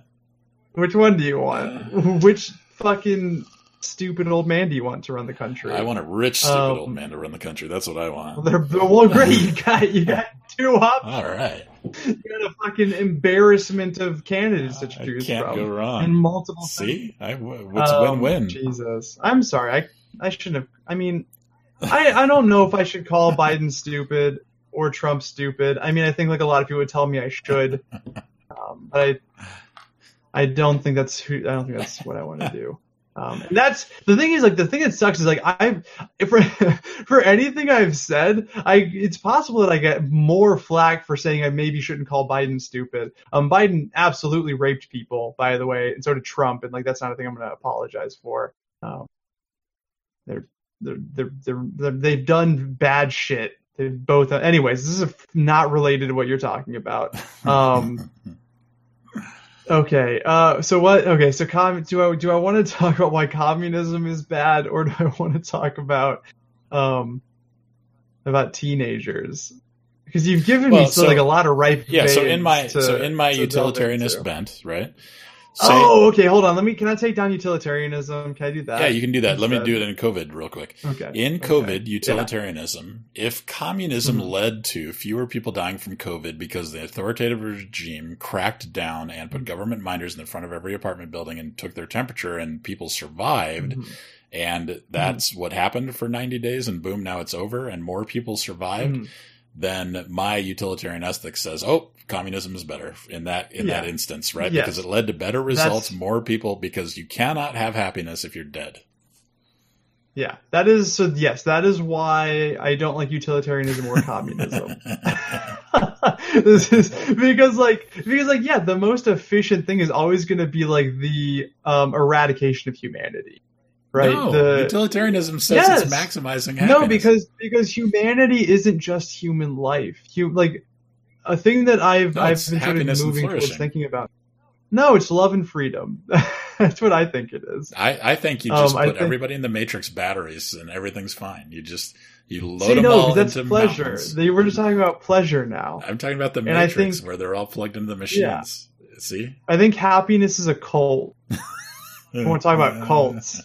[SPEAKER 3] Which one do you want? Which fucking stupid old man do you want to run the country?
[SPEAKER 2] I want a rich, stupid
[SPEAKER 3] Um,
[SPEAKER 2] old man to run the country. That's what I want.
[SPEAKER 3] well, great. You got you got two options.
[SPEAKER 2] All right.
[SPEAKER 3] You got a fucking embarrassment of candidates to
[SPEAKER 2] I
[SPEAKER 3] choose
[SPEAKER 2] can't
[SPEAKER 3] from,
[SPEAKER 2] go
[SPEAKER 3] and multiple.
[SPEAKER 2] See? I, what's
[SPEAKER 3] Um,
[SPEAKER 2] win-win?
[SPEAKER 3] Jesus, I'm sorry. I I shouldn't have. I mean, I I don't know if I should call Biden stupid or Trump stupid. I mean, I think like a lot of people would tell me I should, um, but I I don't think that's who. I don't think that's what I want to do. Um, and that's the thing is like the thing that sucks is like I for for anything I've said, I it's possible that I get more flack for saying I maybe shouldn't call Biden stupid. Um, Biden absolutely raped people, by the way, and so did Trump, and like that's not a thing I'm going to apologize for. Um, they're they're they're, they're, they've done bad shit. They've both. Anyways, this is not related to what you're talking about. Um, Okay. Uh, so what? Okay. So com- do I do I want to talk about why communism is bad, or do I want to talk about um about teenagers? Because you've given
[SPEAKER 2] Well,
[SPEAKER 3] me so, like a lot of ripe.
[SPEAKER 2] yeah. So in my
[SPEAKER 3] to-
[SPEAKER 2] so in my utilitarianist bent, right?
[SPEAKER 3] Oh, okay. Hold on. Let me. Can I take down utilitarianism? Can I do that?
[SPEAKER 2] yeah, you can do that. Let me do it in COVID real quick.
[SPEAKER 3] Okay.
[SPEAKER 2] In
[SPEAKER 3] okay.
[SPEAKER 2] COVID, utilitarianism, if communism
[SPEAKER 3] Mhm.
[SPEAKER 2] led to fewer people dying from COVID because the authoritative regime cracked down and put
[SPEAKER 3] Mhm.
[SPEAKER 2] government minders in the front of every apartment building and took their temperature and people survived,
[SPEAKER 3] Mhm.
[SPEAKER 2] and that's what happened for 90 days and boom, now it's over and more people survived,
[SPEAKER 3] Mhm.
[SPEAKER 2] Then my utilitarian ethics says, oh, communism is better in that in that instance, right?
[SPEAKER 3] Yes.
[SPEAKER 2] Because it led to better results,
[SPEAKER 3] That's-
[SPEAKER 2] more people, because you cannot have happiness if you're dead.
[SPEAKER 3] Yeah, that is so. Yes, that is why I don't like utilitarianism or communism. this is because like because like yeah, the most efficient thing is always going to be like the um, eradication of humanity, right?
[SPEAKER 2] No,
[SPEAKER 3] the
[SPEAKER 2] utilitarianism says
[SPEAKER 3] Yes.
[SPEAKER 2] it's maximizing happiness.
[SPEAKER 3] no, because because humanity isn't just human life. Like a thing that I've
[SPEAKER 2] No,
[SPEAKER 3] I've been sort of moving towards thinking about. No, it's love and freedom. That's what I think it is.
[SPEAKER 2] I, I think you just
[SPEAKER 3] Um,
[SPEAKER 2] put
[SPEAKER 3] think-
[SPEAKER 2] everybody in the matrix batteries and everything's fine. You just you load
[SPEAKER 3] See,
[SPEAKER 2] them
[SPEAKER 3] no,
[SPEAKER 2] all
[SPEAKER 3] that's
[SPEAKER 2] into
[SPEAKER 3] pleasure.
[SPEAKER 2] mountains.
[SPEAKER 3] They were just talking about pleasure now.
[SPEAKER 2] I'm talking about the matrix
[SPEAKER 3] think-
[SPEAKER 2] where they're all plugged into the machines. Yeah. See?
[SPEAKER 3] I think happiness is a cult. I want to talk about cults.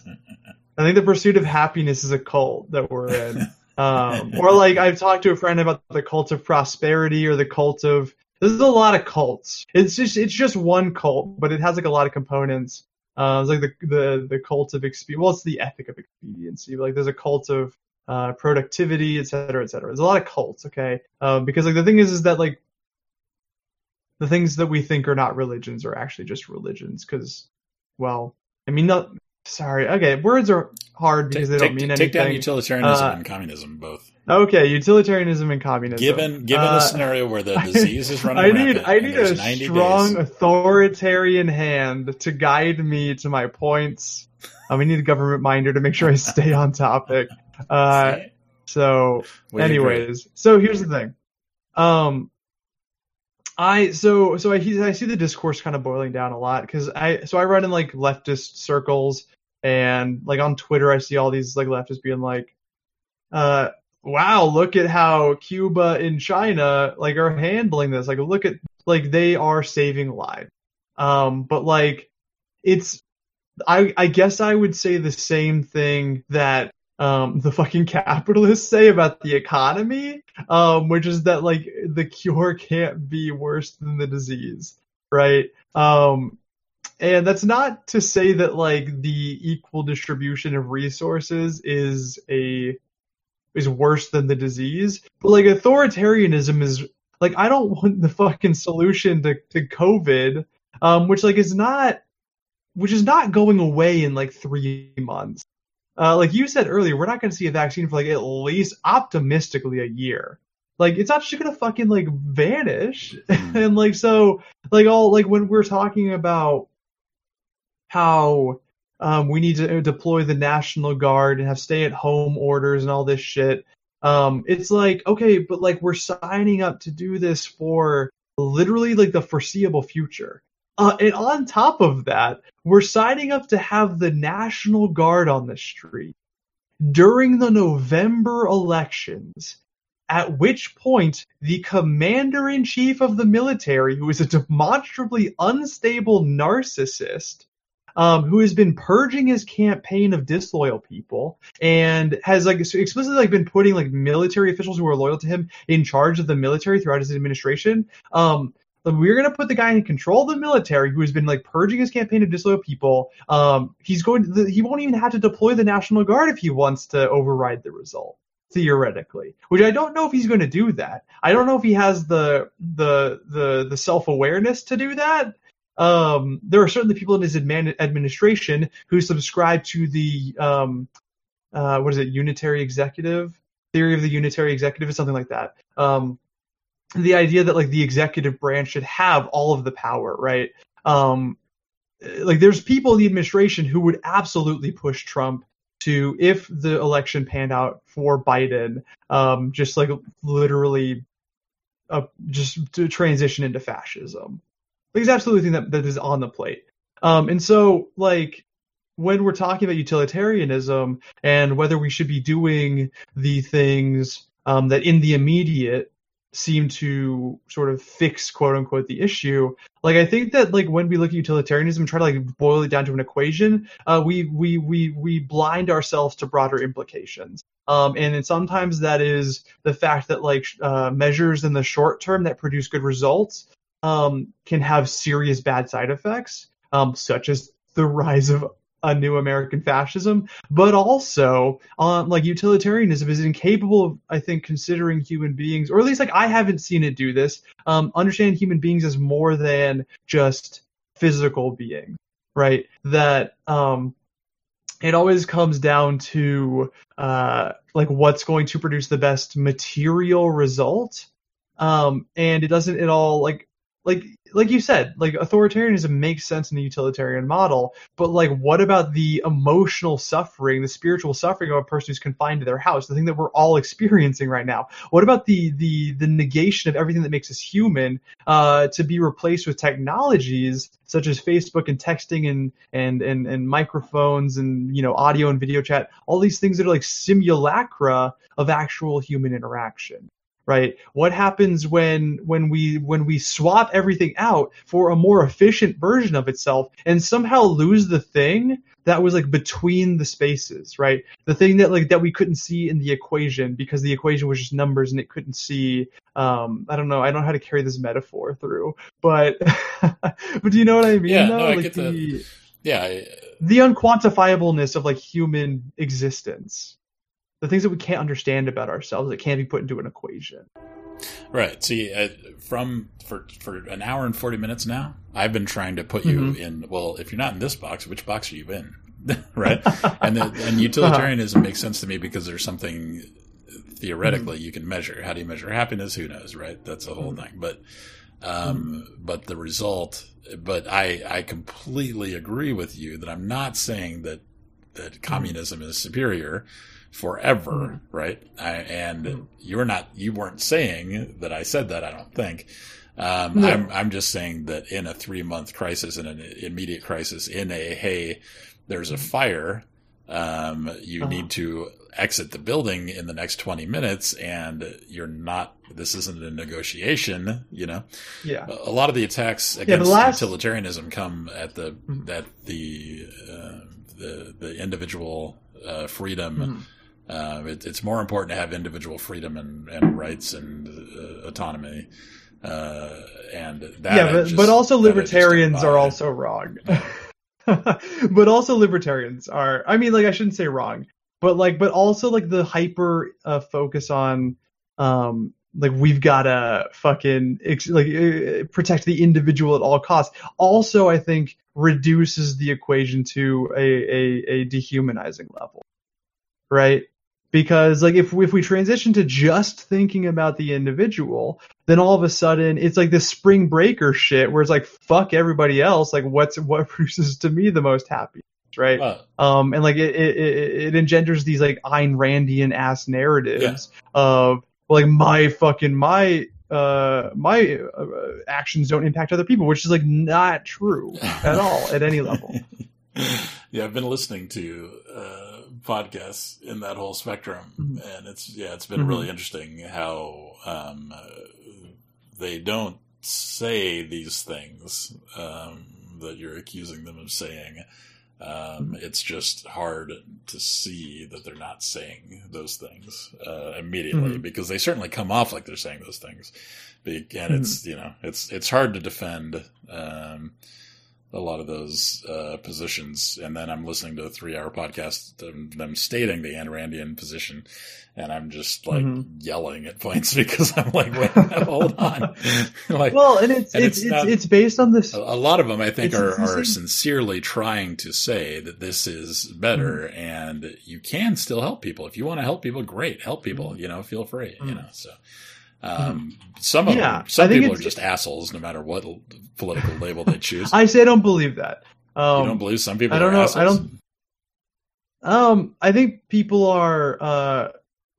[SPEAKER 3] I think the pursuit of happiness is a cult that we're in. Um, or like I've talked to a friend about the cult of prosperity or the cult of. There's a lot of cults. It's just it's just one cult, but it has like a lot of components. Uh, it's like the the the cult of expediency. Well, it's the ethic of expediency. Like there's a cult of uh, productivity, et cetera, et cetera. There's a lot of cults. Okay, um, because like the thing is, is that like the things that we think are not religions are actually just religions. Because, well, I mean, not sorry. Okay, words are hard because
[SPEAKER 2] take,
[SPEAKER 3] they don't mean
[SPEAKER 2] take
[SPEAKER 3] anything.
[SPEAKER 2] Take down utilitarianism
[SPEAKER 3] Uh,
[SPEAKER 2] and communism both.
[SPEAKER 3] Okay, utilitarianism and communism.
[SPEAKER 2] Given given
[SPEAKER 3] Uh,
[SPEAKER 2] a scenario where the disease is running
[SPEAKER 3] I need I need a
[SPEAKER 2] 90
[SPEAKER 3] strong
[SPEAKER 2] days,
[SPEAKER 3] authoritarian hand to guide me to my points. Um, I need a government minder to make sure I stay on topic. Uh, so, anyways, so here's the thing. Um, I so so I I see the discourse kind of boiling down a lot because I so I run in like leftist circles and like on Twitter I see all these like leftists being like, uh, wow, look at how Cuba and China like are handling this. Like look at like they are saving lives. Um, but like it's I I guess I would say the same thing that um the fucking capitalists say about the economy, um, which is that like the cure can't be worse than the disease, right? Um and that's not to say that like the equal distribution of resources is a is worse than the disease, but like authoritarianism is like I don't want the fucking solution to to COVID, um, which like is not which is not going away in like three months. Uh, like you said earlier, we're not going to see a vaccine for like at least optimistically a year. Like it's not just going to fucking like vanish. and like so, like all like when we're talking about how um, we need to deploy the National Guard and have stay-at-home orders and all this shit. Um, it's like okay, but like we're signing up to do this for literally like the foreseeable future. Uh, and on top of that, we're signing up to have the National Guard on the street during the November elections, at which point the commander in chief of the military, who is a demonstrably unstable narcissist, um, who has been purging his campaign of disloyal people and has like explicitly like been putting like military officials who are loyal to him in charge of the military throughout his administration. Um, we're going to put the guy in control of the military who has been like purging his campaign of disloyal people. Um, he's going to, he won't even have to deploy the National Guard if he wants to override the result theoretically which i don't know if he's going to do that. I don't know if he has the the the the self-awareness to do that. Um there are certainly people in his admin- administration who subscribe to the um uh what is it unitary executive? Theory of the unitary executive or something like that. Um the idea that like the executive branch should have all of the power, right? Um, like there's people in the administration who would absolutely push Trump to, if the election panned out for Biden, um, just like literally, uh, just to transition into fascism. Like, he's absolutely think that that is on the plate. Um, and so like when we're talking about utilitarianism and whether we should be doing the things um, that in the immediate seem to sort of fix quote unquote the issue like i think that like when we look at utilitarianism and try to like boil it down to an equation uh, we we we we blind ourselves to broader implications. Um, and sometimes that is the fact that like uh, measures in the short term that produce good results um, can have serious bad side effects um, such as the rise of a new American fascism, but also um, like utilitarianism is incapable of, I think, considering human beings, or at least like I haven't seen it do this. Um, understand human beings as more than just physical beings, right? That um, it always comes down to uh, like what's going to produce the best material result, um, and it doesn't at all like like like you said, like authoritarianism makes sense in the utilitarian model, but like what about the emotional suffering, the spiritual suffering of a person who's confined to their house, the thing that we're all experiencing right now? What about the the the negation of everything that makes us human uh, to be replaced with technologies such as Facebook and texting and and and and microphones and you know audio and video chat, all these things that are like simulacra of actual human interaction? Right? What happens when when we when we swap everything out for a more efficient version of itself and somehow lose the thing that was like between the spaces right? The thing that like that we couldn't see in the equation because the equation was just numbers and it couldn't see um i don't know i don't know how to carry this metaphor through but but do you know what i mean
[SPEAKER 2] Yeah, no, I
[SPEAKER 3] like
[SPEAKER 2] get the-
[SPEAKER 3] the
[SPEAKER 2] Yeah, I-
[SPEAKER 3] the unquantifiableness of like human existence the things that we can't understand about ourselves that can't be put into an equation
[SPEAKER 2] right. See, uh, from for for an hour and forty minutes now, I've been trying to put you
[SPEAKER 3] Mhm.
[SPEAKER 2] in. Well, if you're not in this box, which box are you in? right? And the, and utilitarianism makes sense to me because there's something theoretically you can measure. How do you measure happiness? Who knows, right? That's a whole thing. But um, but the result. But I I completely agree with you that I'm not saying that that communism is superior forever, right? I, and you're not you weren't saying that I said that. I don't think. Um,
[SPEAKER 3] No.
[SPEAKER 2] I'm I'm just saying that in a three month crisis, in an immediate crisis, in a hey, there's a fire, um, you
[SPEAKER 3] Uh-huh.
[SPEAKER 2] need to exit the building in the next 20 minutes, and you're not. This isn't a negotiation, you know.
[SPEAKER 3] Yeah.
[SPEAKER 2] A lot of the attacks against
[SPEAKER 3] last-
[SPEAKER 2] utilitarianism come at the
[SPEAKER 3] Mhm.
[SPEAKER 2] at the uh, the the individual uh, freedom. Uh, it, it's more important to have individual freedom and, and rights and uh, autonomy. Uh, and that
[SPEAKER 3] yeah, but,
[SPEAKER 2] just-
[SPEAKER 3] but also
[SPEAKER 2] that I just don't
[SPEAKER 3] libertarians are also wrong. but also libertarians are. I mean, like I shouldn't say wrong, but like, but also like the hyper uh, focus on, um, like we've got to fucking ex- like uh, protect the individual at all costs. Also, I think reduces the equation to a a, a dehumanizing level, right? Because like if if we transition to just thinking about the individual, then all of a sudden it's like this spring breaker shit where it's like fuck everybody else. Like what's what produces to me the most happiness right? Um and like it it, it engenders these like Ayn Randian ass narratives of like my fucking my uh my uh, actions don't impact other people which is like not true at all at any level.
[SPEAKER 2] Yeah, I've been listening to uh, podcasts in that whole spectrum,
[SPEAKER 3] Mhm.
[SPEAKER 2] and it's yeah, it's been
[SPEAKER 3] Mhm.
[SPEAKER 2] really interesting how um, uh, they don't say these things um, that you're accusing them of saying. Um, it's just hard to see that they're not saying those things uh, immediately
[SPEAKER 3] Mhm.
[SPEAKER 2] because they certainly come off like they're saying those things. And it's you know it's it's hard to defend um, a lot of those uh, positions. And then I'm listening to a three hour podcast of them stating the Ayn Randian position, and I'm just like
[SPEAKER 3] Mhm.
[SPEAKER 2] yelling at points because I'm like, wait, hold on, like.
[SPEAKER 3] well and it's
[SPEAKER 2] And
[SPEAKER 3] it's
[SPEAKER 2] it's not-
[SPEAKER 3] it's based on this
[SPEAKER 2] a a lot of them, I think, are, are sincerely trying to say that this is better,
[SPEAKER 3] Mm-hmm.
[SPEAKER 2] and you can still help people if you want to help people. Great, help people.
[SPEAKER 3] Mm-hmm.
[SPEAKER 2] You know, feel free. You know, so um, some of
[SPEAKER 3] Yeah,
[SPEAKER 2] them, some people are just assholes, no matter what political label they choose.
[SPEAKER 3] I say I don't believe that um
[SPEAKER 2] you don't believe some people?
[SPEAKER 3] I don't
[SPEAKER 2] are
[SPEAKER 3] know. I don't- Um, I think people are. Uh,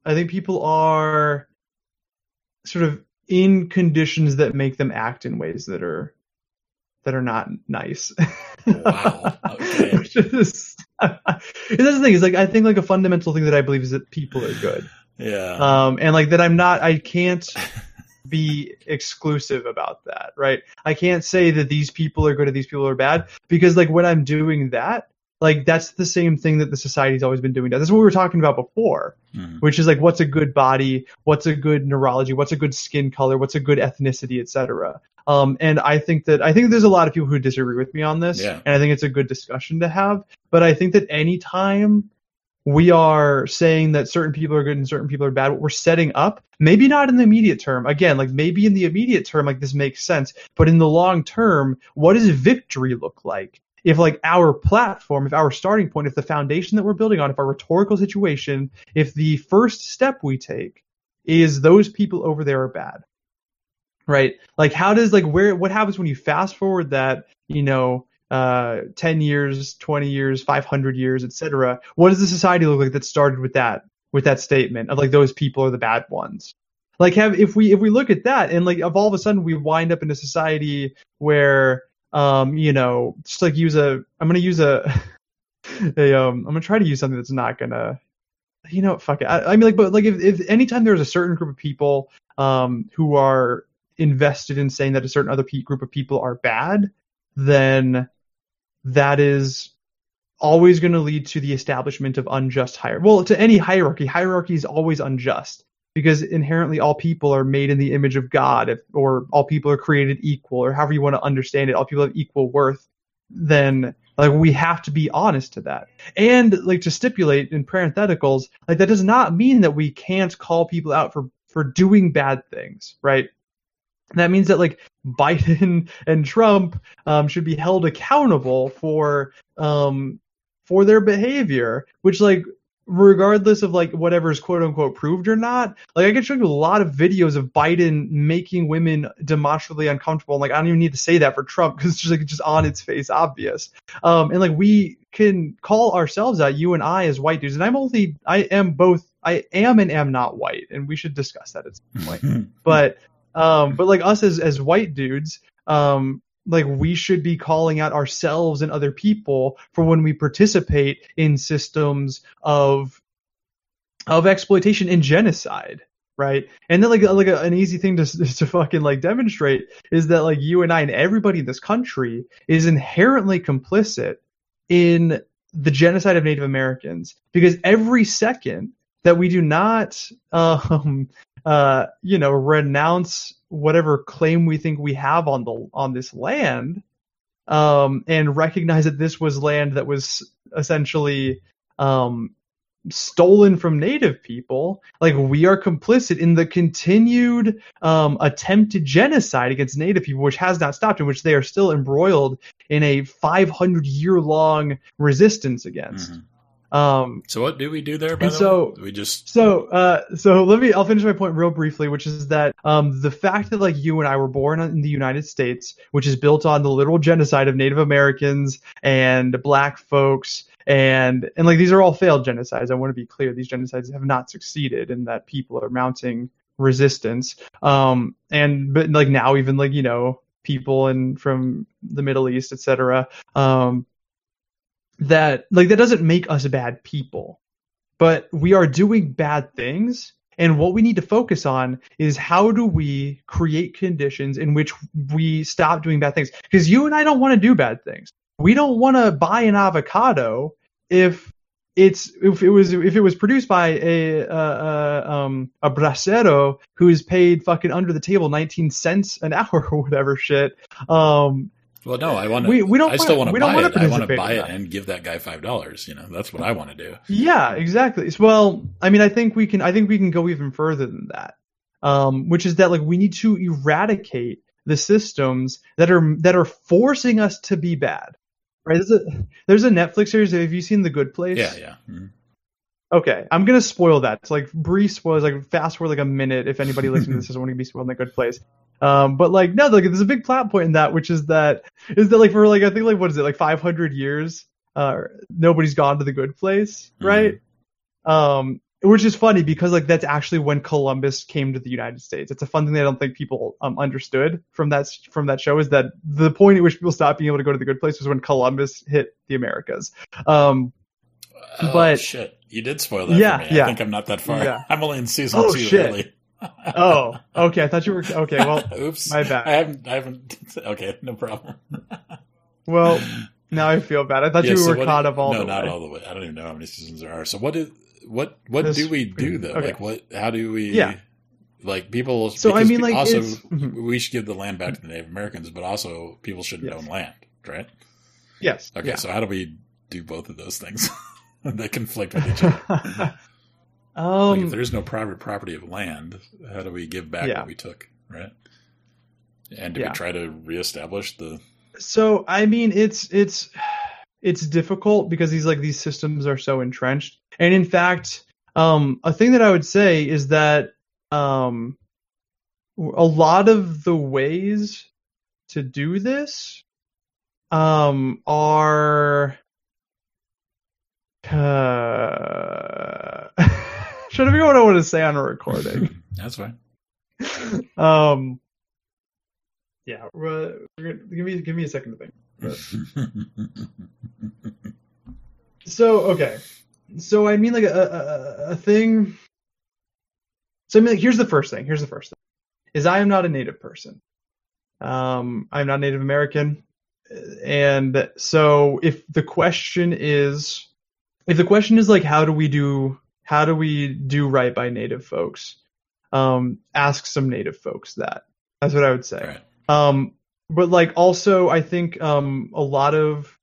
[SPEAKER 3] I think people are sort of in conditions that make them act in ways that are that are not nice.
[SPEAKER 2] Wow. Okay.
[SPEAKER 3] Which is, that's the thing is like I think like a fundamental thing that I believe is that people are good.
[SPEAKER 2] Yeah.
[SPEAKER 3] Um, and like that I'm not. I can't be exclusive about that, right? I can't say that these people are good or these people are bad because like when I'm doing that, like that's the same thing that the society's always been doing. That's what we were talking about before,
[SPEAKER 2] Mhm.
[SPEAKER 3] which is like what's a good body, what's a good neurology, what's a good skin color, what's a good ethnicity, etc. Um, and I think that I think there's a lot of people who disagree with me on this,
[SPEAKER 2] Yeah.
[SPEAKER 3] and I think it's a good discussion to have. But I think that anytime we are saying that certain people are good and certain people are bad, what we're setting up, maybe not in the immediate term, again, like maybe in the immediate term, like this makes sense, but in the long term, what does victory look like? If like our platform, if our starting point, if the foundation that we're building on, if our rhetorical situation, if the first step we take is those people over there are bad, right? Like how does like where what happens when you fast forward that you know uh 10 years 20 years 500 years etc what does the society look like that started with that with that statement of like those people are the bad ones? Like have if we if we look at that and like of all of a sudden we wind up in a society where um you know just like use a i'm gonna use a a um i'm gonna try to use something that's not gonna you know fuck it. I, I mean like but like if, if anytime there's a certain group of people um who are invested in saying that a certain other pe- group of people are bad then that is always going to lead to the establishment of unjust hierarchy. Well, to any hierarchy, hierarchy is always unjust because inherently all people are made in the image of God, if, or all people are created equal, or however you want to understand it, all people have equal worth. Then, like, we have to be honest to that, and like to stipulate in parentheticals, like that does not mean that we can't call people out for for doing bad things, right? That means that like Biden and Trump um, should be held accountable for um, for their behavior, which like regardless of like whatever's quote unquote proved or not, like I can show you a lot of videos of Biden making women demonstrably uncomfortable. And, Like I don't even need to say that for Trump because it's just like just on its face obvious. Um, and like we can call ourselves out, you and I as white dudes, and I'm only I am both I am and am not white, and we should discuss that at some point. but um, but like us as as white dudes, um, like we should be calling out ourselves and other people for when we participate in systems of of exploitation and genocide right? And then like like a, an easy thing to to fucking like demonstrate is that like you and I and everybody in this country is inherently complicit in the genocide of Native Americans because every second that we do not um uh you know renounce whatever claim we think we have on the on this land um and recognize that this was land that was essentially um stolen from native people like we are complicit in the continued um attempted genocide against native people which has not stopped in which they are still embroiled in a 500 year long resistance against
[SPEAKER 2] Mhm.
[SPEAKER 3] Um
[SPEAKER 2] So what do we do there?
[SPEAKER 3] And
[SPEAKER 2] the
[SPEAKER 3] so-
[SPEAKER 2] we just
[SPEAKER 3] so, uh, so let me. I'll finish my point real briefly, which is that um, the fact that like you and I were born in the United States, which is built on the literal genocide of Native Americans and Black folks, and and like these are all failed genocides. I want to be clear; these genocides have not succeeded, and that people are mounting resistance. Um, and but like now, even like you know people and from the Middle East, etc. Um, that like that doesn't make us bad people but we are doing bad things and what we need to focus on is how do we create conditions in which we stop doing bad things? Because you and I don't want to do bad things. We don't want to buy an avocado if it's if it was if it was produced by a uh, um a bracero who is paid fucking under the table 19 cents an hour or whatever shit um
[SPEAKER 2] well, no, I want to.
[SPEAKER 3] we- we don't
[SPEAKER 2] I still want to buy it. I want to buy it and give that guy five dollars. You know, that's what I want to do.
[SPEAKER 3] Yeah, exactly. Well, I mean, I think we can. I think we can go even further than that, um, which is that like we need to eradicate the systems that are that are forcing us to be bad. Right? There's a there's a Netflix series. Have you seen The Good Place?
[SPEAKER 2] Yeah, yeah. Mhm.
[SPEAKER 3] Okay, I'm gonna spoil that. It's like brief spoilers, like fast forward like a minute if anybody listening to this doesn't want to be spoiled in The Good Place. Um, but like no, like there's a big plot point in that, which is that is that like for like I think like what is it like 500 years, uh, nobody's gone to the Good Place, right? Um, which is funny because like that's actually when Columbus came to the United States. It's a fun thing that I don't think people um understood from that from that show is that the point at which people stopped being able to go to the Good Place was when Columbus hit the Americas. Um,
[SPEAKER 2] Oh,
[SPEAKER 3] But-
[SPEAKER 2] shit, you did spoil that
[SPEAKER 3] Yeah,
[SPEAKER 2] for me.
[SPEAKER 3] yeah.
[SPEAKER 2] I think I'm not that far.
[SPEAKER 3] Yeah.
[SPEAKER 2] I'm only in season
[SPEAKER 3] Oh,
[SPEAKER 2] two.
[SPEAKER 3] shit.
[SPEAKER 2] Early.
[SPEAKER 3] Oh, okay. I thought you were okay. Well,
[SPEAKER 2] oops.
[SPEAKER 3] my bad.
[SPEAKER 2] I haven't. I haven't. Okay, no problem.
[SPEAKER 3] well, now I feel bad. I thought
[SPEAKER 2] Yeah,
[SPEAKER 3] you
[SPEAKER 2] so
[SPEAKER 3] were caught up all
[SPEAKER 2] no, not
[SPEAKER 3] way.
[SPEAKER 2] all the way. I don't even know how many seasons there are. So what is what what
[SPEAKER 3] This-
[SPEAKER 2] do we do though?
[SPEAKER 3] okay.
[SPEAKER 2] Like what? How do we?
[SPEAKER 3] Yeah.
[SPEAKER 2] Like people.
[SPEAKER 3] So, I mean, like,
[SPEAKER 2] also
[SPEAKER 3] mhm.
[SPEAKER 2] we should give the land back to the Native Americans, but also people shouldn't
[SPEAKER 3] Yes.
[SPEAKER 2] own land, right?
[SPEAKER 3] Yes.
[SPEAKER 2] Okay,
[SPEAKER 3] yeah.
[SPEAKER 2] so how do we do both of those things that conflict with each other? Like if
[SPEAKER 3] um,
[SPEAKER 2] there's no private property of land, how do we give back
[SPEAKER 3] Yeah.
[SPEAKER 2] what we took, right? And do
[SPEAKER 3] Yeah.
[SPEAKER 2] we try to reestablish the?
[SPEAKER 3] so I mean, it's it's it's difficult because these like these systems are so entrenched, and in fact, um, a thing that I would say is that um, a lot of the ways to do this um are uh, figure out what I want to say on a recording.
[SPEAKER 2] That's fine.
[SPEAKER 3] um, yeah, we're, we're gonna, give me give me a second to think. So okay, so I mean like a, a, a thing. So I mean like here's the first thing. Here's the first thing, is I am not a native person. Um, I'm not Native American, and so if the question is, if the question is like how do we do how do we do right by Native folks, um, ask some Native folks that. That's what I would say.
[SPEAKER 2] right.
[SPEAKER 3] Um, but like also, I think um, a lot of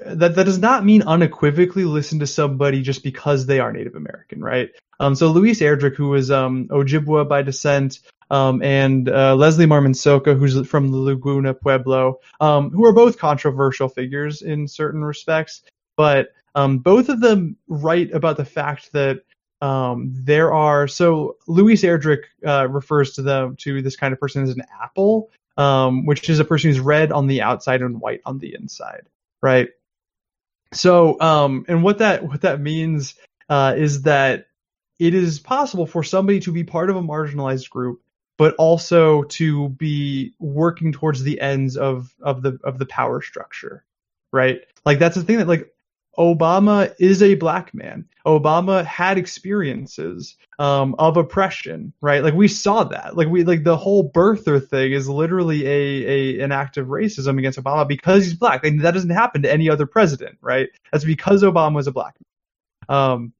[SPEAKER 3] that that does not mean unequivocally listen to somebody just because they are Native American, right? Um, so Louise Erdrich, who was um, Ojibwa by descent, um, and uh, Leslie Marmon Silko, who's from the Laguna Pueblo, um, who are both controversial figures in certain respects, but Um, both of them write about the fact that um, there are so Louise Erdrich uh, refers to them to this kind of person as an apple, um, which is a person who's red on the outside and white on the inside, right? So, um, and what that what that means uh, is that it is possible for somebody to be part of a marginalized group, but also to be working towards the ends of of the of the power structure, right? Like that's the thing that like Obama is a black man. Obama had experiences um, of oppression, right? Like we saw that. Like we like the whole birther thing is literally a, a an act of racism against Obama because he's black. And that doesn't happen to any other president, right? That's because Obama was a black man. Um,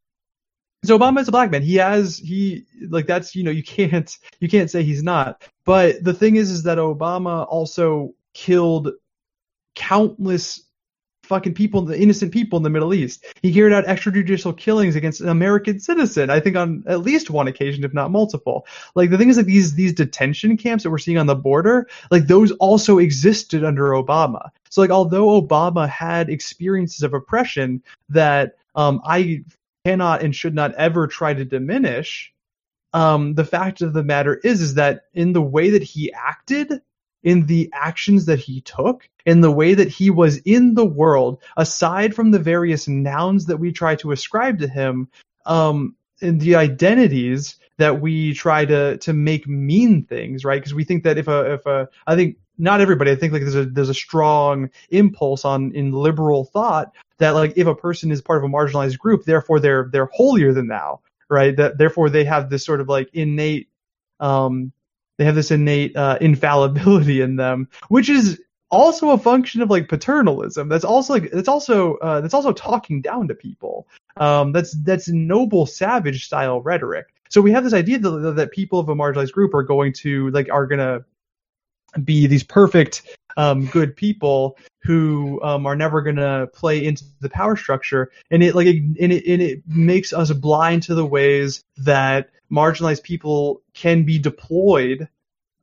[SPEAKER 3] so Obama is a black man. He has he like that's you know you can't you can't say he's not. But the thing is is that Obama also killed countless fucking people, the innocent people in the Middle East. He carried out extrajudicial killings against an American citizen, I think on at least one occasion, if not multiple. Like the thing is like these these detention camps that we're seeing on the border, like those also existed under Obama. So like although Obama had experiences of oppression that um, I cannot and should not ever try to diminish, um, the fact of the matter is is that in the way that he acted in the actions that he took, in the way that he was in the world, aside from the various nouns that we try to ascribe to him, um, and the identities that we try to to make mean things, right? Because we think that if a if a I think not everybody, I think like there's a there's a strong impulse on in liberal thought that like if a person is part of a marginalized group, therefore they're they're holier than thou, right? That therefore they have this sort of like innate um they have this innate uh, infallibility in them, which is also a function of like paternalism. That's also like that's also uh, that's also talking down to people. Um, that's that's noble savage style rhetoric. So we have this idea that, that people of a marginalized group are going to like are gonna be these perfect um, good people who um, are never going to play into the power structure, and it like and it and it makes us blind to the ways that marginalized people can be deployed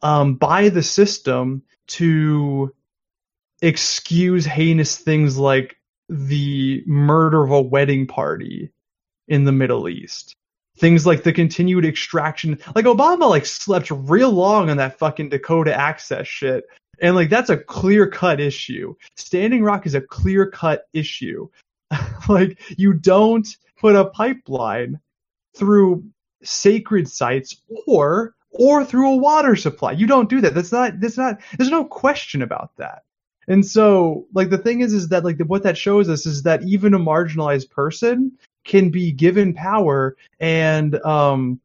[SPEAKER 3] um, by the system to excuse heinous things like the murder of a wedding party in the Middle East. Things like the continued extraction, like Obama, like slept real long on that fucking Dakota access shit, and like that's a clear cut issue. Standing Rock is a clear cut issue. like you don't put a pipeline through sacred sites or or through a water supply. You don't do that. That's not that's not there's no question about that. And so like the thing is is that like the, what that shows us is that even a marginalized person can be given power and um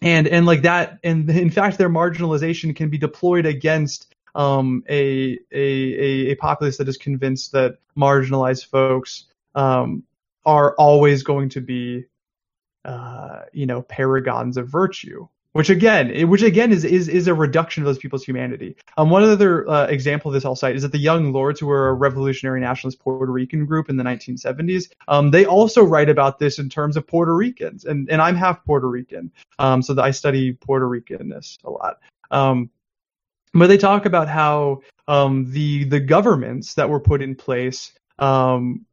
[SPEAKER 3] and and like that and in fact their marginalization can be deployed against um, a, a, a, a populace that is convinced that marginalized folks um, are always going to be uh, you know, paragons of virtue. Which again, which again is, is is a reduction of those people's humanity. Um, one other uh, example of this I'll cite is that the Young Lords, who were a revolutionary nationalist Puerto Rican group in the 1970s, um, they also write about this in terms of Puerto Ricans, and and I'm half Puerto Rican, um, so I study Puerto Ricanness a lot. Um, but they talk about how um, the the governments that were put in place um,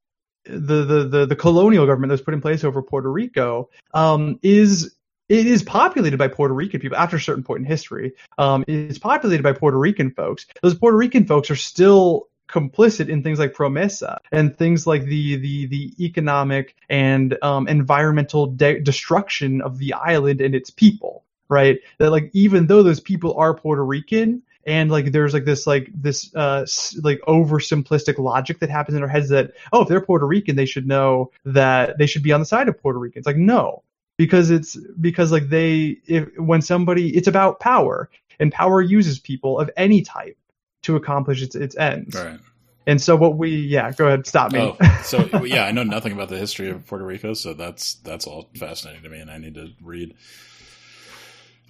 [SPEAKER 3] the, the, the, the colonial government that was put in place over Puerto Rico um, is it is populated by Puerto Rican people after a certain point in history. Um, it's populated by Puerto Rican folks. Those Puerto Rican folks are still complicit in things like Promesa and things like the the the economic and um, environmental de- destruction of the island and its people. Right? That like even though those people are Puerto Rican, and like there's like this like this uh like oversimplistic logic that happens in our heads that oh if they're Puerto Rican they should know that they should be on the side of Puerto Rican. It's like no because it's because like they if when somebody it's about power and power uses people of any type to accomplish its its ends.
[SPEAKER 2] Right.
[SPEAKER 3] And so what we yeah go ahead stop me.
[SPEAKER 2] Oh, so yeah, I know nothing about the history of Puerto Rico, so that's that's all fascinating to me, and I need to read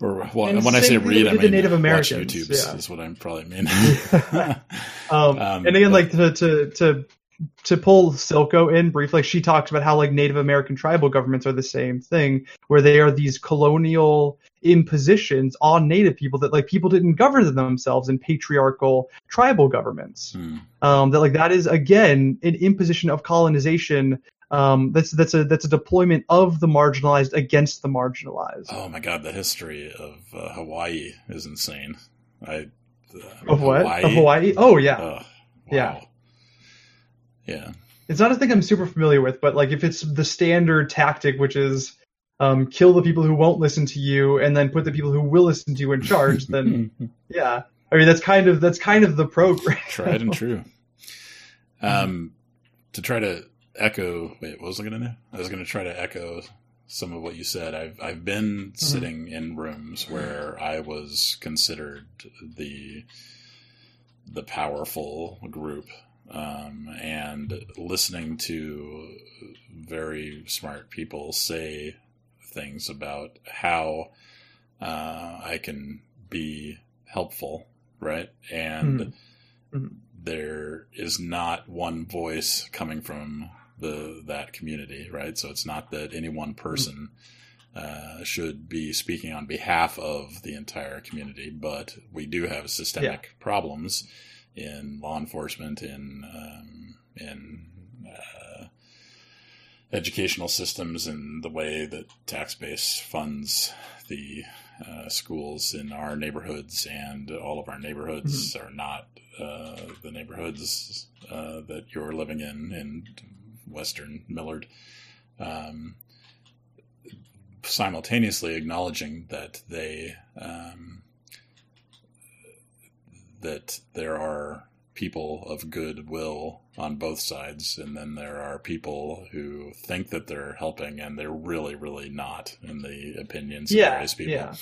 [SPEAKER 2] or well, and when I say read, I mean Native Americans. watch YouTube yeah. is what I'm probably mean.
[SPEAKER 3] um, um, and again, but, like to to to to pull Silko in briefly, like she talks about how like Native American tribal governments are the same thing, where they are these colonial impositions on Native people that like people didn't govern themselves in patriarchal tribal governments. Hmm. Um, that like that is again an imposition of colonization um, that's that's a that's a deployment of the marginalized against the marginalized.
[SPEAKER 2] Oh my god, the history of uh, Hawaii is insane. I uh,
[SPEAKER 3] of what? Hawaii? Of Hawaii? Oh yeah,
[SPEAKER 2] uh, wow.
[SPEAKER 3] yeah,
[SPEAKER 2] yeah.
[SPEAKER 3] It's not a thing I'm super familiar with, but like if it's the standard tactic, which is um, kill the people who won't listen to you and then put the people who will listen to you in charge, then yeah, I mean that's kind of that's kind of the program.
[SPEAKER 2] Tried and true. Um, to try to echo. Wait, what was I going to do? I was going to try to echo some of what you said. I've I've been mm-hmm. sitting in rooms where I was considered the the powerful group, um, and listening to very smart people say things about how uh, I can be helpful, right? And mm-hmm. mm-hmm. there is not one voice coming from the that community, right? So it's not that any one person uh, should be speaking on behalf of the entire community, but we do have systemic yeah. problems in law enforcement, in um, in uh, educational systems, and the way that tax base funds the uh, schools in our neighborhoods, and all of our neighborhoods mm-hmm. are not uh, the neighborhoods uh, that you're living in, and Western Millard, um, simultaneously acknowledging that they um, that there are people of goodwill on both sides, and then there are people who think that they're helping, and they're really, really not in the opinions
[SPEAKER 3] yeah,
[SPEAKER 2] of various people.
[SPEAKER 3] Yeah.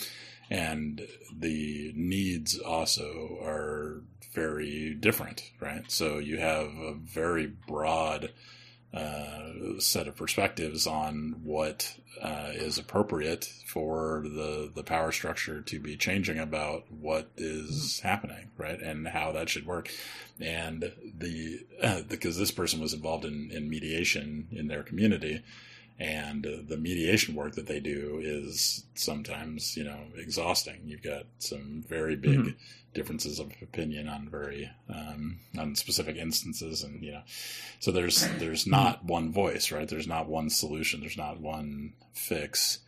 [SPEAKER 2] And the needs also are very different, right? So you have a very broad uh, set of perspectives on what uh, is appropriate for the the power structure to be changing about what is happening, right, and how that should work. And the uh, because this person was involved in, in mediation in their community, and the mediation work that they do is sometimes you know exhausting. You've got some very big mm-hmm. differences of opinion on very um, on specific instances, and you know, so there's there's not one voice, right? There's not one solution. There's not one fix.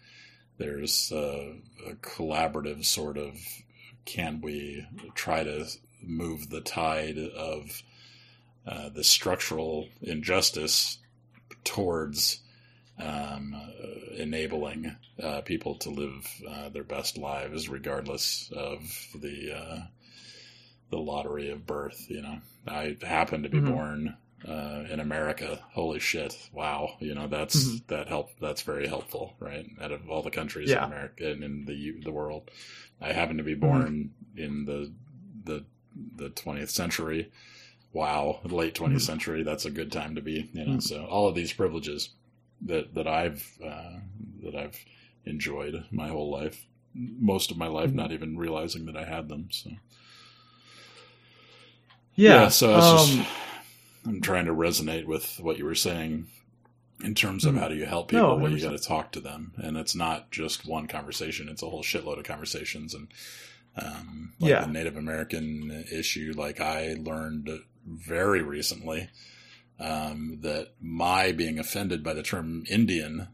[SPEAKER 2] There's a, a collaborative sort of can we try to move the tide of uh, the structural injustice towards um, enabling uh, people to live uh, their best lives regardless of the uh, the lottery of birth. You know, I happen to be mm-hmm. born uh, in America. Holy shit! Wow, you know that's mm-hmm. that help. That's very helpful, right? Out of all the countries yeah. in America and in the the world, I happen to be mm-hmm. born mm-hmm. in the the the 20th century. Wow, late 20th mm-hmm. century. That's a good time to be. You know, mm-hmm. so all of these privileges that that I've uh, that I've enjoyed my whole life, most of my life, mm-hmm. not even realizing that I had them. So
[SPEAKER 3] yeah,
[SPEAKER 2] yeah so um, just, I'm trying to resonate with what you were saying in terms of mm. how do you help people no, when you got to talk to them, and it's not just one conversation; it's a whole shitload of conversations and. Um, like
[SPEAKER 3] yeah.
[SPEAKER 2] the Native American issue, like I learned very recently um, that my being offended by the term Indian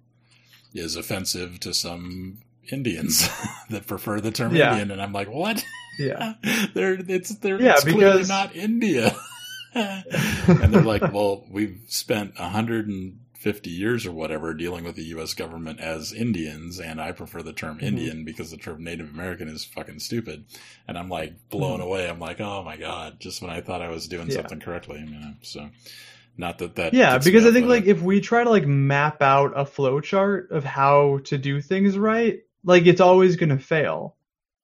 [SPEAKER 2] is offensive to some Indians that prefer the term yeah. Indian, and I'm like, what?
[SPEAKER 3] Yeah,
[SPEAKER 2] they're it's they're
[SPEAKER 3] yeah,
[SPEAKER 2] it's
[SPEAKER 3] because...
[SPEAKER 2] clearly not India. and they're like, well, we've spent 150 years or whatever dealing with the U.S. government as Indians, and I prefer the term mm-hmm. Indian because the term Native American is fucking stupid. And I'm like blown mm-hmm. away. I'm like, oh my god! Just when I thought I was doing yeah. something correctly, you know. So not that that.
[SPEAKER 3] Yeah, because I think like if we try to like map out a flow chart of how to do things right, like it's always going to fail.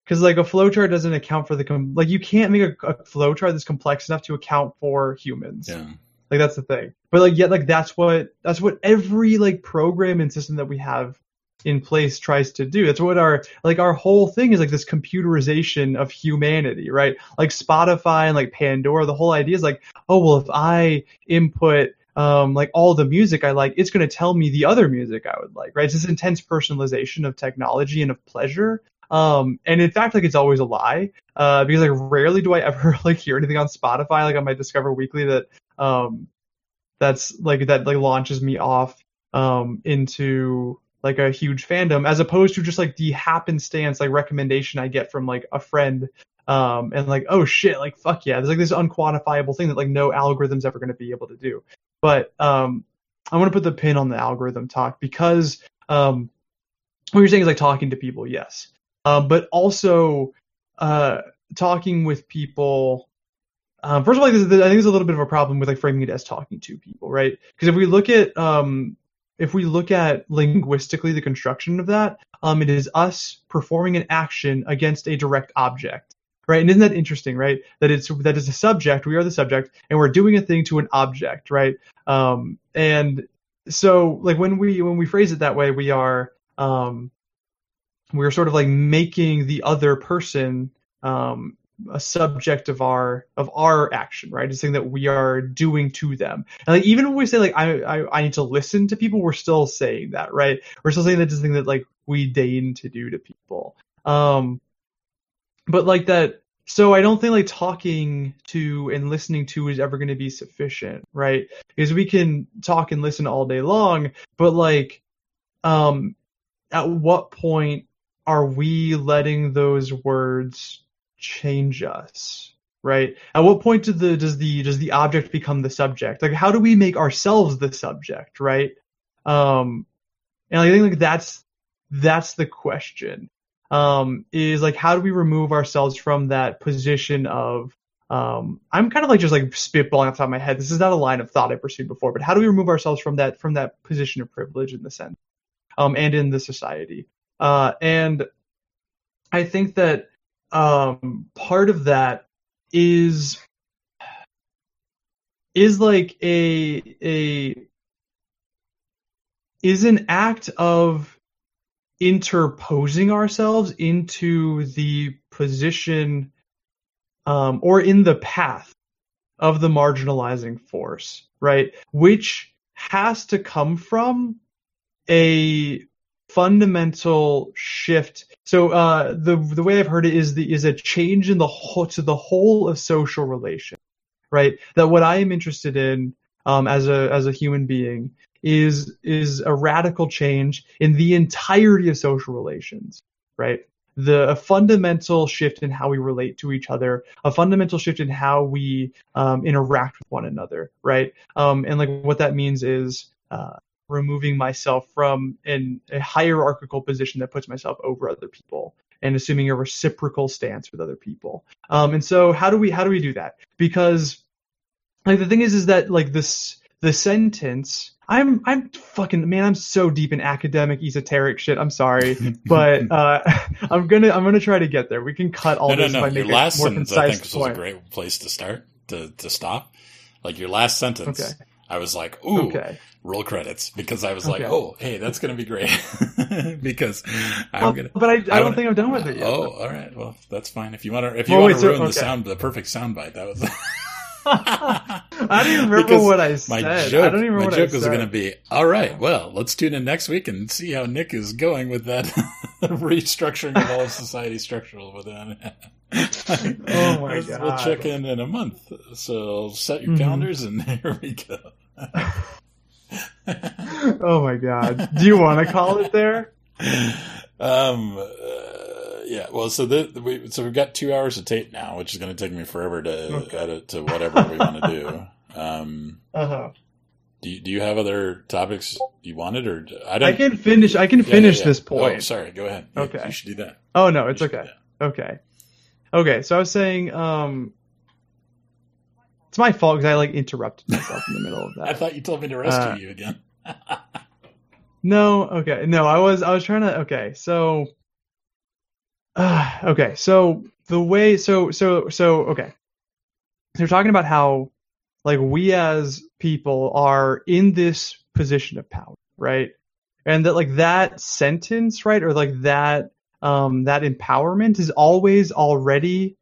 [SPEAKER 3] Because like a flow chart doesn't account for the com- like you can't make a, a flow chart that's complex enough to account for humans.
[SPEAKER 2] Yeah.
[SPEAKER 3] Like that's the thing. But like yet like that's what that's what every like program and system that we have in place tries to do. That's what our like our whole thing is like this computerization of humanity, right? Like Spotify and like Pandora, the whole idea is like, oh well, if I input um, like all the music I like, it's going to tell me the other music I would like, right? It's this intense personalization of technology and of pleasure. Um, and in fact, like it's always a lie, uh, because like rarely do I ever like hear anything on Spotify, like on my Discover Weekly that, um, that's like that like launches me off um into like a huge fandom as opposed to just like the happenstance like recommendation I get from like a friend um and like oh shit like fuck yeah there's like this unquantifiable thing that like no algorithm's ever going to be able to do but um I want to put the pin on the algorithm talk because um what you're saying is like talking to people yes um but also uh talking with people um, first of all, I think there's a little bit of a problem with like framing it as talking to people, right? Because if we look at um, if we look at linguistically the construction of that, um, it is us performing an action against a direct object, right? And isn't that interesting, right? That it's that is a subject, we are the subject, and we're doing a thing to an object, right? Um, and so like when we when we phrase it that way, we are um, we're sort of like making the other person um, a subject of our of our action, right? It's something that we are doing to them. And like even when we say like I, I I need to listen to people, we're still saying that, right? We're still saying that something that like we deign to do to people. Um but like that so I don't think like talking to and listening to is ever going to be sufficient, right? Because we can talk and listen all day long, but like um at what point are we letting those words change us right? At what point does the does the does the object become the subject? Like how do we make ourselves the subject right? Um and i think like that's that's the question. Um is like how do we remove ourselves from that position of um i'm kind of like just like spitballing off the top of my head. This is not a line of thought i pursued before but how do we remove ourselves from that from that position of privilege in the sense um and in the society? Uh and i think that um, part of that is is like a a is an act of interposing ourselves into the position um, or in the path of the marginalizing force, right? Which has to come from a fundamental shift. So uh, the the way I've heard it is the is a change in the whole to the whole of social relation, right? That what I am interested in um, as a as a human being is is a radical change in the entirety of social relations, right? The a fundamental shift in how we relate to each other, a fundamental shift in how we um, interact with one another, right? Um, and like what that means is uh, removing myself from an, a hierarchical position that puts myself over other people and assuming a reciprocal stance with other people. Um, and so how do we how do we do that? Because like the thing is is that like this the sentence I'm I'm fucking man I'm so deep in academic esoteric shit. I'm sorry, but uh, I'm gonna I'm gonna try to get there. We can cut all
[SPEAKER 2] no,
[SPEAKER 3] this
[SPEAKER 2] no, no.
[SPEAKER 3] if I
[SPEAKER 2] Your
[SPEAKER 3] make
[SPEAKER 2] last
[SPEAKER 3] more
[SPEAKER 2] sentence,
[SPEAKER 3] concise
[SPEAKER 2] I think,
[SPEAKER 3] point.
[SPEAKER 2] was a great place to start to to stop. Like your last sentence,
[SPEAKER 3] Okay.
[SPEAKER 2] I was like, "Ooh,
[SPEAKER 3] Okay.
[SPEAKER 2] roll credits," because I was like, "Oh, hey, that's gonna be great," because I'm
[SPEAKER 3] Well,
[SPEAKER 2] gonna.
[SPEAKER 3] but I, I,
[SPEAKER 2] I
[SPEAKER 3] don't
[SPEAKER 2] wanna-
[SPEAKER 3] think I'm done with it yet.
[SPEAKER 2] Oh, all right. Well, that's fine. If you want to, if you
[SPEAKER 3] Well,
[SPEAKER 2] want to
[SPEAKER 3] so-
[SPEAKER 2] ruin the sound, the perfect soundbite, that was.
[SPEAKER 3] I don't even remember
[SPEAKER 2] Because
[SPEAKER 3] what I
[SPEAKER 2] My
[SPEAKER 3] said.
[SPEAKER 2] joke,
[SPEAKER 3] I don't even
[SPEAKER 2] my
[SPEAKER 3] remember
[SPEAKER 2] joke
[SPEAKER 3] what I
[SPEAKER 2] was going to be, all right, well, let's tune in next week and see how Nick is going with that restructuring of all of society structural within.
[SPEAKER 3] Oh my god!
[SPEAKER 2] We'll check in in a month. So set your
[SPEAKER 3] Mhm.
[SPEAKER 2] calendars and here we go.
[SPEAKER 3] Oh my god. Do you want to call it there?
[SPEAKER 2] um, uh, yeah. Well, so the, we so we've got two hours of tape now, which is going to take me forever to
[SPEAKER 3] Okay.
[SPEAKER 2] edit to whatever we want to do. Um,
[SPEAKER 3] Uh huh.
[SPEAKER 2] do you, do you have other topics you wanted, or I don't?
[SPEAKER 3] I can finish. I can
[SPEAKER 2] Yeah, yeah,
[SPEAKER 3] finish
[SPEAKER 2] yeah.
[SPEAKER 3] this
[SPEAKER 2] Oh,
[SPEAKER 3] point.
[SPEAKER 2] sorry. Go ahead.
[SPEAKER 3] Okay.
[SPEAKER 2] you should do that.
[SPEAKER 3] Oh no, it's okay. Okay. Okay. So I was saying, um, it's my fault because I like interrupted myself in the middle of that.
[SPEAKER 2] I thought you told me to rescue
[SPEAKER 3] Uh,
[SPEAKER 2] you again.
[SPEAKER 3] No, okay. No, I was I was trying to okay. So uh, okay. So the way so so so okay. So we're talking about how like we as people are in this position of power, right? And that like that sentence, right? Or like that um that empowerment is always already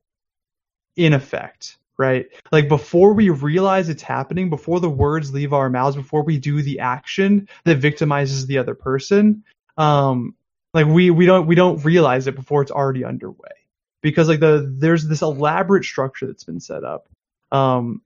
[SPEAKER 3] in effect, right? Like before we realize it's happening, before the words leave our mouths, before we do the action that victimizes the other person, um, like we we don't we don't realize it before it's already underway because like the there's this elaborate structure that's been set up, um,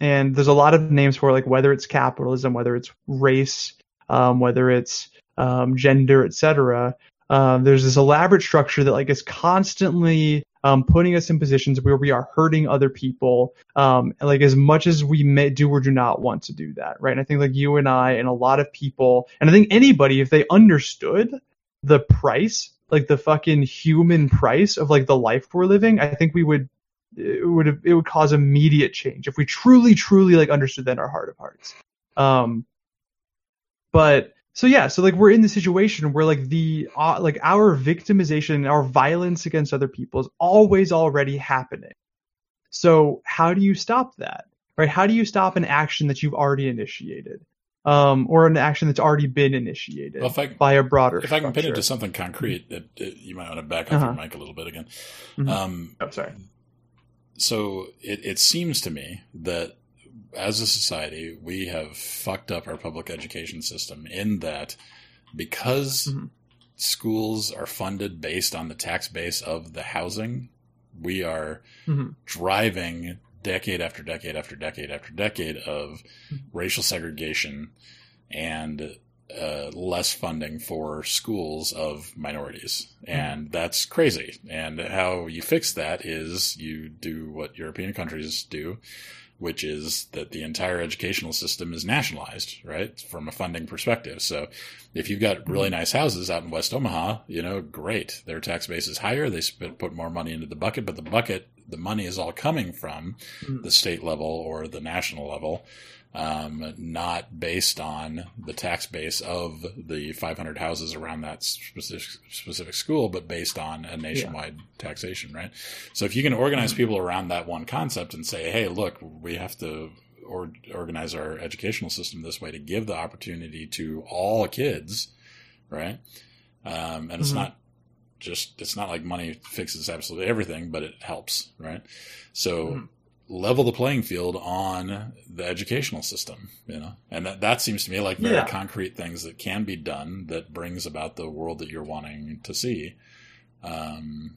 [SPEAKER 3] and there's a lot of names for it, like whether it's capitalism, whether it's race, um, whether it's um, gender, etc. Uh, there's this elaborate structure that like is constantly um, putting us in positions where we are hurting other people, um, like as much as we may do or do not want to do that, right? And I think like you and I and a lot of people, and I think anybody, if they understood the price, like the fucking human price of like the life we're living, I think we would it would it would cause immediate change if we truly truly like understood that in our heart of hearts. Um, but so yeah, so like we're in the situation where like the uh, like our victimization, our violence against other people is always already happening. So how do you stop that? Right? How do you stop an action that you've already initiated? Um, or an action that's already been initiated
[SPEAKER 2] Well, if I-
[SPEAKER 3] by a broader
[SPEAKER 2] If I can pin it to something concrete, it, it, you might want to back up
[SPEAKER 3] Uh-huh.
[SPEAKER 2] your mic a little bit again.
[SPEAKER 3] Mhm.
[SPEAKER 2] Um,
[SPEAKER 3] Oh, sorry.
[SPEAKER 2] so it, it seems to me that as a society, we have fucked up our public education system in that because
[SPEAKER 3] Mhm.
[SPEAKER 2] schools are funded based on the tax base of the housing, we are
[SPEAKER 3] Mhm.
[SPEAKER 2] driving decade after decade after decade after decade of racial segregation and uh, less funding for schools of minorities. And that's crazy. And how you fix that is you do what European countries do, which is that the entire educational system is nationalized, right? From a funding perspective. So if you've got really nice houses out in West Omaha, you know, great. Their tax base is higher. They sp- put more money into the bucket, but the bucket, the money is all coming from
[SPEAKER 3] Mhm.
[SPEAKER 2] the state level or the national level, um, not based on the tax base of the 500 houses around that specific, specific school, but based on a nationwide taxation, right? So if you can organize people around that one concept and say, hey, look, we have to or, organize our educational system this way to give the opportunity to all kids, right? Um, and it's
[SPEAKER 3] Mhm.
[SPEAKER 2] not just, it's not like money fixes absolutely everything, but it helps, right? So
[SPEAKER 3] Mhm.
[SPEAKER 2] Level the playing field on the educational system, you know, and that, that seems to me like very
[SPEAKER 3] Yeah.
[SPEAKER 2] concrete things that can be done that brings about the world that you're wanting to see. Um,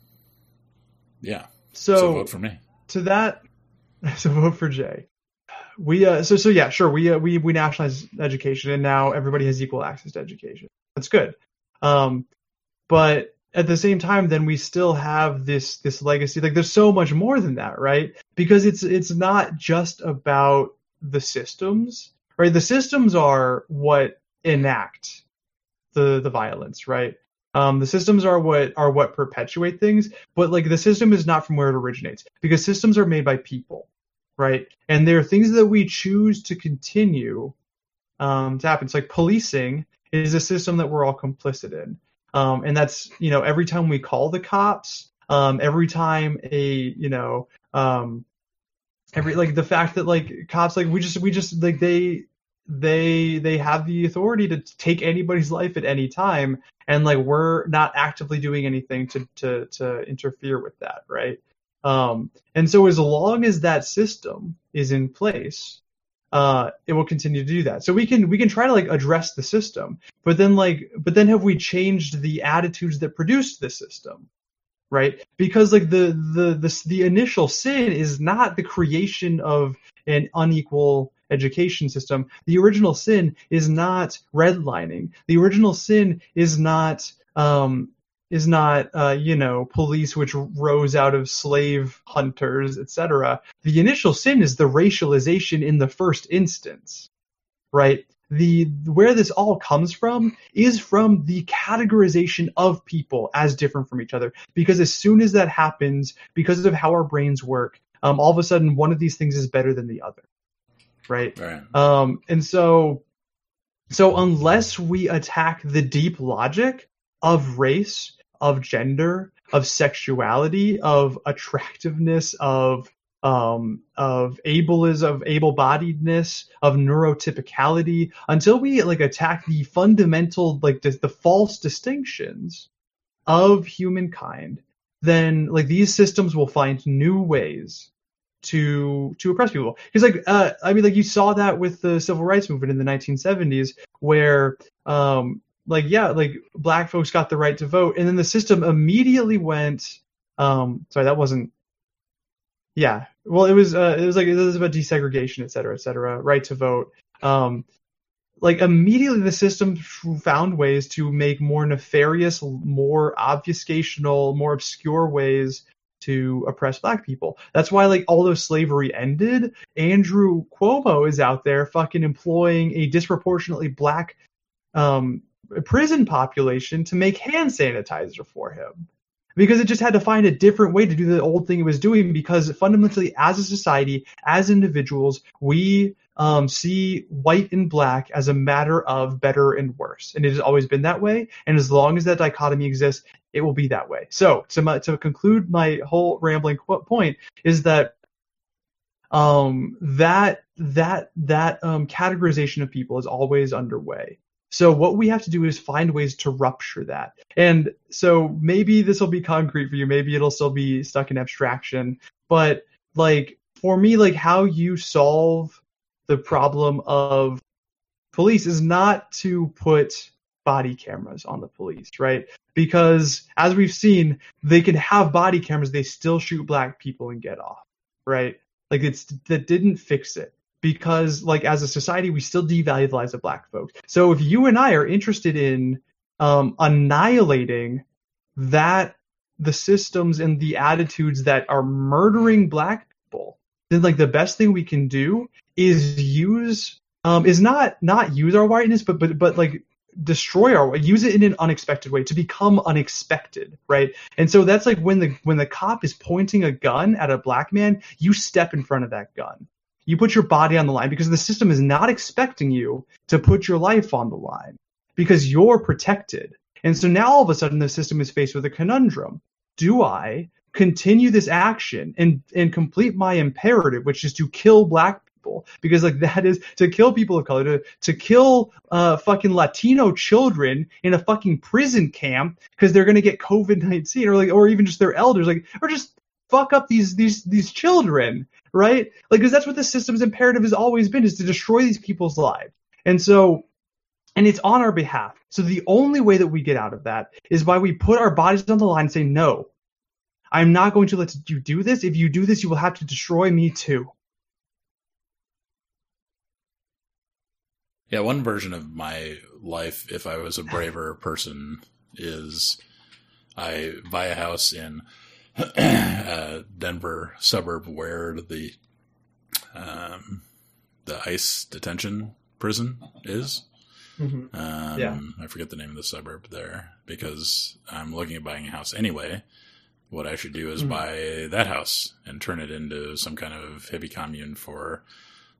[SPEAKER 2] yeah. So,
[SPEAKER 3] So,
[SPEAKER 2] vote for me.
[SPEAKER 3] to that, so vote for Jay. We uh, so so yeah, sure. We uh, we we nationalized education, and now everybody has equal access to education. That's good. Um, but at the same time, then we still have this this legacy. Like there's so much more than that, right? Because it's it's not just about the systems, right? The systems are what enact the the violence, right? Um, the systems are what are what perpetuate things, but like the system is not from where it originates because systems are made by people, right? And there are things that we choose to continue um, to happen. It's like policing is a system that we're all complicit in, um, and that's you know every time we call the cops, um, every time a you know um, every like the fact that like cops like we just we just like they they they have the authority to take anybody's life at any time. And like we're not actively doing anything to to to interfere with that right? Um and so as long as that system is in place uh it will continue to do that. So we can we can try to like address the system but then like but then have we changed the attitudes that produced the system right? Because like the the the, the initial sin is not the creation of an unequal education system. The original sin is not redlining. The original sin is not um is not uh, you know police which rose out of slave hunters etc the initial sin is the racialization in the first instance right? The where this all comes from is from the categorization of people as different from each other. Because as soon as that happens because of how our brains work um, all of a sudden one of these things is better than the other right?
[SPEAKER 2] Right.
[SPEAKER 3] um, and so, so unless we attack the deep logic of race, of gender, of sexuality, of attractiveness, of um, of ableism, of able-bodiedness, of neurotypicality, until we like attack the fundamental, like the, the false distinctions of humankind, then like these systems will find new ways to to oppress people. Because like uh i mean like you saw that with the civil rights movement in the 1970s where um like yeah like black folks got the right to vote and then the system immediately went um sorry that wasn't yeah well, it was uh, it was like it was about desegregation, et cetera, et cetera, right to vote. Um, like immediately the system found ways to make more nefarious, more obfuscational, more obscure ways to oppress black people. That's why like although slavery ended, Andrew Cuomo is out there fucking employing a disproportionately black um, prison population to make hand sanitizer for him. Because it just had to find a different way to do the old thing it was doing because fundamentally as a society, as individuals, we um, see white and black as a matter of better and worse. And it has always been that way. And as long as that dichotomy exists, it will be that way. So to, my, to conclude my whole rambling point is that um, that that that um, categorization of people is always underway. So what we have to do is find ways to rupture that. And so maybe this will be concrete for you. Maybe it'll still be stuck in abstraction. But like for me, like how you solve the problem of police is not to put body cameras on the police, right? Because as we've seen, they can have body cameras, they still shoot black people and get off, right? Like it's that didn't fix it because like as a society we still devalue the lives of black folks. So if you and I are interested in um, annihilating that the systems and the attitudes that are murdering black people, then like the best thing we can do is use um is not not use our whiteness but but but like destroy our use it in an unexpected way to become unexpected right and so that's like when the when the cop is pointing a gun at a black man you step in front of that gun you put your body on the line because the system is not expecting you to put your life on the line because you're protected. And so now all of a sudden the system is faced with a conundrum. Do i continue this action and and complete my imperative which is to kill black people? Because like that is to kill people of color to to kill uh fucking Latino children in a fucking prison camp because they're gonna get COVID nineteen or like or even just their elders like or just fuck up these these these children right? Like because that's what the system's imperative has always been is to destroy these people's lives. And so and it's on our behalf. So the only way that we get out of that is by we put our bodies on the line and say no i'm not going to let you do this. If you do this you will have to destroy me too.
[SPEAKER 2] Yeah, one version of my life, if I was a braver person, is I buy a house in a Denver suburb where the um, the ICE detention prison is.
[SPEAKER 3] mm-hmm.
[SPEAKER 2] Um,
[SPEAKER 3] Yeah.
[SPEAKER 2] I forget the name of the suburb there because I'm looking at buying a house anyway. What I should do is
[SPEAKER 3] Mhm.
[SPEAKER 2] buy that house and turn it into some kind of hippie commune for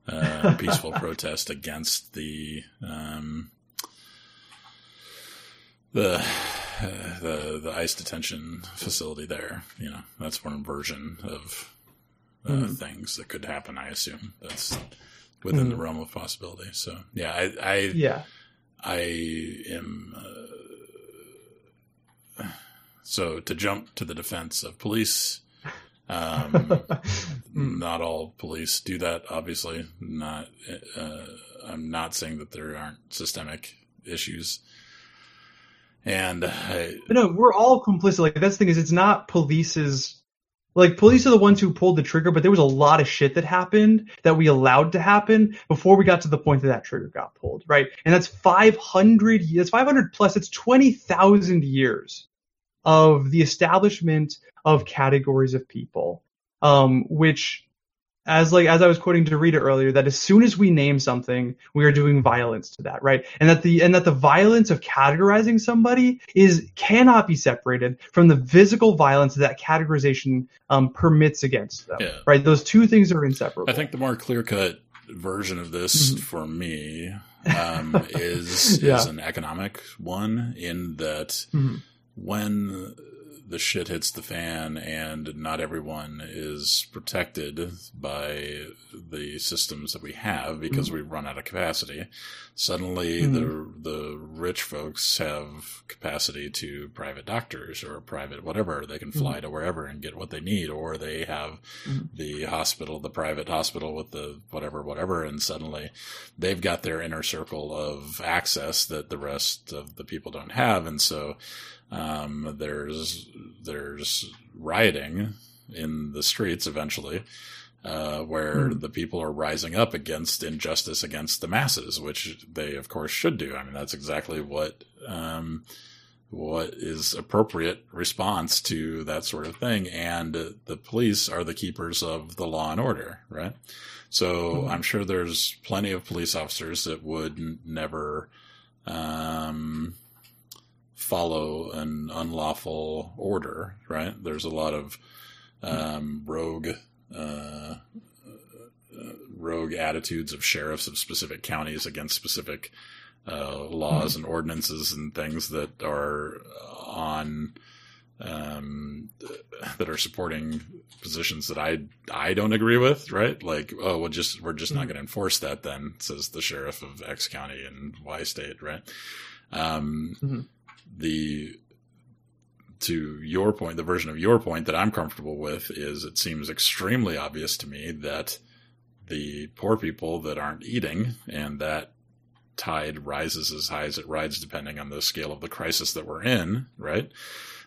[SPEAKER 2] uh, peaceful protest against the um, the uh, the the ICE detention facility there. You know, that's one version of uh,
[SPEAKER 3] Mhm.
[SPEAKER 2] things that could happen. I assume that's within the
[SPEAKER 3] Mhm.
[SPEAKER 2] realm of possibility. So yeah, I I,
[SPEAKER 3] yeah
[SPEAKER 2] I am. Uh, so to jump to the defense of police, um,
[SPEAKER 3] Mm.
[SPEAKER 2] not all police do that. Obviously, not. Uh, I'm not saying that there aren't systemic issues, and I,
[SPEAKER 3] But no, we're all complicit. Like that's the thing is, it's not police's. Like police are the ones who pulled the trigger, but there was a lot of shit that happened that we allowed to happen before we got to the point that that trigger got pulled, right? And that's 500. That's 500 plus. It's 20,000 years of the establishment of categories of people, um, which as like as I was quoting Derrida earlier, that as soon as we name something, we are doing violence to that, right? And that the and that the violence of categorizing somebody is cannot be separated from the physical violence that categorization um, permits against them,
[SPEAKER 2] Yeah.
[SPEAKER 3] right? Those two things are inseparable.
[SPEAKER 2] I think the more clear cut version of this
[SPEAKER 3] Mhm.
[SPEAKER 2] for me um, is
[SPEAKER 3] Yeah.
[SPEAKER 2] is an economic one in that
[SPEAKER 3] Mhm.
[SPEAKER 2] when the shit hits the fan and not everyone is protected by the systems that we have because mm. we run out of capacity. Suddenly hmm. the the rich folks have capacity to private doctors or private whatever. They can hmm. fly to wherever and get what they need or they have
[SPEAKER 3] Mhm.
[SPEAKER 2] the hospital, the private hospital with the whatever whatever and suddenly they've got their inner circle of access that the rest of the people don't have and so um, there's there's rioting in the streets eventually uh, where
[SPEAKER 3] Mhm.
[SPEAKER 2] the people are rising up against injustice against the masses, which they of course should do. I mean, that's exactly what um, what is appropriate response to that sort of thing. And the police are the keepers of the law and order, right? So
[SPEAKER 3] Mhm.
[SPEAKER 2] I'm sure there's plenty of police officers that would n- never um, follow an unlawful order, right? There's a lot of um, rogue. Uh, uh, rogue attitudes of sheriffs of specific counties against specific uh, laws and ordinances and things that are on um, that are supporting positions that I I don't agree with, right? Like, oh, we'll just we're just not
[SPEAKER 3] Mhm.
[SPEAKER 2] going to enforce that then, says the sheriff of X county and Y state, right? Um,
[SPEAKER 3] Mhm.
[SPEAKER 2] The to your point, the version of your point that I'm comfortable with is it seems extremely obvious to me that the poor people that aren't eating and that tide rises as high as it rides depending on the scale of the crisis that we're in, right?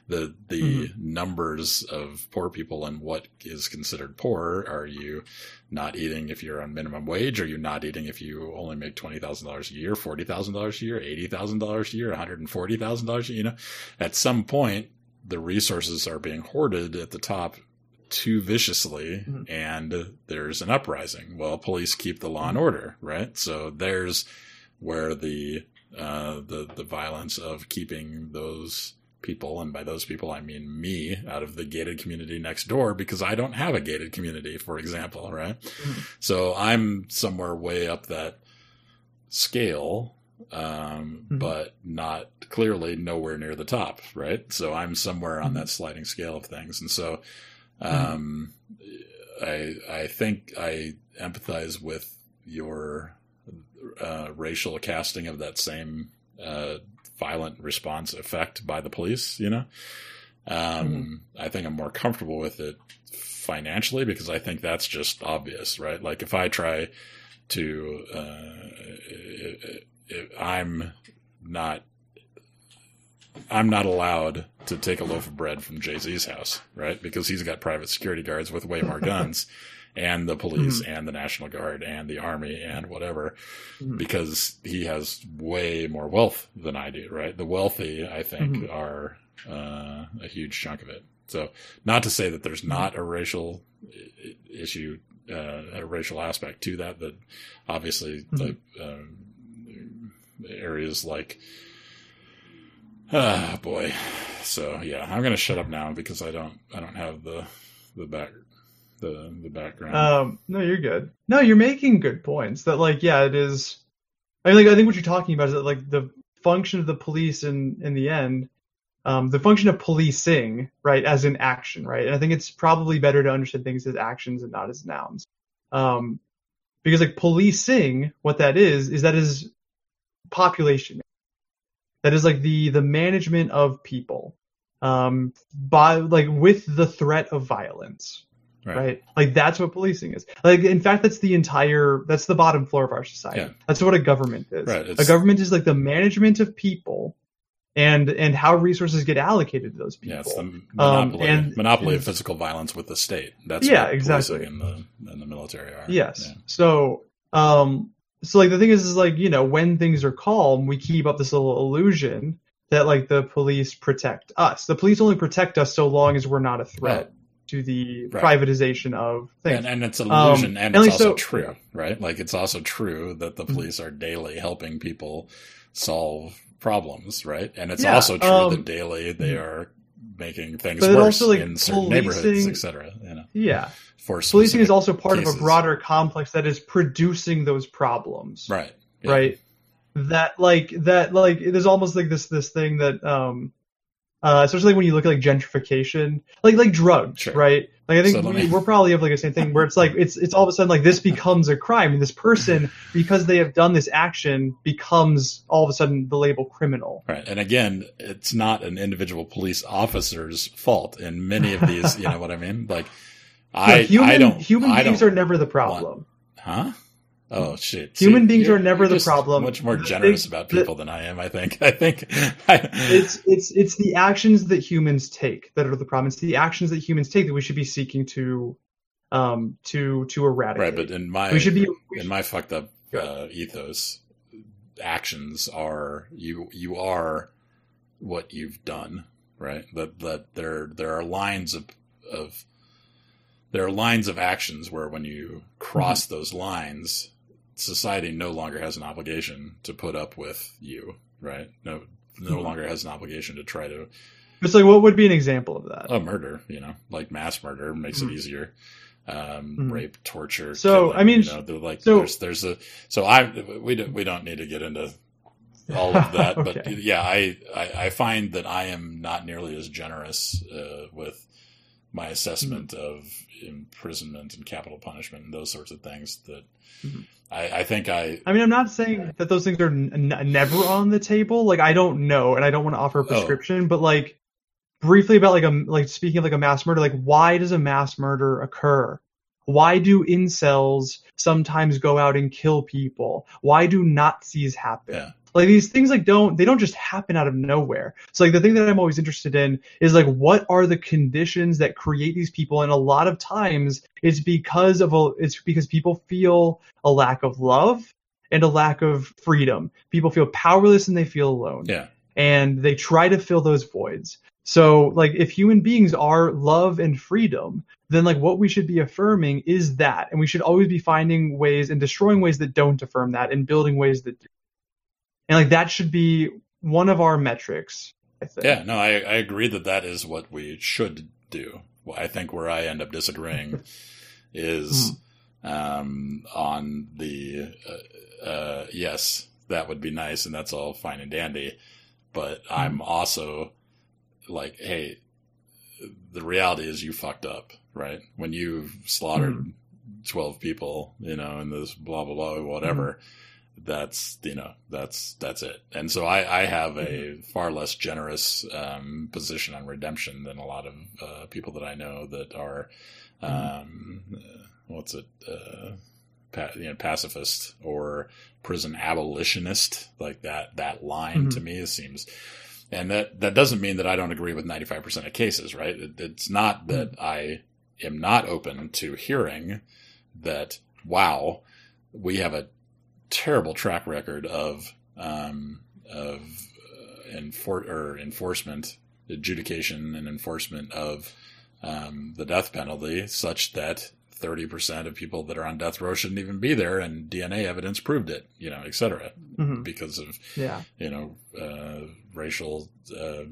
[SPEAKER 2] The the numbers of poor people and what is considered poor. Are you not eating if you're on minimum wage? Are you not eating if you only make twenty thousand dollars a year, forty thousand dollars a year, eighty thousand dollars a year, one hundred and forty thousand dollars a year? You know, at some point the resources are being hoarded at the top too viciously
[SPEAKER 3] Mhm.
[SPEAKER 2] and there's an uprising. Well, police keep the law and order, right? So there's where the uh, the the violence of keeping those people, and by those people I mean me, out of the gated community next door because I don't have a gated community, for example, right?
[SPEAKER 3] Mhm.
[SPEAKER 2] So I'm somewhere way up that scale, um,
[SPEAKER 3] Mhm.
[SPEAKER 2] but not clearly nowhere near the top, right? So I'm somewhere on that sliding scale of things, and so um, I I think I empathize with your uh, racial casting of that same uh, violent response effect by the police. You know, um, I think I'm more comfortable with it financially because I think that's just obvious, right? Like if I try to, uh, if I'm not. I'm not allowed to take a loaf of bread from Jay Z's house, right? Because he's got private security guards with way more guns, and the police, and the National Guard, and the Army, and whatever
[SPEAKER 3] Mhm.
[SPEAKER 2] because he has way more wealth than I do, right? The wealthy, I think,
[SPEAKER 3] Mhm.
[SPEAKER 2] are uh, a huge chunk of it. So, not to say that there's not a racial issue, uh, a racial aspect to that, but obviously the um, areas like, ah, boy. So yeah, I'm gonna shut up now because I don't, I don't have the the back, the the background.
[SPEAKER 3] Um, no, you're good. No, you're making good points. That like, yeah, it is. I mean, like, I think what you're talking about is that like the function of the police in in the end, um, the function of policing, right, as an action, right. And I think it's probably better to understand things as actions and not as nouns, um, because like policing, what that is, is that is population. That is like the the management of people, um, by like with the threat of violence right. Like that's what policing is. Like in fact, that's the entire that's the bottom floor of our society.
[SPEAKER 2] Yeah.
[SPEAKER 3] That's what a government is.
[SPEAKER 2] Right,
[SPEAKER 3] A government is like the management of people, and and how resources get allocated to those people.
[SPEAKER 2] Yeah, it's the monopoly,
[SPEAKER 3] and-
[SPEAKER 2] monopoly of physical violence with the state. That's
[SPEAKER 3] Yeah,
[SPEAKER 2] what
[SPEAKER 3] exactly.
[SPEAKER 2] policing and the and the military are.
[SPEAKER 3] Yes.
[SPEAKER 2] Yeah.
[SPEAKER 3] So, um, so like the thing is, is like you know when things are calm, we keep up this little illusion that like the police protect us. The police only protect us so long as we're not a threat
[SPEAKER 2] Right.
[SPEAKER 3] To the
[SPEAKER 2] Right.
[SPEAKER 3] privatization of things.
[SPEAKER 2] And, and it's an illusion, and
[SPEAKER 3] and
[SPEAKER 2] it's also
[SPEAKER 3] so-
[SPEAKER 2] true, right? Like it's also true that the
[SPEAKER 3] Mhm.
[SPEAKER 2] police are daily helping people solve problems, right? And it's
[SPEAKER 3] Yeah,
[SPEAKER 2] also true
[SPEAKER 3] um,
[SPEAKER 2] that daily they are making things
[SPEAKER 3] But
[SPEAKER 2] worse
[SPEAKER 3] also, like,
[SPEAKER 2] in certain
[SPEAKER 3] policing-
[SPEAKER 2] neighborhoods, etc. You know,
[SPEAKER 3] yeah.
[SPEAKER 2] for
[SPEAKER 3] Policing is also part of a broader complex that is producing those problems.
[SPEAKER 2] right, yeah.
[SPEAKER 3] right that like that like there's almost like this this thing that um uh especially when you look at like gentrification like like drugs
[SPEAKER 2] Sure.
[SPEAKER 3] right like i think
[SPEAKER 2] So
[SPEAKER 3] we, we're probably of like the same thing where it's like it's it's all of a sudden like this becomes a crime and this person because they have done this action becomes all of a sudden the label criminal
[SPEAKER 2] Right. And again, it's not an individual police officer's fault in many of these, you know what I mean? Like I
[SPEAKER 3] No, human
[SPEAKER 2] I don't
[SPEAKER 3] human
[SPEAKER 2] I
[SPEAKER 3] beings
[SPEAKER 2] don't,
[SPEAKER 3] are never the problem
[SPEAKER 2] Huh? Oh shit!
[SPEAKER 3] Human beings
[SPEAKER 2] you're-
[SPEAKER 3] never the problem.
[SPEAKER 2] Much more generous about people than I am. I think. I think. I,
[SPEAKER 3] it's it's it's the actions that humans take that are the problem. It's the actions that humans take that we should be seeking to um, to to eradicate.
[SPEAKER 2] Right, but in my
[SPEAKER 3] we should be we
[SPEAKER 2] in
[SPEAKER 3] should-
[SPEAKER 2] my fucked up uh, ethos, actions are you you are what you've done, right? That that there there are lines of of there are lines of actions where when you cross
[SPEAKER 3] Mm-hmm.
[SPEAKER 2] those lines, society no longer has an obligation to put up with you, right? No no
[SPEAKER 3] Mhm.
[SPEAKER 2] longer has an obligation to try to
[SPEAKER 3] it's like what would be an example of that?
[SPEAKER 2] a murder, you know, like mass murder makes
[SPEAKER 3] Mhm.
[SPEAKER 2] it easier. Um,
[SPEAKER 3] Mhm.
[SPEAKER 2] rape, torture.
[SPEAKER 3] So,
[SPEAKER 2] killing,
[SPEAKER 3] I mean,
[SPEAKER 2] you know, they're like
[SPEAKER 3] so-
[SPEAKER 2] there's there's a so I we don't we don't need to get into all of that, but yeah, I, I I find that I am not nearly as generous uh, with my assessment
[SPEAKER 3] Mm-hmm.
[SPEAKER 2] of imprisonment and capital punishment and those sorts of things. That
[SPEAKER 3] Mhm.
[SPEAKER 2] I, I think I
[SPEAKER 3] I mean, I'm not saying that those things are n- never on the table. Like, I don't know, and I don't want to offer a
[SPEAKER 2] Oh.
[SPEAKER 3] prescription, but like, briefly about like a like speaking of like a mass murder, like, why does a mass murder occur? Why do incels sometimes go out and kill people? Why do Nazis happen?
[SPEAKER 2] Yeah.
[SPEAKER 3] Like these things like don't they don't just happen out of nowhere. So like the thing that I'm always interested in is like what are the conditions that create these people and a lot of times it's because of a it's because people feel a lack of love and a lack of freedom. People feel powerless and they feel alone
[SPEAKER 2] yeah
[SPEAKER 3] and they try to fill those voids. So like if human beings are love and freedom, then like what we should be affirming is that and we should always be finding ways and destroying ways that don't affirm that and building ways that do. And like that should be one of our metrics, I think.
[SPEAKER 2] yeah no I I agree that that is what we should do. Well, I think where I end up disagreeing is um, on the uh, uh, yes, that would be nice, and that's all fine and dandy. But I'm also like, hey, the reality is you fucked up, right? When you slaughtered twelve people, you know, and this blah blah blah whatever. That's you know that's that's it, and so I, I have a far less generous um, position on redemption than a lot of uh, people that I know that are um, uh, what's it, uh, pa- you know, pacifist or prison abolitionist, like that, that line to me it seems, and that, that doesn't mean that I don't agree with 95% of cases, right? It, it's not that I am not open to hearing that, wow, we have a terrible track record of, um, of uh, enfor- or enforcement, adjudication and enforcement of, um, the death penalty such that 30% of people that are on death row shouldn't even be there and DNA evidence proved it, you know, et cetera,
[SPEAKER 3] Mhm.
[SPEAKER 2] because of,
[SPEAKER 3] Yeah.
[SPEAKER 2] you know, uh, racial, uh,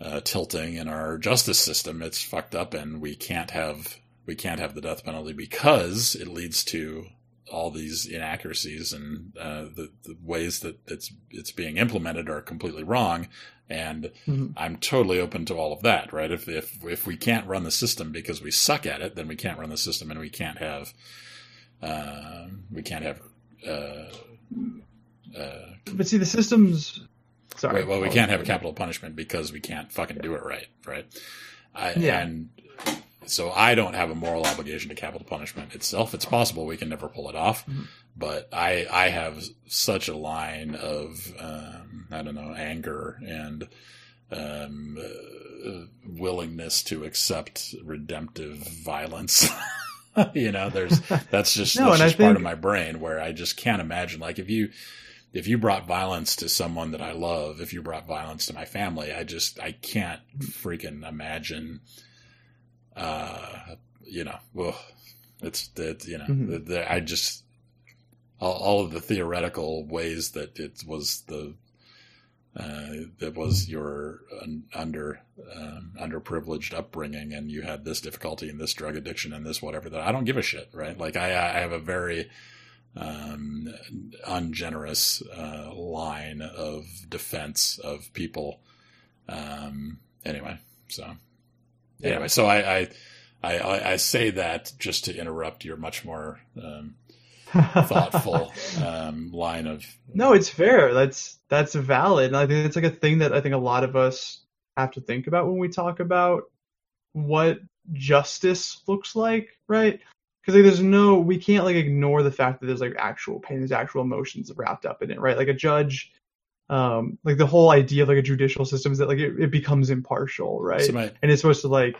[SPEAKER 2] uh, tilting in our justice system. It's fucked up and we can't have, we can't have the death penalty because it leads to all these inaccuracies and, uh, the, the ways that it's, it's being implemented are completely wrong. And
[SPEAKER 3] Mhm.
[SPEAKER 2] I'm totally open to all of that, right? If if if we can't run the system because we suck at it, then we can't run the system, and we can't have, uh, we can't have, uh, uh,
[SPEAKER 3] But see the systems sorry.
[SPEAKER 2] well, we can't have a capital punishment because we can't fucking do it right, right? I,
[SPEAKER 3] Yeah.
[SPEAKER 2] And so I don't have a moral obligation to capital punishment itself. It's possible we can never pull it off,
[SPEAKER 3] Mhm.
[SPEAKER 2] but I I have such a line of um, I don't know anger and um, uh, willingness to accept redemptive violence. you know, there's that's just
[SPEAKER 3] No,
[SPEAKER 2] that's just part
[SPEAKER 3] think-
[SPEAKER 2] of my brain where I just can't imagine like if you if you brought violence to someone that I love, if you brought violence to my family, I just I can't freaking imagine. Uh, you know, ugh, it's that you know,
[SPEAKER 3] Mhm.
[SPEAKER 2] the, the, I just all, all of the theoretical ways that it was the uh, that was your un, under um, underprivileged upbringing, and you had this difficulty and this drug addiction and this whatever. That I don't give a shit, right? Like I, I have a very um, ungenerous uh, line of defense of people. Um, anyway, so anyway, so I, I I I I say that just to interrupt your much more um, thoughtful um, line of
[SPEAKER 3] No, it's fair. That's that's valid. And I think it's like a thing that I think a lot of us have to think about when we talk about what justice looks like, right? Because like, there's no, we can't like ignore the fact that there's like actual pain, there's actual emotions wrapped up in it, right? Like a judge, um, like the whole idea of like a judicial system is that like it, it becomes impartial, right?
[SPEAKER 2] So my,
[SPEAKER 3] and it's supposed to like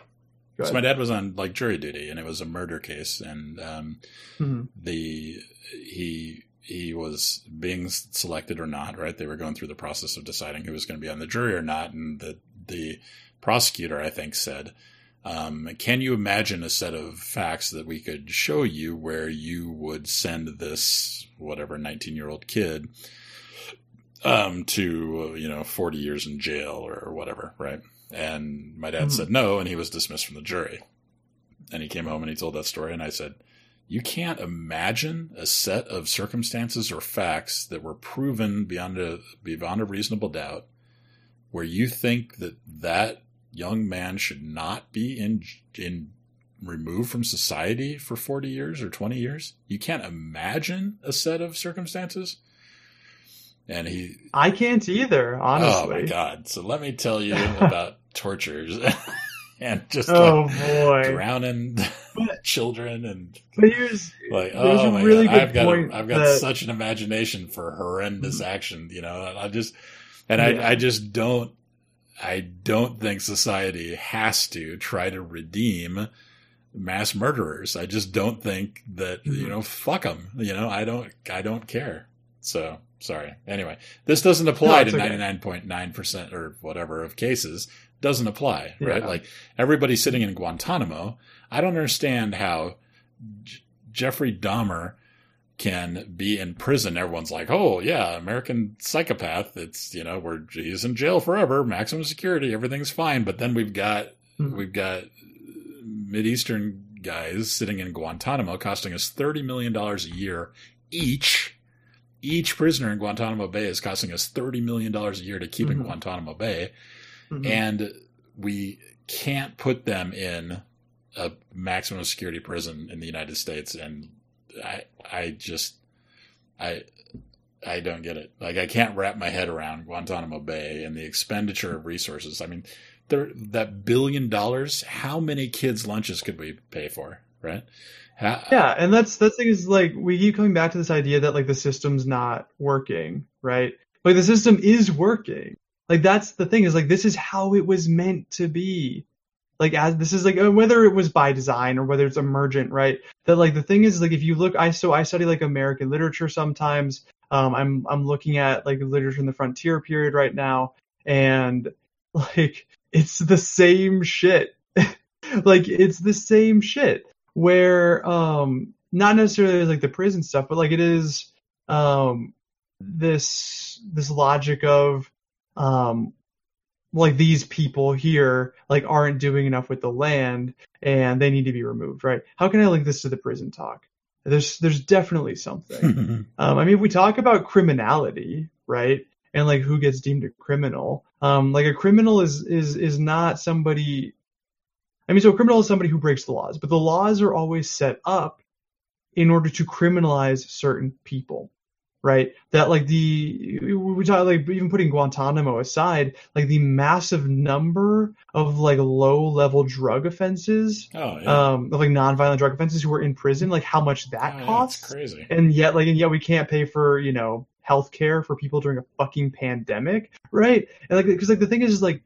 [SPEAKER 2] so my dad was on like jury duty, and it was a murder case, and um,
[SPEAKER 3] Mhm.
[SPEAKER 2] the he he was being selected or not. Right, they were going through the process of deciding who was going to be on the jury or not, and the the prosecutor, I think, said. Um, can you imagine a set of facts that we could show you where you would send this whatever 19 year old kid um, to uh, you know 40 years in jail or whatever, right? And my dad
[SPEAKER 3] Mhm.
[SPEAKER 2] said no, and he was dismissed from the jury. And he came home and he told that story, and I said, "You can't imagine a set of circumstances or facts that were proven beyond a beyond a reasonable doubt, where you think that that young man should not be in in removed from society for 40 years or 20 years? You can't imagine a set of circumstances?" And he
[SPEAKER 3] I can't either, honestly.
[SPEAKER 2] Oh my god! So let me tell you about tortures and just
[SPEAKER 3] Oh,
[SPEAKER 2] like
[SPEAKER 3] boy.
[SPEAKER 2] drowning children and
[SPEAKER 3] But here's
[SPEAKER 2] like oh my
[SPEAKER 3] really
[SPEAKER 2] god! I've got a, I've got
[SPEAKER 3] that-
[SPEAKER 2] such an imagination for horrendous action. You know, I just and
[SPEAKER 3] Yeah.
[SPEAKER 2] I I just don't I don't think society has to try to redeem mass murderers. I just don't think that you
[SPEAKER 3] Mhm.
[SPEAKER 2] know fuck them. You know, I don't I don't care. So sorry. Anyway, this doesn't apply
[SPEAKER 3] No,
[SPEAKER 2] to ninety nine point nine percent or whatever of cases. Doesn't apply, right?
[SPEAKER 3] Yeah.
[SPEAKER 2] Like everybody sitting in Guantanamo. I don't understand how J- Jeffrey Dahmer can be in prison. Everyone's like, "Oh yeah, American psychopath." It's you know, where he's in jail forever, maximum security, everything's fine. But then we've got
[SPEAKER 3] Mhm.
[SPEAKER 2] we've got Mideastern guys sitting in Guantanamo, costing us thirty million dollars a year each. Each prisoner in Guantanamo Bay is costing us thirty million dollars a year to keep in
[SPEAKER 3] Mhm.
[SPEAKER 2] Guantanamo Bay,
[SPEAKER 3] Mhm.
[SPEAKER 2] and we can't put them in a maximum security prison in the United States. And I, I just, I, I don't get it. Like I can't wrap my head around Guantanamo Bay and the expenditure of resources. I mean, there that billion dollars. How many kids' lunches could we pay for? Right?
[SPEAKER 3] Yeah, and that's the thing is like we keep coming back to this idea that like the system's not working, right? Like the system is working. Like that's the thing is like this is how it was meant to be. Like as this is like whether it was by design or whether it's emergent, right? That like the thing is like if you look, I so I study like American literature sometimes. Um, I'm I'm looking at like literature in the frontier period right now, and like it's the same shit. like it's the same shit where um not necessarily like the prison stuff but like it is um this this logic of um like these people here like aren't doing enough with the land and they need to be removed right? How can i link this to the prison talk? There's there's definitely something. Um, I mean, if we talk about criminality, right, and like who gets deemed a criminal, um, like a criminal is is is not somebody. I mean, so a criminal is somebody who breaks the laws, but the laws are always set up in order to criminalize certain people, right? That like the we talk like even putting Guantanamo aside, like the massive number of like low level drug offenses,
[SPEAKER 2] oh yeah,
[SPEAKER 3] um, of like non-violent drug offenses who are in prison, like how much that
[SPEAKER 2] Oh,
[SPEAKER 3] costs
[SPEAKER 2] crazy.
[SPEAKER 3] and yet like and yet we can't pay for you know health care for people during a fucking pandemic right and like because like the thing is, is like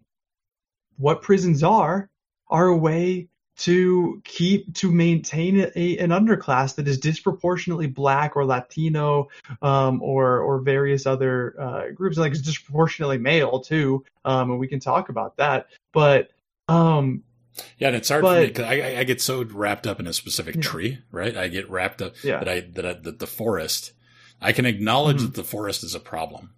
[SPEAKER 3] what prisons are are a way to keep to maintain a, an underclass that is disproportionately black or latino um, or or various other uh, groups like it's disproportionately male too um, and we can talk about that but um
[SPEAKER 2] Yeah, and it's hard for me
[SPEAKER 3] But-
[SPEAKER 2] because I, I- get so wrapped up in a specific
[SPEAKER 3] Yeah.
[SPEAKER 2] tree, right? I get wrapped up
[SPEAKER 3] Yeah.
[SPEAKER 2] that I that, I, that the forest. I can acknowledge
[SPEAKER 3] Mhm.
[SPEAKER 2] that the forest is a problem,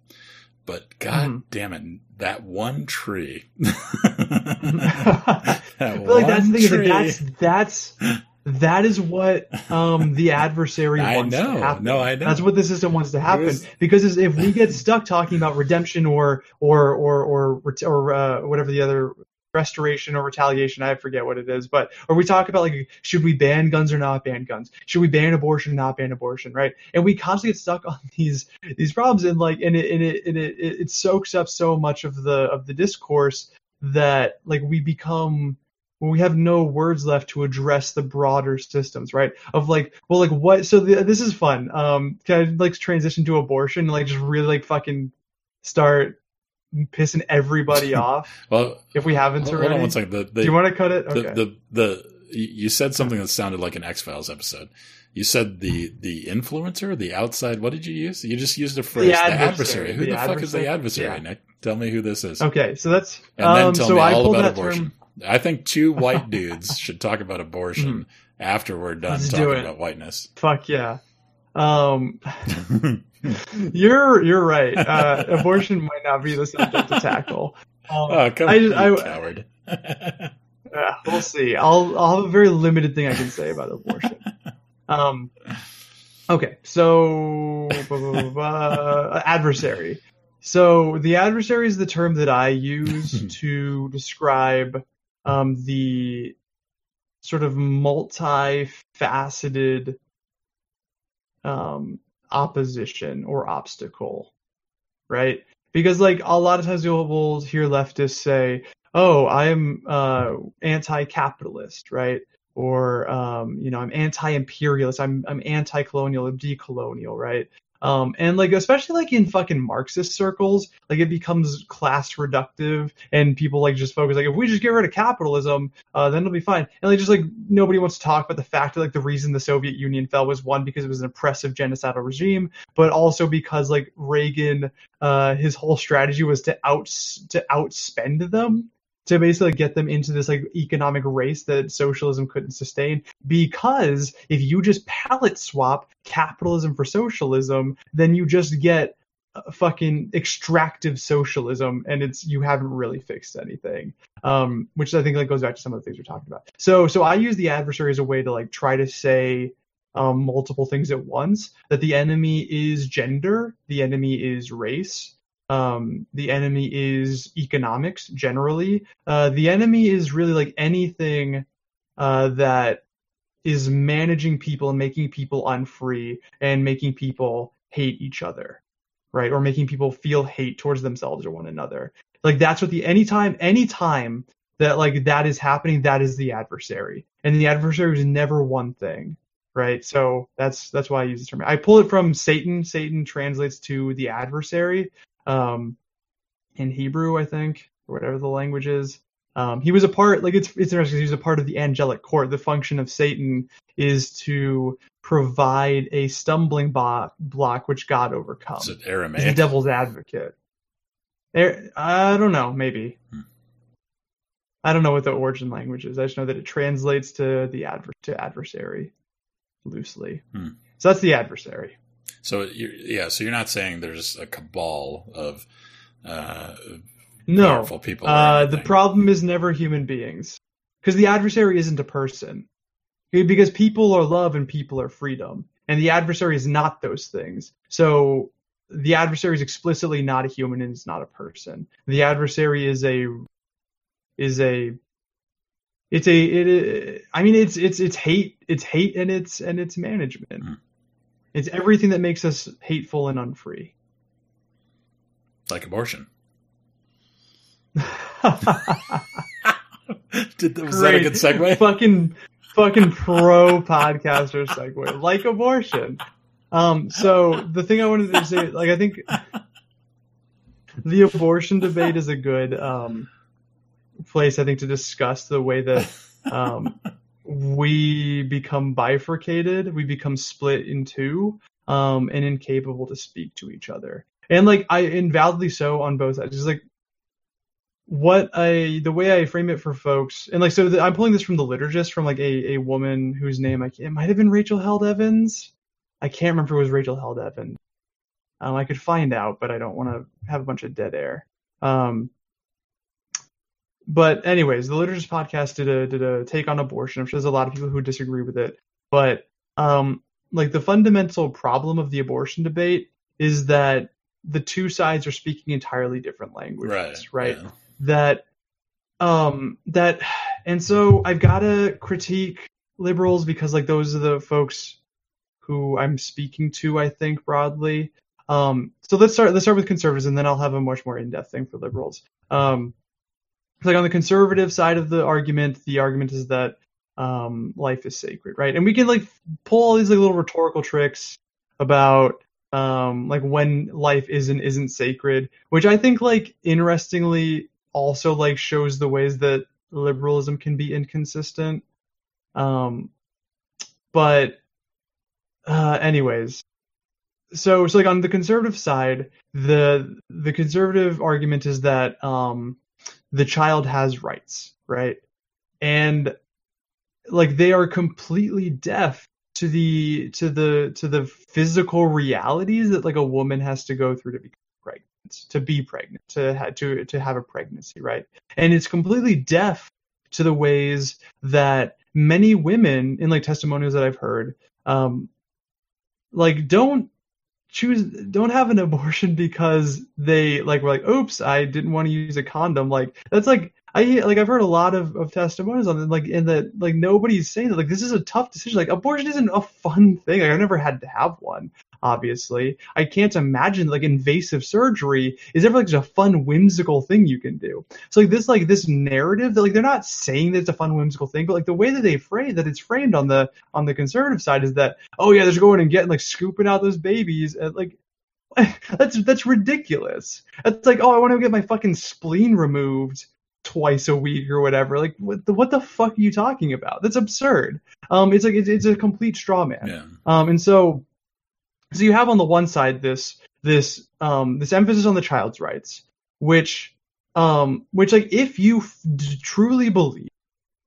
[SPEAKER 2] but god
[SPEAKER 3] Mhm.
[SPEAKER 2] damn it, that one tree.
[SPEAKER 3] I
[SPEAKER 2] that
[SPEAKER 3] feel like that's the thing is like that's that's that is what um the adversary
[SPEAKER 2] I
[SPEAKER 3] wants
[SPEAKER 2] know.
[SPEAKER 3] to happen.
[SPEAKER 2] No, I know.
[SPEAKER 3] That's what the system wants to happen
[SPEAKER 2] was-
[SPEAKER 3] because if we get stuck talking about redemption or or or or or uh, whatever the other restoration or retaliation, I forget what it is, but or we talk about like should we ban guns or not ban guns? Should we ban abortion or not ban abortion? Right? And we constantly get stuck on these these problems and like and it and it and it, it, it soaks up so much of the of the discourse that like we become we have no words left to address the broader systems, right? Of like, well, like what? So the, this is fun. Um, can I like transition to abortion? Like, just really like fucking start pissing everybody off
[SPEAKER 2] Well,
[SPEAKER 3] if we haven't
[SPEAKER 2] hold,
[SPEAKER 3] already?
[SPEAKER 2] hold on one second. The, the,
[SPEAKER 3] Do you want to cut it? Okay.
[SPEAKER 2] the the you said something that sounded like an X Files episode. You said the the influencer, the outside. What did you use? You just used a phrase, the adversary.
[SPEAKER 3] adversary.
[SPEAKER 2] Who the,
[SPEAKER 3] The
[SPEAKER 2] fuck is the
[SPEAKER 3] adversary?
[SPEAKER 2] adversary, Nick? Tell me who this is,
[SPEAKER 3] okay, so that's
[SPEAKER 2] and then
[SPEAKER 3] um,
[SPEAKER 2] tell
[SPEAKER 3] so
[SPEAKER 2] me
[SPEAKER 3] I
[SPEAKER 2] all about
[SPEAKER 3] that
[SPEAKER 2] abortion.
[SPEAKER 3] term.
[SPEAKER 2] I think two white dudes should talk about abortion after we're done
[SPEAKER 3] Let's
[SPEAKER 2] talking
[SPEAKER 3] it.
[SPEAKER 2] about whiteness.
[SPEAKER 3] Fuck yeah. Um, you're you're right. Uh, abortion might not be the subject to tackle. Um,
[SPEAKER 2] oh, come
[SPEAKER 3] I
[SPEAKER 2] on,
[SPEAKER 3] just- I-
[SPEAKER 2] coward.
[SPEAKER 3] Uh, we'll see. I'll I'll have a very limited thing I can say about abortion. Um, okay, so blah, blah, blah, adversary. So the adversary is the term that I use to describe um, the sort of multifaceted um, opposition or obstacle, right? Because like a lot of times you'll hear leftists say, "Oh, I am uh, anti-capitalist," right? Or um, you know, I'm anti-imperialist. I'm I'm anti-colonial, I'm decolonial, right? Um, and like especially like in fucking Marxist circles, like it becomes class reductive, and people like just focus like if we just get rid of capitalism, uh, then it'll be fine. And like just like nobody wants to talk about the fact that like the reason the Soviet Union fell was one because it was an oppressive genocidal regime, but also because like Reagan, uh, his whole strategy was to out to outspend them to basically get them into this like economic race that socialism couldn't sustain. Because if you just palette swap capitalism for socialism then you just get uh, fucking extractive socialism and it's you haven't really fixed anything. Um which i think like goes back to some of the things we're talking about. So so i use the adversary as a way to like try to say um, multiple things at once. That the enemy is gender the enemy is race um, the enemy is economics generally. Uh, the enemy is really like anything uh, that is managing people and making people unfree and making people hate each other, right? Or making people feel hate towards themselves or one another. Like that's what the anytime, anytime that like that is happening, that is the adversary, and the adversary is never one thing. Right, so that's that's why I use the term. I pull it from Satan. Satan translates to the adversary, um, in Hebrew, I think, or whatever the language is. Um, he was a part, like it's it's interesting. He was a part of the angelic court. The function of Satan is to provide a stumbling block, block which God overcomes.
[SPEAKER 2] Is it
[SPEAKER 3] He's the
[SPEAKER 2] Aramaic?
[SPEAKER 3] devil's advocate. There, I don't know, maybe.
[SPEAKER 2] Hmm.
[SPEAKER 3] I don't know what the origin language is. I just know that it translates to the adver- to adversary loosely.
[SPEAKER 2] Hmm.
[SPEAKER 3] So that's the adversary.
[SPEAKER 2] So you're, yeah, so you're not saying there's a cabal of uh,
[SPEAKER 3] No,
[SPEAKER 2] powerful people.
[SPEAKER 3] Uh, the problem is never human beings, because the adversary isn't a person. Because people are love and people are freedom, and the adversary is not those things. So the adversary is explicitly not a human and is not a person. The adversary is a is a it's a it. I mean, it's it's it's hate. It's hate and it's and it's management.
[SPEAKER 2] Hmm.
[SPEAKER 3] It's everything that makes us hateful and unfree.
[SPEAKER 2] like abortion. Did that, was that a good segue?
[SPEAKER 3] fucking fucking pro podcaster segue, like abortion. Um, so the thing I wanted to say, like, I think the abortion debate is a good um, place, I think, to discuss the way that um, we become bifurcated, we become split in two, um, and incapable to speak to each other, and like I invalidly so on both sides. Like what I the way I frame it for folks, and like so the, I'm pulling this from the liturgist from like a, a woman whose name I it might have been Rachel Held Evans. I can't remember it was Rachel Held Evans. Um, I could find out, but I don't want to have a bunch of dead air. Um, but anyways, the liturgist podcast did a did a take on abortion. I'm sure there's a lot of people who disagree with it, but um, like the fundamental problem of the abortion debate is that the two sides are speaking entirely different languages, right?
[SPEAKER 2] yeah.
[SPEAKER 3] that um that and so I've got to critique liberals because like those are the folks who I'm speaking to I think broadly. Um so let's start let's start with conservatives and then I'll have a much more in-depth thing for liberals. Um like on the conservative side of the argument, the argument is that um life is sacred, right? And we can like pull all these like little rhetorical tricks about um, like when life is and isn't sacred, which I think like interestingly also like shows the ways that liberalism can be inconsistent. Um, but uh, anyways, so so like on the conservative side, the the conservative argument is that um, the child has rights, right? And like they are completely deaf to the to the to the physical realities that like a woman has to go through to be pregnant, to be pregnant, to ha- to to have a pregnancy, right? And it's completely deaf to the ways that many women in like testimonials that I've heard, um, like don't choose don't have an abortion because they like were like oops i didn't want to use a condom. Like that's like i like i've heard a lot of, of testimonies on it like in that like nobody's saying that like this is a tough decision like abortion isn't a fun thing like, i've never had to have one obviously. I can't imagine like invasive surgery is ever like just a fun whimsical thing you can do. So like this like this narrative that like they're not saying that it's a fun whimsical thing but like the way that they frame that it's framed on the on the conservative side is that oh yeah they're going and getting like scooping out those babies and like that's that's ridiculous. It's like oh i want to get my fucking spleen removed twice a week or whatever. Like what the, what the fuck are you talking about? That's absurd. Um it's like it's, it's a complete straw man.
[SPEAKER 2] Yeah.
[SPEAKER 3] um and so so you have on the one side this this um this emphasis on the child's rights which um which like if you f- truly believe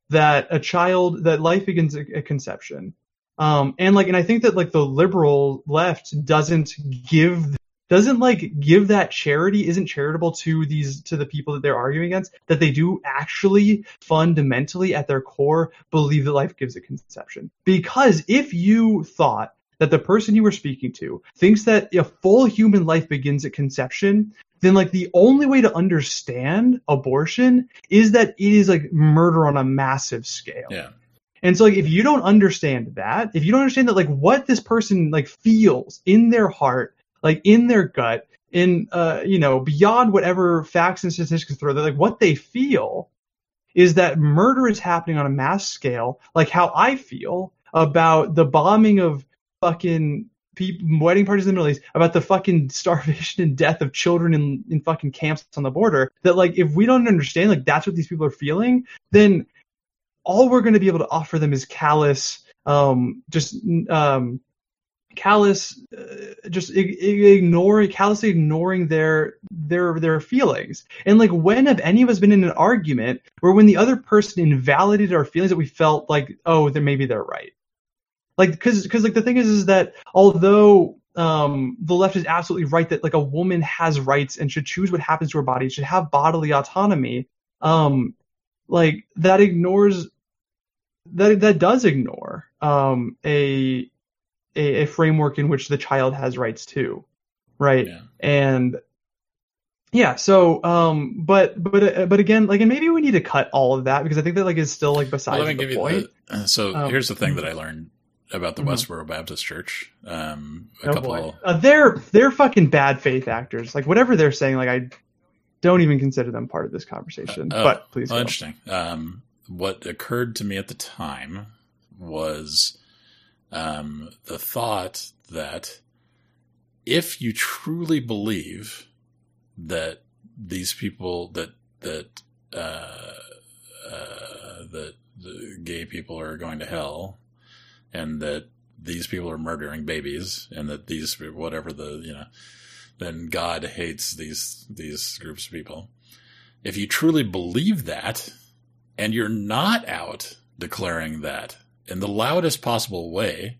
[SPEAKER 3] that a child that life begins at, at conception um and like and i think that like the liberal left doesn't give doesn't like give that charity isn't charitable to these to the people that they're arguing against that they do actually fundamentally at their core believe that life gives a conception because if you thought that the person you were speaking to thinks that a full human life begins at conception then like the only way to understand abortion is that it is like murder on a massive scale
[SPEAKER 2] Yeah.
[SPEAKER 3] and so like if you don't understand that, if you don't understand that like what this person like feels in their heart, like in their gut, in uh you know, beyond whatever facts and statistics throw, that like what they feel is that murder is happening on a mass scale, like how I feel about the bombing of fucking people, wedding parties in the Middle East, about the fucking starvation and death of children in, in fucking camps on the border. That like if we don't understand like that's what these people are feeling, then all we're going to be able to offer them is callous, um, just um, callous, uh, just ig- ig- ignoring, callously ignoring their their their feelings. And like, when have any of us been in an argument where when the other person invalidated our feelings that we felt like, oh, then maybe they're right? Like, because because like the thing is, is that although um, the left is absolutely right that like a woman has rights and should choose what happens to her body, should have bodily autonomy. Um, like that ignores that that does ignore um, a, a a framework in which the child has rights too, right?
[SPEAKER 2] Yeah.
[SPEAKER 3] And yeah, so um, but but uh, but again, like, and maybe we need to cut all of that because I think that like is still like besides
[SPEAKER 2] Well,
[SPEAKER 3] the point.
[SPEAKER 2] the. uh, so
[SPEAKER 3] Um,
[SPEAKER 2] here's the thing that I learned about the
[SPEAKER 3] Mhm.
[SPEAKER 2] Westboro Baptist Church. Um, a
[SPEAKER 3] Oh
[SPEAKER 2] couple.
[SPEAKER 3] boy, uh, they're they're fucking bad faith actors. Like whatever they're saying, like I don't even consider them part of this conversation.
[SPEAKER 2] Oh,
[SPEAKER 3] but please,
[SPEAKER 2] well, interesting. Um, what occurred to me at the time was um, the thought that if you truly believe that these people that that uh, uh, that gay people are going to hell, and that these people are murdering babies, and that these whatever the you know, then God hates these these groups of people. If you truly believe that, and you're not out declaring that in the loudest possible way,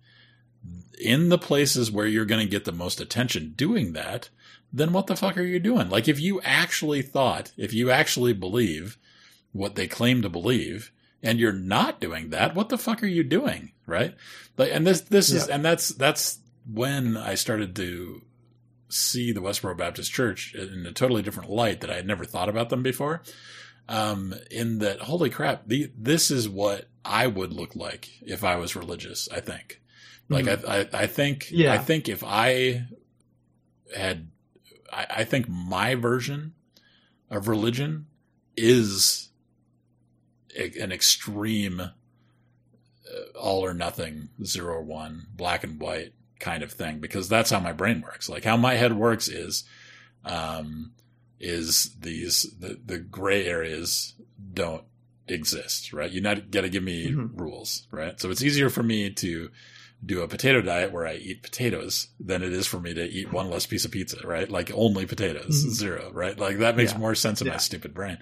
[SPEAKER 2] in the places where you're going to get the most attention doing that, then what the fuck are you doing? Like, if you actually thought, if you actually believe what they claim to believe, and you're not doing that, what the fuck are you doing? Right? Like, and this, this is, and that's, that's when I started to see the Westboro Baptist Church in a totally different light that I had never thought about them before. Um, in that, holy crap, the, this is what I would look like if I was religious, I think. Like, I, I, I think,
[SPEAKER 3] Yeah.
[SPEAKER 2] I think if I had, I, I think my version of religion is a, an extreme uh, all or nothing, zero or one, black and white kind of thing because that's how my brain works. Like how my head works is, um, is these the the gray areas don't exist, right? You're not going to give me
[SPEAKER 3] Mhm.
[SPEAKER 2] rules, right? So it's easier for me to do a potato diet where I eat potatoes than it is for me to eat one less piece of pizza, right? Like only potatoes,
[SPEAKER 3] Mhm.
[SPEAKER 2] zero, right? Like that makes
[SPEAKER 3] Yeah.
[SPEAKER 2] more sense in my stupid brain.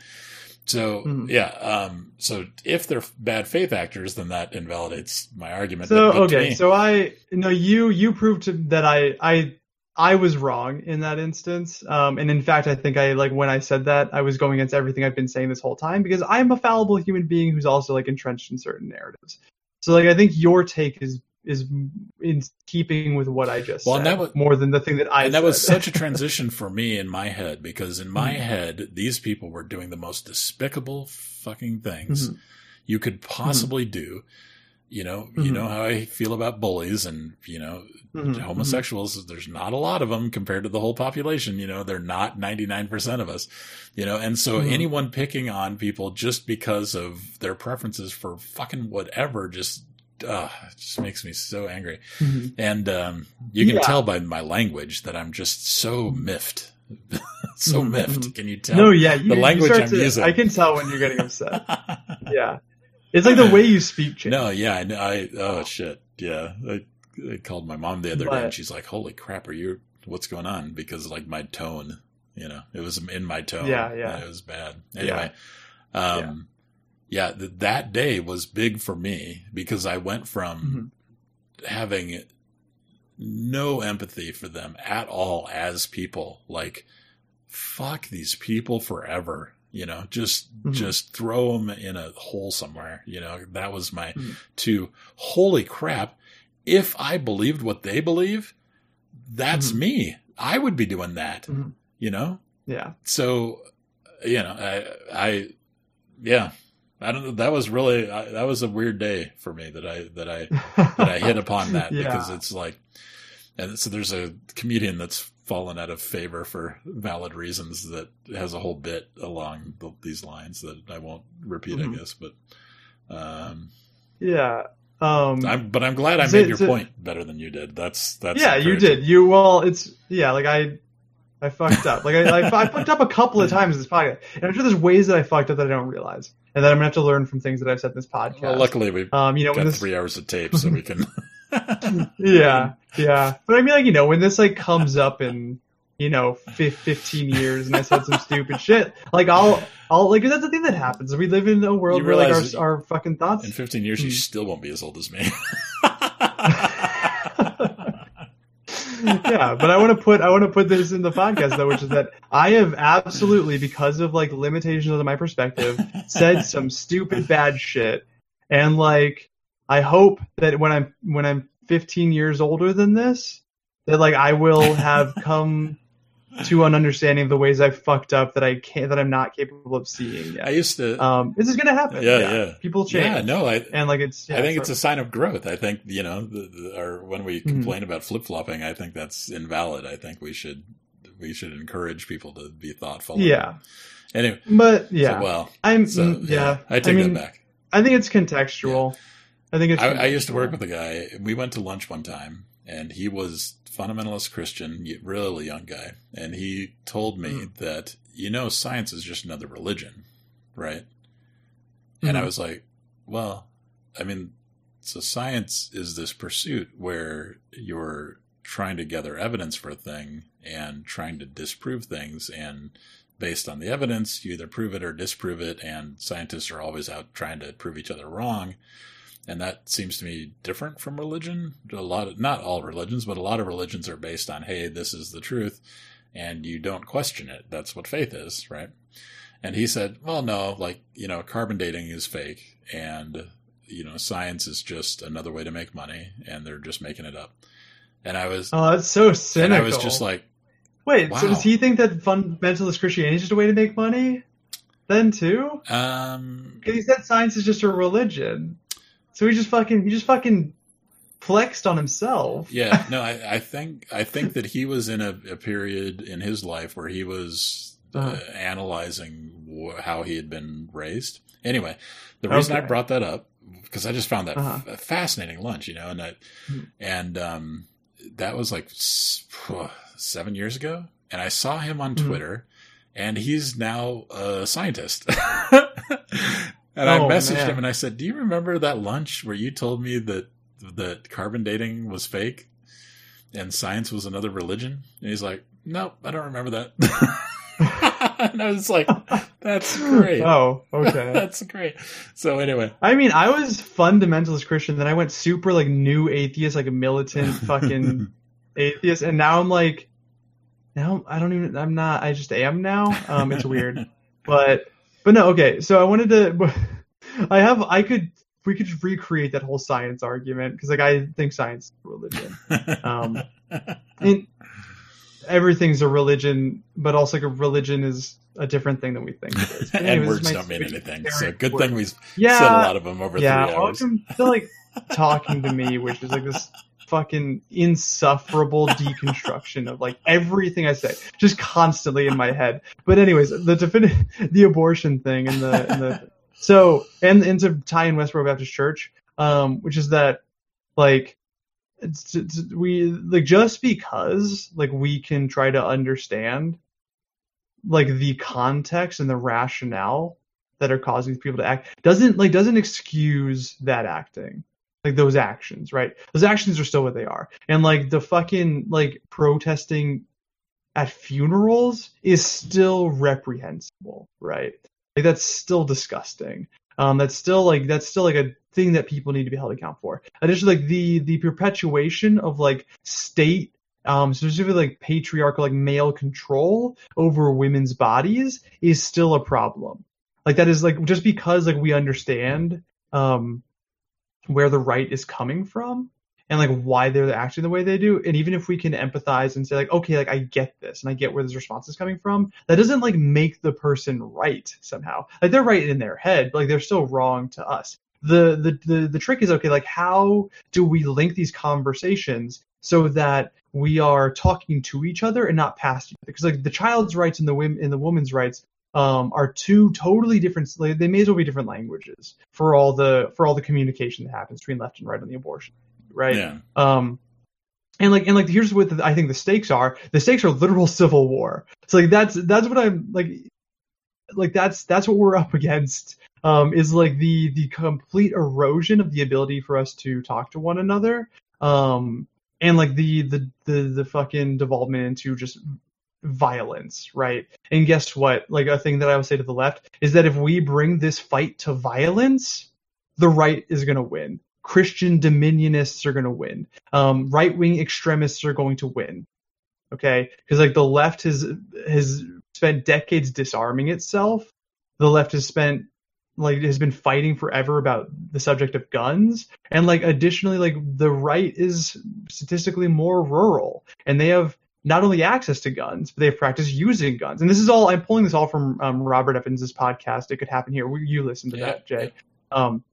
[SPEAKER 2] So
[SPEAKER 3] Mhm.
[SPEAKER 2] yeah, um, so if they're bad faith actors, then that invalidates my argument.
[SPEAKER 3] So okay,
[SPEAKER 2] me-
[SPEAKER 3] so I no you you proved to, that I I I was wrong in that instance. Um, and in fact, I think I like when I said that I was going against everything I've been saying this whole time because I'm a fallible human being who's also like entrenched in certain narratives. So like I think your take is is in keeping with what I just
[SPEAKER 2] Well,
[SPEAKER 3] said
[SPEAKER 2] that was-
[SPEAKER 3] more than the thing that I
[SPEAKER 2] and that was such a transition for me in my head because in my
[SPEAKER 3] Mhm.
[SPEAKER 2] head these people were doing the most despicable fucking things
[SPEAKER 3] Mhm.
[SPEAKER 2] you could possibly do you know you
[SPEAKER 3] Mhm.
[SPEAKER 2] know how i feel about bullies and you know
[SPEAKER 3] Mhm,
[SPEAKER 2] homosexuals there's not a lot of them compared to the whole population you know they're not 99% of us you know and so
[SPEAKER 3] Mhm.
[SPEAKER 2] anyone picking on people just because of their preferences for fucking whatever just uh, just makes me so angry
[SPEAKER 3] Mhm.
[SPEAKER 2] and um, you can
[SPEAKER 3] Yeah.
[SPEAKER 2] tell by my language that I'm just so miffed, so
[SPEAKER 3] Mhm,
[SPEAKER 2] miffed. Can you tell?
[SPEAKER 3] No, yeah, you,
[SPEAKER 2] the
[SPEAKER 3] you
[SPEAKER 2] language I'm
[SPEAKER 3] to-
[SPEAKER 2] using.
[SPEAKER 3] I can tell when you're getting upset. yeah, it's like the way you speak changes.
[SPEAKER 2] no, yeah, I, know- I oh shit, yeah. I, I called my mom the other day, and she's like, "Holy crap, are you? What's going on?" Because like my tone, you know, it was in my tone.
[SPEAKER 3] Yeah, yeah.
[SPEAKER 2] it was bad. Anyway, um, yeah, th- that day was big for me because I went from
[SPEAKER 3] Mhm.
[SPEAKER 2] having no empathy for them at all as people. Like, fuck these people forever. You know, just
[SPEAKER 3] Mhm.
[SPEAKER 2] just throw them in a hole somewhere. You know, that was my
[SPEAKER 3] Mhm.
[SPEAKER 2] to holy crap. If I believed what they believe, that's
[SPEAKER 3] Mhm.
[SPEAKER 2] me. I would be doing that.
[SPEAKER 3] Mhm.
[SPEAKER 2] You know,
[SPEAKER 3] Yeah.
[SPEAKER 2] so you know, I I yeah. I don't know. That was really I, that was a weird day for me that I that I that I hit upon that
[SPEAKER 3] Yeah.
[SPEAKER 2] because it's like, and so there's a comedian that's fallen out of favor for valid reasons that has a whole bit along the, these lines that I won't repeat,
[SPEAKER 3] Mhm.
[SPEAKER 2] I guess, but, um,
[SPEAKER 3] Yeah. Um,
[SPEAKER 2] I'm, but I'm glad I made your
[SPEAKER 3] so-
[SPEAKER 2] point better than you did. That's, that's,
[SPEAKER 3] yeah, you did. You well, it's yeah. Like I, I fucked up. Like I, I, I fucked up a couple of times in this podcast, and I'm sure there's ways that I fucked up that I don't realize, and that I'm gonna have to learn from things that I've said in this podcast.
[SPEAKER 2] Well, luckily we've
[SPEAKER 3] um, you know,
[SPEAKER 2] got
[SPEAKER 3] this,
[SPEAKER 2] three hours of tape so we can,
[SPEAKER 3] yeah, yeah. But I mean, like you know, when this like comes up in you know fif- 15 years, and I said some stupid shit, like I'll, I'll like that's the thing that happens. We live in a world where like our our fucking thoughts
[SPEAKER 2] in 15 years, you
[SPEAKER 3] Hmm.
[SPEAKER 2] still won't be as old as me.
[SPEAKER 3] yeah, but I want to put I want to put this in the podcast though, which is that I have absolutely because of like limitations of my perspective said some stupid bad shit, and like I hope that when I'm when I'm 15 years older than this, that like I will have come to an understanding of the ways I've fucked up that I can't that I'm not capable of seeing
[SPEAKER 2] I used to,
[SPEAKER 3] Um, this is gonna happen.
[SPEAKER 2] Yeah, yeah.
[SPEAKER 3] People change.
[SPEAKER 2] yeah, no, I,
[SPEAKER 3] And like it's, yeah,
[SPEAKER 2] I think it's
[SPEAKER 3] so-
[SPEAKER 2] a sign of growth. I think you know, the, the, or when we
[SPEAKER 3] Mhm.
[SPEAKER 2] complain about flip flopping, I think that's invalid. I think we should we should encourage people to be thoughtful.
[SPEAKER 3] yeah.
[SPEAKER 2] Anyway,
[SPEAKER 3] But
[SPEAKER 2] so,
[SPEAKER 3] yeah,
[SPEAKER 2] well,
[SPEAKER 3] I'm
[SPEAKER 2] so
[SPEAKER 3] mm, yeah.
[SPEAKER 2] I take
[SPEAKER 3] mean,
[SPEAKER 2] that back.
[SPEAKER 3] I think it's contextual. I think.
[SPEAKER 2] I, I used to work with a guy. We went to lunch one time, and he was fundamentalist Christian, really young guy, and he told me
[SPEAKER 3] Mhm.
[SPEAKER 2] that you know science is just another religion, right? And I
[SPEAKER 3] Mhm.
[SPEAKER 2] was like, well, I mean, so science is this pursuit where you're trying to gather evidence for a thing and trying to disprove things and based on the evidence you either prove it or disprove it and scientists are always out trying to prove each other wrong and that seems to me different from religion a lot of not all religions but a lot of religions are based on hey this is the truth and you don't question it that's what faith is right and he said well no like you know carbon dating is fake and you know science is just another way to make money and they're just making it up and i was
[SPEAKER 3] Oh, that's so cynical.
[SPEAKER 2] i was just like
[SPEAKER 3] wait. So does he think that fundamentalist Christianity is just a way to make money? Then too,
[SPEAKER 2] um
[SPEAKER 3] because he said science is just a religion. So he just fucking he just fucking flexed on himself.
[SPEAKER 2] yeah no i, I think i think that he was in a, a period in his life where he was uh,
[SPEAKER 3] Uh-huh.
[SPEAKER 2] analyzing wh- how he had been raised anyway the reason i brought that up because i just found that
[SPEAKER 3] Uh-huh.
[SPEAKER 2] f- fascinating lunch you know and i
[SPEAKER 3] Hmm.
[SPEAKER 2] and um that was like seven years ago, and I saw him on
[SPEAKER 3] Mhm.
[SPEAKER 2] Twitter, and he's now a scientist. and I
[SPEAKER 3] Oh,
[SPEAKER 2] messaged
[SPEAKER 3] man.
[SPEAKER 2] him and I said, "Do you remember that lunch where you told me that that carbon dating was fake and science was another religion?" And he's like, "Nope, I don't remember that." and I was like, "That's great."
[SPEAKER 3] Oh, okay.
[SPEAKER 2] That's great. So anyway,
[SPEAKER 3] I mean, I was fundamentalist Christian, then I went super like new atheist, like a militant fucking atheist, and now I'm like, now I don't even, I'm not, I just am now. Um, it's weird, but but no, okay. So I wanted to, I have, I could, we could just recreate that whole science argument because like I think science is a religion. Um, and everything's a religion, but also like a religion is a different thing than we think it is.
[SPEAKER 2] And
[SPEAKER 3] anyways,
[SPEAKER 2] words don't mean anything. So good
[SPEAKER 3] word.
[SPEAKER 2] thing we
[SPEAKER 3] yeah,
[SPEAKER 2] said a lot of them over
[SPEAKER 3] yeah,
[SPEAKER 2] three hours.
[SPEAKER 3] welcome to like talking to me, which is like this fucking insufferable deconstruction of like everything I say, just constantly in my head. But anyways, the defini- the abortion thing and the, and the so and and to tie in Westboro Baptist Church, um, which is that like it's, it's, we like just because like we can try to understand like the context and the rationale that are causing people to act doesn't like doesn't excuse that acting like those actions right? Those actions are still what they are. And like the fucking like protesting at funerals is still reprehensible right? Like that's still disgusting. Um that's still like that's still like a thing that people need to be held account for. Additionally like the the perpetuation of like state um specifically like patriarchal like male control over women's bodies is still a problem. Like that is like just because like we understand um where the right is coming from and like why they're acting the way they do. And even if we can empathize and say like okay like i get this and i get where this response is coming from that doesn't like make the person right somehow. Like they're right in their head but like they're still wrong to us. The the the, the trick is okay like how do we link these conversations so that we are talking to each other and not past each other? Because like the child's rights and the women and the woman's rights um, are two totally different. They may as well be different languages for all the for all the communication that happens between left and right on the abortion, right?
[SPEAKER 2] Yeah.
[SPEAKER 3] Um, and like and like here's what the, I think the stakes are. The stakes are literal civil war. So like that's that's what I'm like like that's that's what we're up against. Um, is like the the complete erosion of the ability for us to talk to one another. Um, and like the the the the fucking development into just violence, right? And guess what? Like a thing that I would say to the left is that if we bring this fight to violence, the right is going to win. Christian dominionists are going to win. Um, right wing extremists are going to win. Okay, because like the left has has spent decades disarming itself. The left has spent like has been fighting forever about the subject of guns and like additionally like the right is statistically more rural and they have not only access to guns, but they've practiced using guns. And this is all I'm pulling this all from um, Robert Evans's podcast. It could happen here. You listen to
[SPEAKER 2] Yeah,
[SPEAKER 3] that, Jay. Um,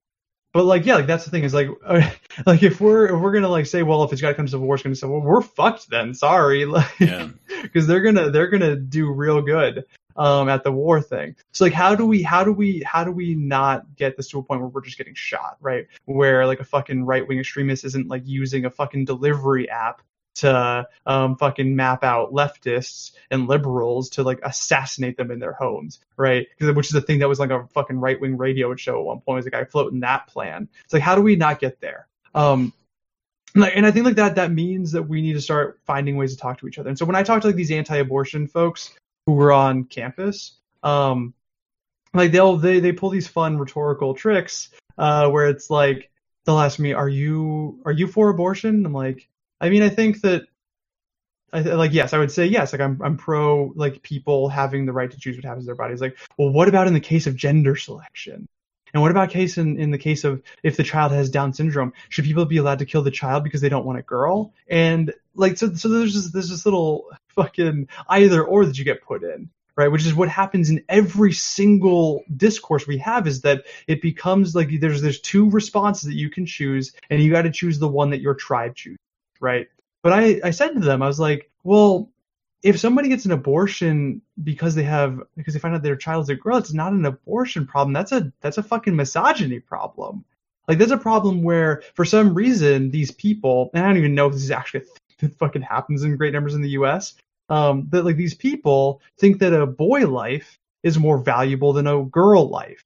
[SPEAKER 3] but like, yeah, like that's the thing is like, uh, like if we're if we're gonna like say, well, if it's got to come to civil war, it's gonna say, well, we're fucked then. Sorry, like,
[SPEAKER 2] Yeah.
[SPEAKER 3] because they're gonna they're gonna do real good um at the war thing so like how do we how do we how do we not get this to a point where we're just getting shot right where like a fucking right wing extremist isn't like using a fucking delivery app to um fucking map out leftists and liberals to like assassinate them in their homes right which is a thing that was like a fucking right wing radio show at one point was a guy floating that plan it's like how do we not get there um like, and I think like that that means that we need to start finding ways to talk to each other. And so when I talk to like these anti-abortion folks who were on campus, um, like they'll they they pull these fun rhetorical tricks uh, where it's like they'll ask me, "Are you are you for abortion?" I'm like, I mean, I think that. I, like yes, I would say yes. Like I'm, I'm pro like people having the right to choose what happens to their bodies. Like, well, what about in the case of gender selection? And what about case in, in the case of if the child has Down syndrome, should people be allowed to kill the child because they don't want a girl? And like so so there's this there's this little fucking either or that you get put in, right? Which is what happens in every single discourse we have is that it becomes like there's there's two responses that you can choose and you got to choose the one that your tribe chooses, right? But I I said to them I was like, well, if somebody gets an abortion because they have because they find out their child's a girl, it's not an abortion problem. That's a that's a fucking misogyny problem. Like there's a problem where for some reason these people, and I don't even know if this is actually that fucking happens in great numbers in the U.S. Um, that like these people think that a boy life is more valuable than a girl life,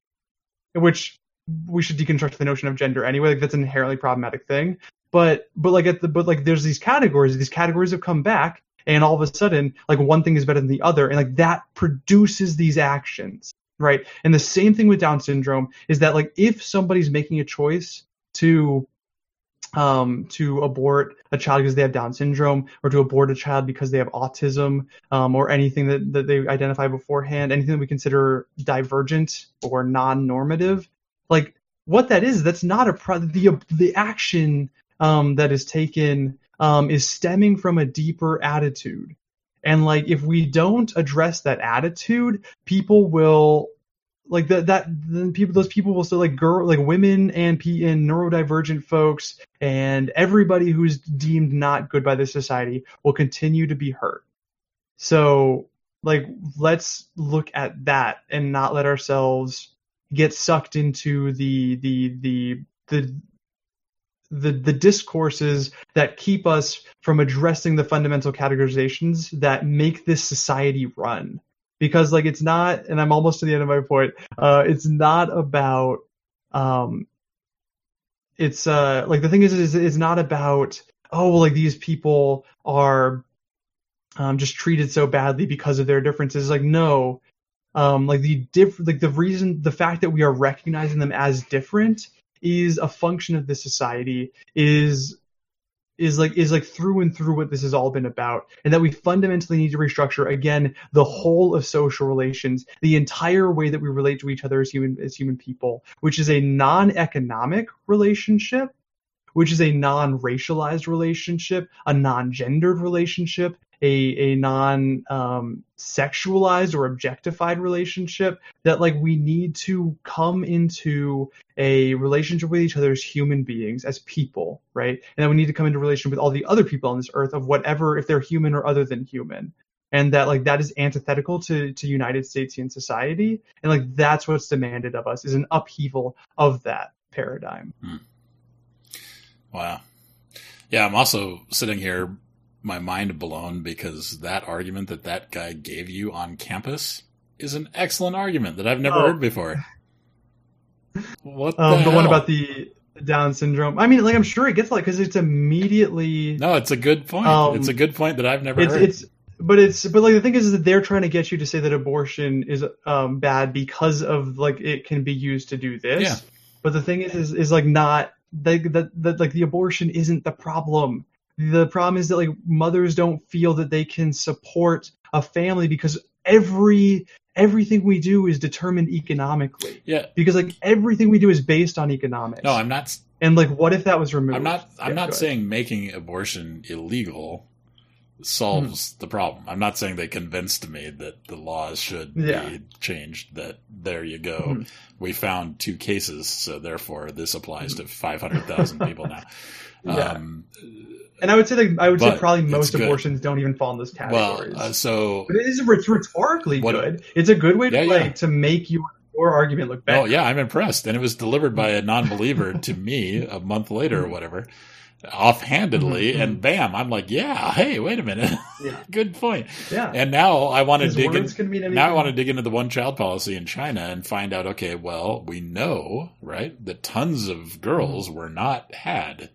[SPEAKER 3] which we should deconstruct the notion of gender anyway. Like that's an inherently problematic thing. But but like at the but like there's these categories. These categories have come back, and all of a sudden like one thing is better than the other, and like that produces these actions, right? And the same thing with Down syndrome is that like if somebody's making a choice to um, to abort a child because they have Down syndrome, or to abort a child because they have autism, um, or anything that, that they identify beforehand, anything that we consider divergent or non-normative, like what that is, that's not a pro- the the action um, that is taken um, is stemming from a deeper attitude, and like if we don't address that attitude, people will like that that then people those people will still like girl like women and p and neurodivergent folks and everybody who's deemed not good by this society will continue to be hurt. So like let's look at that and not let ourselves get sucked into the the the the the, the discourses that keep us from addressing the fundamental categorizations that make this society run. Because like it's not and i'm almost to the end of my point uh it's not about um it's uh like the thing is is it's not about oh well, like these people are um just treated so badly because of their differences. Like no. Um like the diff like the reason the fact that we are recognizing them as different is a function of this society is is like is like through and through what this has all been about and that we fundamentally need to restructure again the whole of social relations the entire way that we relate to each other as human as human people which is a non-economic relationship which is a non-racialized relationship a non-gendered relationship a a non um, sexualized or objectified relationship that like we need to come into a relationship with each other as human beings as people right? And then we need to come into relation with all the other people on this earth of whatever if they're human or other than human. And that like that is antithetical to to united statesian society. And like that's what's demanded of us is an upheaval of that paradigm
[SPEAKER 2] Wow. Yeah, I'm also sitting here, my mind blown because that argument that that guy gave you on campus is an excellent argument that I've never
[SPEAKER 3] Oh.
[SPEAKER 2] heard before. What the,
[SPEAKER 3] um, the one about the down syndrome i mean like i'm sure it gets like because it's immediately
[SPEAKER 2] No, it's a good point.
[SPEAKER 3] Um,
[SPEAKER 2] it's a good point that I've never
[SPEAKER 3] it's
[SPEAKER 2] heard.
[SPEAKER 3] it's but it's but like the thing is, is that they're trying to get you to say that abortion is um bad because of like it can be used to do this
[SPEAKER 2] Yeah.
[SPEAKER 3] but the thing is is, is like not they, that that like the abortion isn't the problem. The problem is that like mothers don't feel that they can support a family because every everything we do is determined economically.
[SPEAKER 2] Yeah.
[SPEAKER 3] because like everything we do is based on economics.
[SPEAKER 2] No, I'm not
[SPEAKER 3] and like what if that was removed?
[SPEAKER 2] I'm not. I'm
[SPEAKER 3] Yeah,
[SPEAKER 2] not saying making abortion illegal solves
[SPEAKER 3] Hmm.
[SPEAKER 2] the problem. I'm not saying they convinced me that the laws should
[SPEAKER 3] Yeah.
[SPEAKER 2] be changed. That there you go.
[SPEAKER 3] Mhm.
[SPEAKER 2] We found two cases, so therefore this applies to 500,000 people now.
[SPEAKER 3] Yeah.
[SPEAKER 2] Um,
[SPEAKER 3] and i would say like i would say probably most
[SPEAKER 2] good.
[SPEAKER 3] abortions don't even fall in those
[SPEAKER 2] well, uh, so
[SPEAKER 3] But it is it's rhetorically
[SPEAKER 2] What-
[SPEAKER 3] good. It's a good way to
[SPEAKER 2] Yeah,
[SPEAKER 3] play
[SPEAKER 2] yeah.
[SPEAKER 3] to make your, your argument look better.
[SPEAKER 2] oh yeah, I'm impressed, and it was delivered by a non-believer to me a month later or whatever, offhandedly,
[SPEAKER 3] Mhm,
[SPEAKER 2] and bam, I'm like, yeah, hey, wait a minute,
[SPEAKER 3] Yeah.
[SPEAKER 2] good point.
[SPEAKER 3] Yeah.
[SPEAKER 2] And now I want to dig in.
[SPEAKER 3] words can mean anything.
[SPEAKER 2] Now I want to dig into the one child policy in China and find out, okay, well, we know, right, that tons of girls were not had.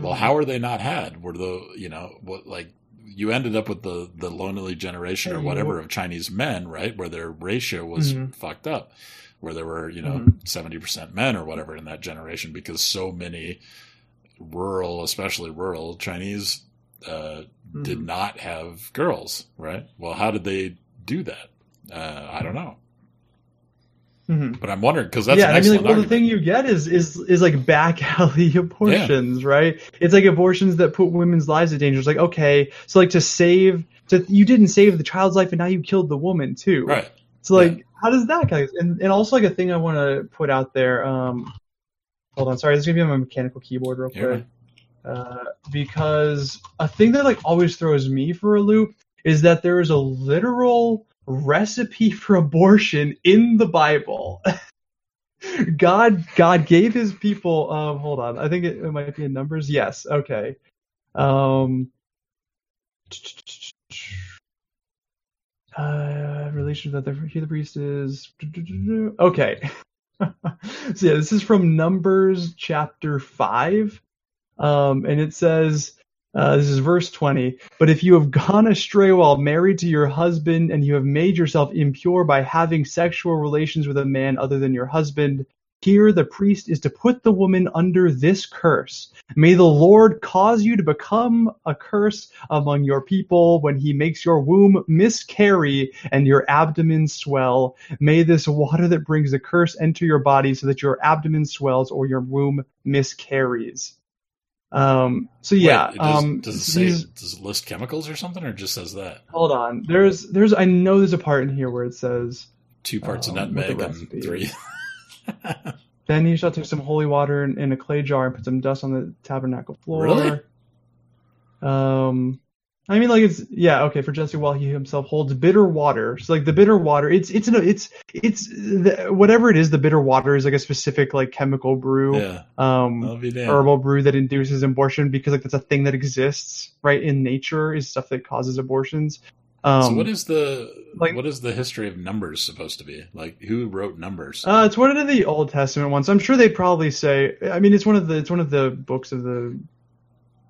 [SPEAKER 2] Well, how are they not had? Were the, you know, what, like, you ended up with the, the lonely generation or whatever of Chinese men, right, where their ratio was
[SPEAKER 3] Mhm.
[SPEAKER 2] fucked up, where there were, you know,
[SPEAKER 3] Mhm.
[SPEAKER 2] 70% men or whatever in that generation because so many rural, especially rural Chinese, uh, did
[SPEAKER 3] Mhm.
[SPEAKER 2] not have girls, right? Well, how did they do that? Uh, I don't know,
[SPEAKER 3] Mhm.
[SPEAKER 2] but I'm wondering because that's
[SPEAKER 3] yeah, I mean, like, well, the thing you get is is is like back alley abortions, right? It's like abortions that put women's lives in danger. It's like okay, so like to save, to you didn't save the child's life, and now you killed the woman too.
[SPEAKER 2] right?
[SPEAKER 3] So like, how does that calculate? And and also like a thing I want to put out there. Um, hold on, sorry, this is gonna be on my mechanical keyboard real
[SPEAKER 2] Yeah,
[SPEAKER 3] quick. Uh, because a thing that like always throws me for a loop is that there is a literal recipe for abortion in the Bible. God God gave his people um hold on. I think it, it might be in numbers. Yes. Okay. Um Uh, relation that the the priest is okay. so yeah, this is from Numbers chapter five, um, and it says. Uh, this is verse 20. But if you have gone astray while married to your husband and you have made yourself impure by having sexual relations with a man other than your husband, here the priest is to put the woman under this curse. May the Lord cause you to become a curse among your people when he makes your womb miscarry and your abdomen swell. May this water that brings the curse enter your body so that your abdomen swells or your womb miscarries. Um, so yeah,
[SPEAKER 2] Wait, does,
[SPEAKER 3] um,
[SPEAKER 2] does it say
[SPEAKER 3] these-
[SPEAKER 2] does it list chemicals or something, or just says that
[SPEAKER 3] hold on. There's, there's, I know there's a part in here where it says,
[SPEAKER 2] two parts of
[SPEAKER 3] Um, the
[SPEAKER 2] nutmeg and three?
[SPEAKER 3] Then you shall take some holy water in, in a clay jar and put some dust on the tabernacle floor.
[SPEAKER 2] Really?
[SPEAKER 3] Um, I mean, like it's yeah, okay. For Jesse, while he himself holds bitter water, so like the bitter water, it's it's an, it's it's the, whatever it is. The bitter water is like a specific like chemical brew,
[SPEAKER 2] yeah,
[SPEAKER 3] um,
[SPEAKER 2] I'll be damned.
[SPEAKER 3] herbal brew that induces abortion because like that's a thing that exists right in nature is stuff that causes abortions. Um,
[SPEAKER 2] so what is the
[SPEAKER 3] like-
[SPEAKER 2] what is the history of numbers supposed to be? Like who wrote numbers?
[SPEAKER 3] Uh, it's one of the Old Testament ones. I'm sure they'd probably say. I mean, it's one of the it's one of the books of the.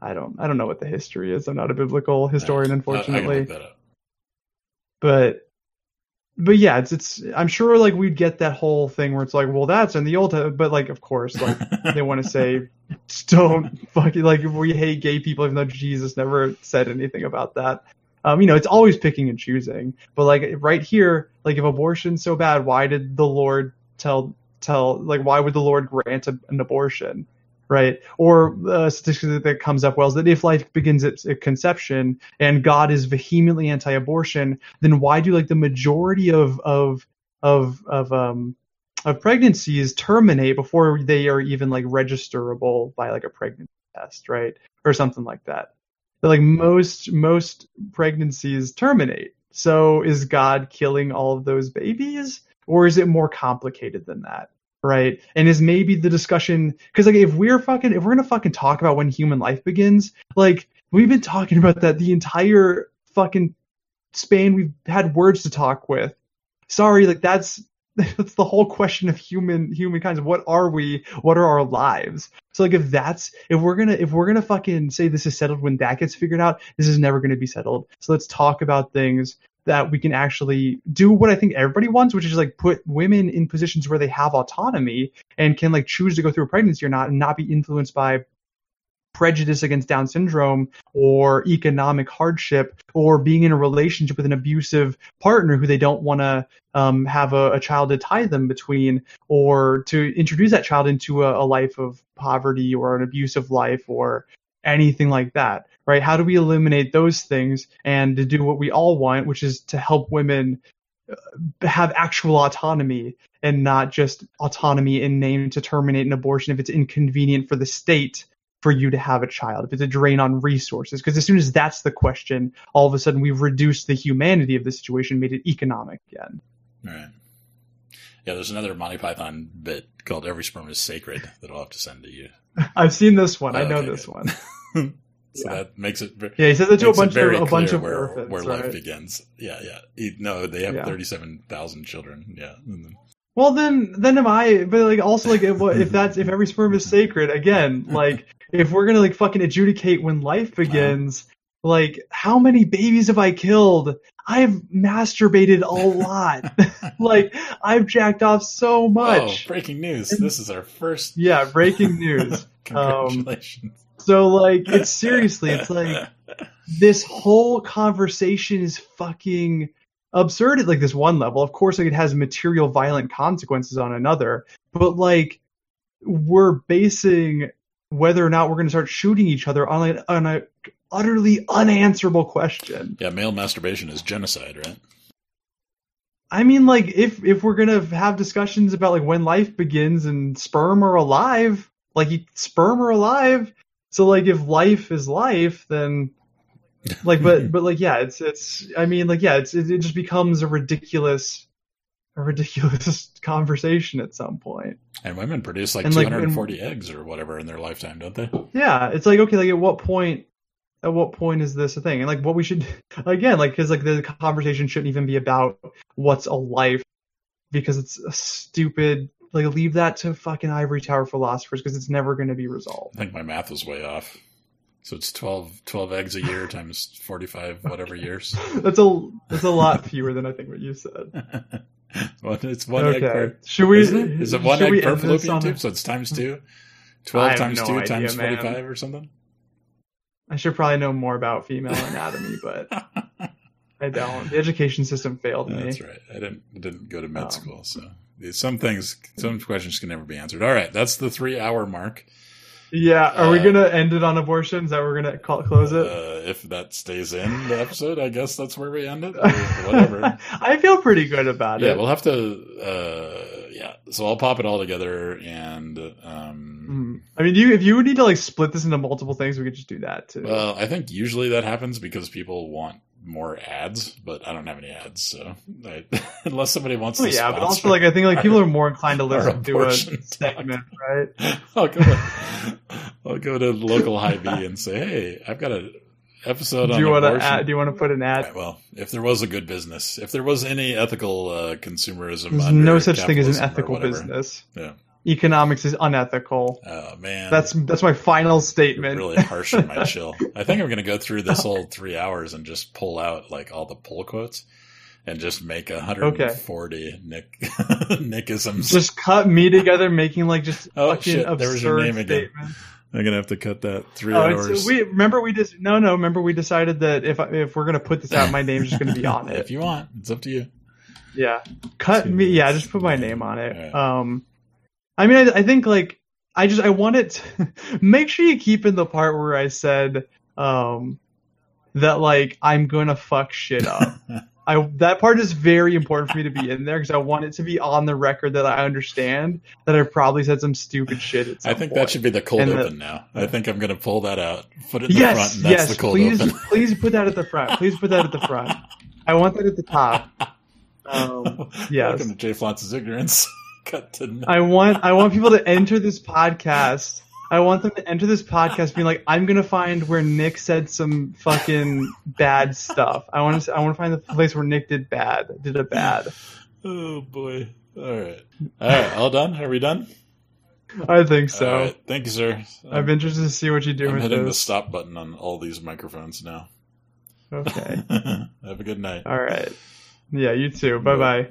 [SPEAKER 3] I don't I don't know what the history is. I'm not a biblical historian,
[SPEAKER 2] I- I can
[SPEAKER 3] unfortunately.
[SPEAKER 2] look that up.
[SPEAKER 3] But but yeah, it's it's. I'm sure like we'd get that whole thing where it's like, well, that's in the Old Testament, but like, of course, like they want to say, don't fucking like we hate gay people, even though Jesus never said anything about that. Um, you know, it's always picking and choosing. But like right here, like if abortion's so bad, why did the Lord tell tell like why would the Lord grant a, an abortion? Right? Or uh, statistic that comes up well is that if life begins at, at conception and God is vehemently anti-abortion, then why do like the majority of of of of um of pregnancies terminate before they are even like registerable by like a pregnancy test, right? Or something like that. But like most most pregnancies terminate. So is God killing all of those babies? Or is it more complicated than that? Right. And is maybe the discussion because like if we're fucking if we're gonna fucking talk about when human life begins, like we've been talking about that the entire fucking span we've had words to talk with. Sorry, like that's that's the whole question of human humankind. What are we? What are our lives? So like if that's if we're gonna if we're gonna fucking say this is settled when that gets figured out, this is never gonna be settled. So let's talk about things that we can actually do what I think everybody wants, which is like put women in positions where they have autonomy and can like choose to go through a pregnancy or not and not be influenced by prejudice against Down syndrome or economic hardship or being in a relationship with an abusive partner who they don't want to um, have a, a child to tie them between or to introduce that child into a, a life of poverty or an abusive life or anything like that right? How do we eliminate those things and to do what we all want which is to help women uh, have actual autonomy and not just autonomy in name to terminate an abortion if it's inconvenient for the state for you to have a child, if it's a drain on resources. Because as soon as that's the question, all of a sudden we've reduced the humanity of the situation, made it economic again.
[SPEAKER 2] Right. Yeah, there's another Monty Python bit called "Every Sperm is Sacred" that I'll have to send to you.
[SPEAKER 3] I've seen this one. I
[SPEAKER 2] Oh,
[SPEAKER 3] know
[SPEAKER 2] okay,
[SPEAKER 3] this
[SPEAKER 2] good.
[SPEAKER 3] one.
[SPEAKER 2] So
[SPEAKER 3] Yeah.
[SPEAKER 2] that makes it ve-
[SPEAKER 3] Yeah, he says it to a bunch of a bunch of
[SPEAKER 2] where,
[SPEAKER 3] orphans.
[SPEAKER 2] where life
[SPEAKER 3] right?
[SPEAKER 2] begins. Yeah, yeah. He- no, they have
[SPEAKER 3] Yeah.
[SPEAKER 2] thirty-seven thousand children. Yeah. And then-
[SPEAKER 3] Well, then, then am I? But like, also, like, if, if that's if every sperm is sacred, again, like, if we're gonna like fucking adjudicate when life begins, like, how many babies have I killed? I've masturbated a lot. like, I've jacked off so
[SPEAKER 2] Oh,
[SPEAKER 3] much.
[SPEAKER 2] breaking news! This is our first.
[SPEAKER 3] yeah, breaking news.
[SPEAKER 2] Congratulations.
[SPEAKER 3] Um, so like, it's seriously, it's like this whole conversation is fucking absurd at like this one level. Of course, like it has material violent consequences on another, but like we're basing whether or not we're going to start shooting each other on on a utterly unanswerable question.
[SPEAKER 2] yeah, male masturbation is genocide, right?
[SPEAKER 3] I mean, like if if we're gonna have discussions about like when life begins and sperm are alive, like sperm are alive. So like if life is life, then like but but like yeah, it's it's. I mean like yeah, it's it, it just becomes a ridiculous a ridiculous conversation at some point.
[SPEAKER 2] And women produce like
[SPEAKER 3] And, like,
[SPEAKER 2] 240 eggs or whatever in their lifetime, don't they?
[SPEAKER 3] Yeah, it's like okay, like at what point at what point is this a thing? And like what we should again, like because like the conversation shouldn't even be about what's a life because it's a stupid. Like leave that to fucking ivory tower philosophers because it's never going to be resolved.
[SPEAKER 2] I think my math was way off. So it's 12, 12 eggs a year times 45 whatever years.
[SPEAKER 3] That's a that's a lot fewer than I think what you said.
[SPEAKER 2] well, it's one egg
[SPEAKER 3] Okay,
[SPEAKER 2] per.
[SPEAKER 3] should we?
[SPEAKER 2] It? Is it one egg per fallopian tube? So it's times two? 12 times
[SPEAKER 3] no
[SPEAKER 2] 2
[SPEAKER 3] idea,
[SPEAKER 2] times
[SPEAKER 3] man.
[SPEAKER 2] 45 or something?
[SPEAKER 3] I should probably know more about female anatomy, but I don't. The education system failed me.
[SPEAKER 2] That's right. I didn't I didn't go to med
[SPEAKER 3] Um,
[SPEAKER 2] school, so some things, some questions can never be answered. All right, that's the three hour mark.
[SPEAKER 3] Yeah, are we
[SPEAKER 2] Uh,
[SPEAKER 3] gonna end it on abortion? Is that we're gonna call, close it?
[SPEAKER 2] Uh, if that stays in the episode, I guess that's where we end it. Whatever.
[SPEAKER 3] I feel pretty good about
[SPEAKER 2] yeah,
[SPEAKER 3] it.
[SPEAKER 2] Yeah, we'll have to. Uh, yeah, so I'll pop it all together, and um,
[SPEAKER 3] Mm. I mean, you if you would need to like split this into multiple things, we could just do that too.
[SPEAKER 2] well, I think usually that happens because people want more ads, but I don't have any ads, so I, unless somebody wants
[SPEAKER 3] Oh,
[SPEAKER 2] to,
[SPEAKER 3] yeah, but also like I think like people are more inclined to listen to a
[SPEAKER 2] talk.
[SPEAKER 3] segment, right?
[SPEAKER 2] I'll go. To, I'll go to local high B and say, "Hey, I've got an episode
[SPEAKER 3] Do
[SPEAKER 2] on
[SPEAKER 3] you want to
[SPEAKER 2] abortion."
[SPEAKER 3] Do you want to put an ad?
[SPEAKER 2] Right, well, if there was a good business, if there was any ethical uh, consumerism,
[SPEAKER 3] no such thing as an ethical business.
[SPEAKER 2] Yeah.
[SPEAKER 3] Economics is unethical.
[SPEAKER 2] Oh man,
[SPEAKER 3] That's that's my final
[SPEAKER 2] You're
[SPEAKER 3] statement.
[SPEAKER 2] really harsh on my chill. I think I'm going to go through this whole three hours and just pull out like all the pull quotes and just make 140 Nick Nickisms.
[SPEAKER 3] Just cut me together making like just
[SPEAKER 2] Oh,
[SPEAKER 3] fucking
[SPEAKER 2] shit, there was your
[SPEAKER 3] absurd
[SPEAKER 2] name again. I'm going to have to cut that three
[SPEAKER 3] Oh,
[SPEAKER 2] hours.
[SPEAKER 3] we remember we just no no remember we decided that if if we're gonna put this out, my name's just gonna be on it.
[SPEAKER 2] if you want, it's up to you.
[SPEAKER 3] Yeah, cut
[SPEAKER 2] Two
[SPEAKER 3] me. Yeah, just put my name on it.
[SPEAKER 2] Yeah.
[SPEAKER 3] Um, I mean, I, I think like I just I want it. To, make sure you keep in the part where I said um that like I'm gonna fuck shit up. I that part is very important for me to be in there because I want it to be on the record that I understand that I probably said some stupid shit. At
[SPEAKER 2] I think
[SPEAKER 3] point.
[SPEAKER 2] that should be the cold
[SPEAKER 3] And the-
[SPEAKER 2] open now. I think I'm going to pull that out, put it in the
[SPEAKER 3] yes,
[SPEAKER 2] front, and that's
[SPEAKER 3] yes.
[SPEAKER 2] the cold
[SPEAKER 3] please,
[SPEAKER 2] open.
[SPEAKER 3] please put that at the front. Please put that at the front. I want that at the top. Um, yes.
[SPEAKER 2] Welcome to Jay Flounce's ignorance. Cut to
[SPEAKER 3] I want I want people to enter this podcast. I want them to enter this podcast being like, I'm gonna find where Nick said some fucking bad stuff. I want to I want to find the place where Nick did bad, did a bad.
[SPEAKER 2] Oh boy! All right, all right, all done. Are we done?
[SPEAKER 3] I think so.
[SPEAKER 2] All right. Thank you, sir.
[SPEAKER 3] I'm interested to see what you do
[SPEAKER 2] I'm
[SPEAKER 3] with
[SPEAKER 2] hitting the
[SPEAKER 3] this.
[SPEAKER 2] stop button on all these microphones now.
[SPEAKER 3] Okay.
[SPEAKER 2] Have a good night.
[SPEAKER 3] All right. Yeah, you too. Bye bye.